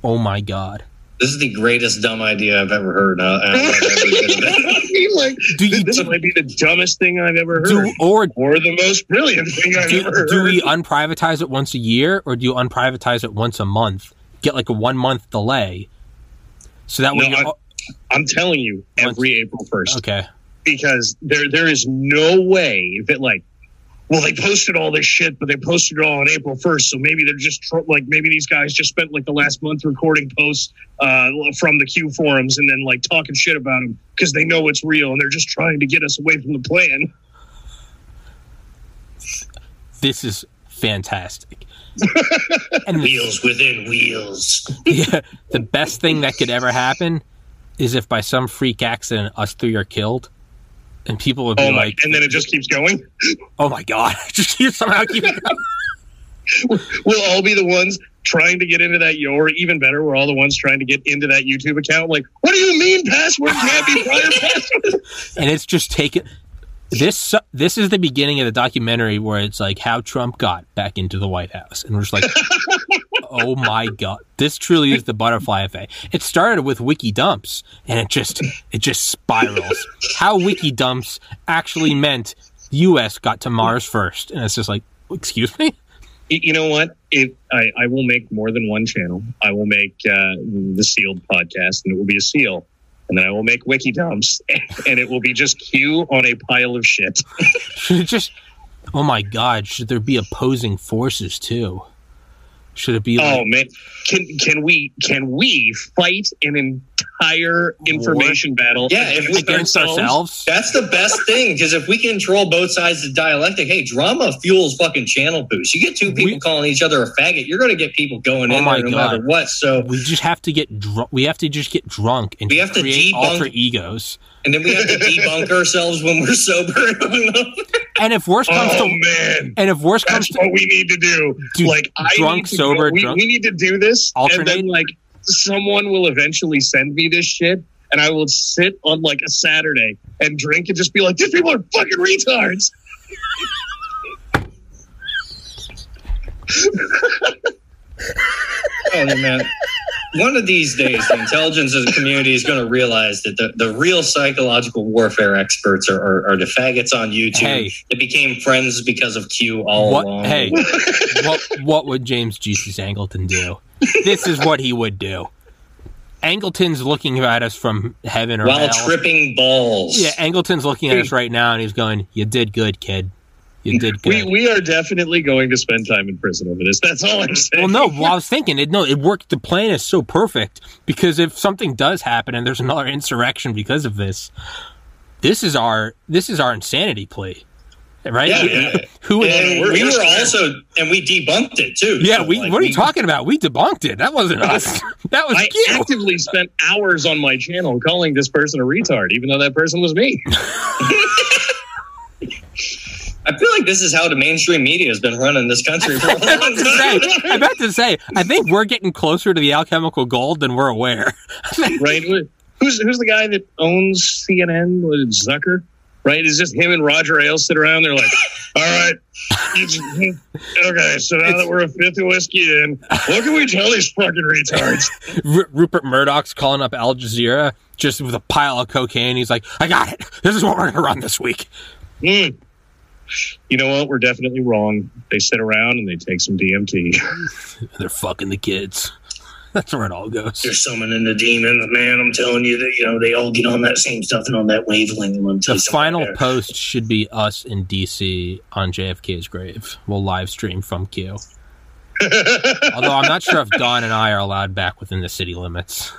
Oh my god. This is the greatest dumb idea I've ever heard. Uh, I've ever I mean, like, Do you this do, might be the dumbest thing I've ever heard, do or or the most brilliant thing I've do, ever heard. do we unprivatize it once a year or do you unprivatize it once a month? Get like a one month delay. So that way No, you're, I'm telling you, every April first, okay. because there there is no way that like, well, they posted all this shit, but they posted it all on April first, so maybe they're just tr- like maybe these guys just spent like the last month recording posts uh, from the Q forums and then like talking shit about them because they know it's real and they're just trying to get us away from the plan. This is fantastic. and the, wheels within wheels. yeah, the best thing that could ever happen is if by some freak accident us three are killed. And people would be Oh my! like, and then it just keeps going. "Oh my god!" Just keep somehow keep we'll all be the ones trying to get into that or even better we're all the ones trying to get into that youtube account like what do you mean password can't be prior password and it's just taken. This this is the beginning of the documentary where it's like how Trump got back into the White House, and we're just like, oh my god, this truly is the butterfly effect. It started with Wiki Dumps, and it just it just spirals. How Wiki Dumps actually meant the U.S. got to Mars first, and it's just like, excuse me. You know what if I, I will make more than one channel i will make uh, the sealed podcast and it will be a seal and then i will make wiki dumps and it will be just q on a pile of shit Should it just? Oh my god! Should there be opposing forces too? Should it be oh, like oh man. Can can we can we fight an entire information battle Yeah, if we- against ourselves? That's the best thing because if we control both sides of the dialectic, hey, drama fuels fucking channel boost. You get two people We- calling each other a faggot, you're going to get people going Oh in there no God. matter what. So, we just have to get drunk. We have to just get drunk and We have to create debunk- alter egos. and then we have to debunk ourselves when we're sober. And if worse comes oh to, man and if worse comes That's to, what we need to do. Do like I drunk, need sober, go- we, drunk- we need to do this, and Alternate? then like someone will eventually send me this shit, and I will sit on like a Saturday and drink and just be like, "These people are fucking retards." oh man. One of these days, the intelligence of the community is going to realize that the, the real psychological warfare experts are, are, are the faggots on YouTube Hey. that became friends because of Q all what? along. Hey, what? What would James Jesus Angleton do? This is what he would do. Angleton's looking at us from heaven or while hell. tripping balls. Yeah, Angleton's looking at us right now, and he's going, "You did good, kid. You did We good." we are definitely going to spend time in prison over this. That's all I'm saying. well, no. Well, I was thinking it. No, it worked. The plan is so perfect because if something does happen and there's another insurrection because of this, this is our this is our insanity plea, right? Yeah, yeah. Who? And we we're- were also, and we debunked it too. Yeah, So, we. like, what are you we- talking about? We debunked it. That wasn't us. That was I you. actively spent hours on my channel calling this person a retard, even though that person was me. I feel like this is how the mainstream media has been running this country for a long time. I'm about to say. I think we're getting closer to the alchemical gold than we're aware. right? Who's who's the guy that owns CNN? Was Zucker? right? It's just him and Roger Ailes sit around. They're like, all right, okay, so now that we're a fifth of whiskey in, what can we tell these fucking retards? R- Rupert Murdoch's calling up Al Jazeera just with a pile of cocaine. He's like, I got it. This is what we're going to run this week. Hmm. You know what? We're definitely wrong. They sit around and they take some DMT. They're fucking the kids. That's where it all goes. They're summoning the demons, man. I'm telling you that you know they all get on that same stuff and on that wavelength. The final post should be us in DC on JFK's grave. We'll live stream from Q. Although I'm not sure if Don and I are allowed back within the city limits.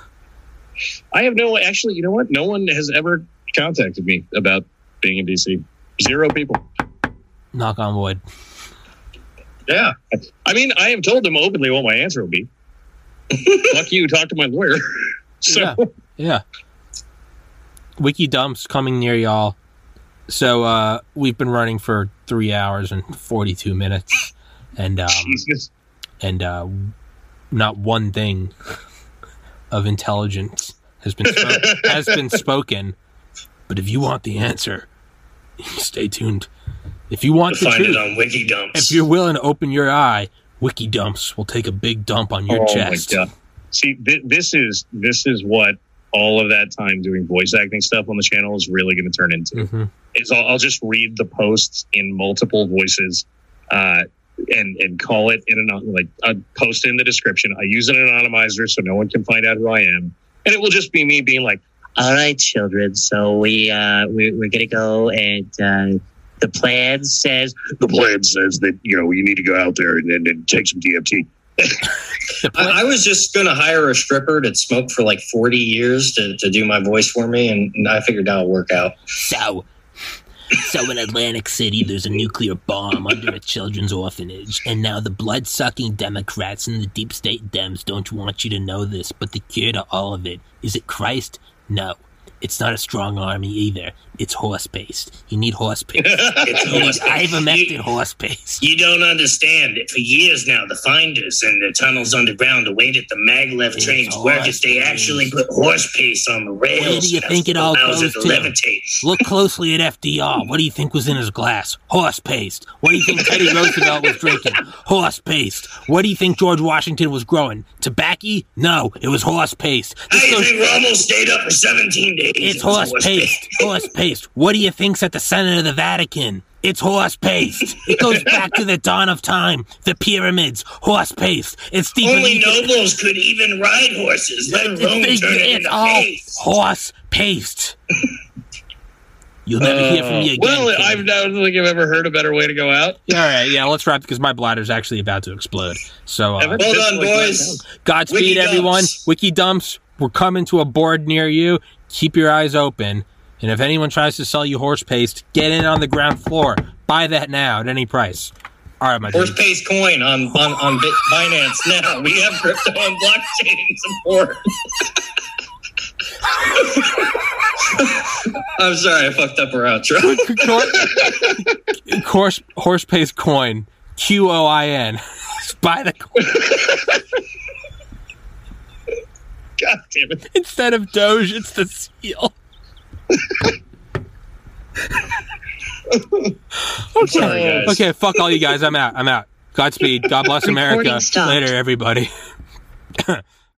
I have no, actually, you know what? No one has ever contacted me about being in DC. Zero people. Knock on wood. yeah, I mean, I have told them openly what my answer will be. Fuck you, talk to my lawyer. So, Yeah. Yeah. Wiki dumps coming near y'all. So uh, we've been running for three hours and forty two minutes, and um, Jesus. and uh, not one thing of intelligence has been spo- has been spoken. But if you want the answer, stay tuned. If you want the find it truth, on Wiki Dumps. if you're willing to open your eye, Wiki dumps will take a big dump on your oh chest. my god! See, th- this is this is what all of that time doing voice acting stuff on the channel is really going to turn into. Mhm. Is I'll, I'll just read the posts in multiple voices, uh, and and call it in an like I post in the description. I use an anonymizer so no one can find out who I am, and it will just be me being like, All right, children. So we uh, we we're gonna go and uh, the plan says "The plan says that you know you need to go out there and, and, and take some DMT." I, I was just going to hire a stripper that smoked for like 40 years to, to do my voice for me, and, and I figured that'll work out. So, so in Atlantic City, there's a nuclear bomb under a children's orphanage, and now the blood-sucking Democrats and the deep state Dems don't want you to know this, but the cure to all of it is it Christ? No, it's not a strong army either. It's horse paste. You need horse paste. It's need almost- ivermectin you, horse paste. you don't understand it. For years now, the finders and the tunnels underground, that the maglev It's trains work is they actually put horse paste on the rails. Where do you think it all goes it to? levitate. Look closely at FDR. What do you think was in his glass? Horse paste. What do you think Teddy Roosevelt was drinking? Horse paste. What do you think George Washington was growing? Tobacco? No, it was horse paste. This I goes- think Rommel stayed up for 17 days. It's It was horse paste. Horse paste. What do you think's at the center of the Vatican? It's horse paste. It goes back to the dawn of time. The pyramids. Horse paste. It's deeper Only nobles could even ride horses, let alone It's, turn it it's into all paste. horse paste. You'll never hear from me again. well. I've don't think I've ever heard a better way to go out. Yeah, all right, yeah, let's wrap because my bladder's actually about to explode. So, uh, Well done, boys. Godspeed, Wiki everyone. dumps. Wiki dumps. We're coming to a board near you. Keep your eyes open. And if anyone tries to sell you horse paste, get in on the ground floor. Buy that now at any price. All right, my Horse paste coin on on on Bit- Binance now. We have crypto and blockchain support. I'm sorry, I fucked up our outro. Horse, horse paste coin. Q O I N. Buy the coin God damn it! instead of Doge. It's the seal. Sorry, guys. Okay, fuck all you guys. I'm out. I'm out. Godspeed. God bless America. Later, everybody.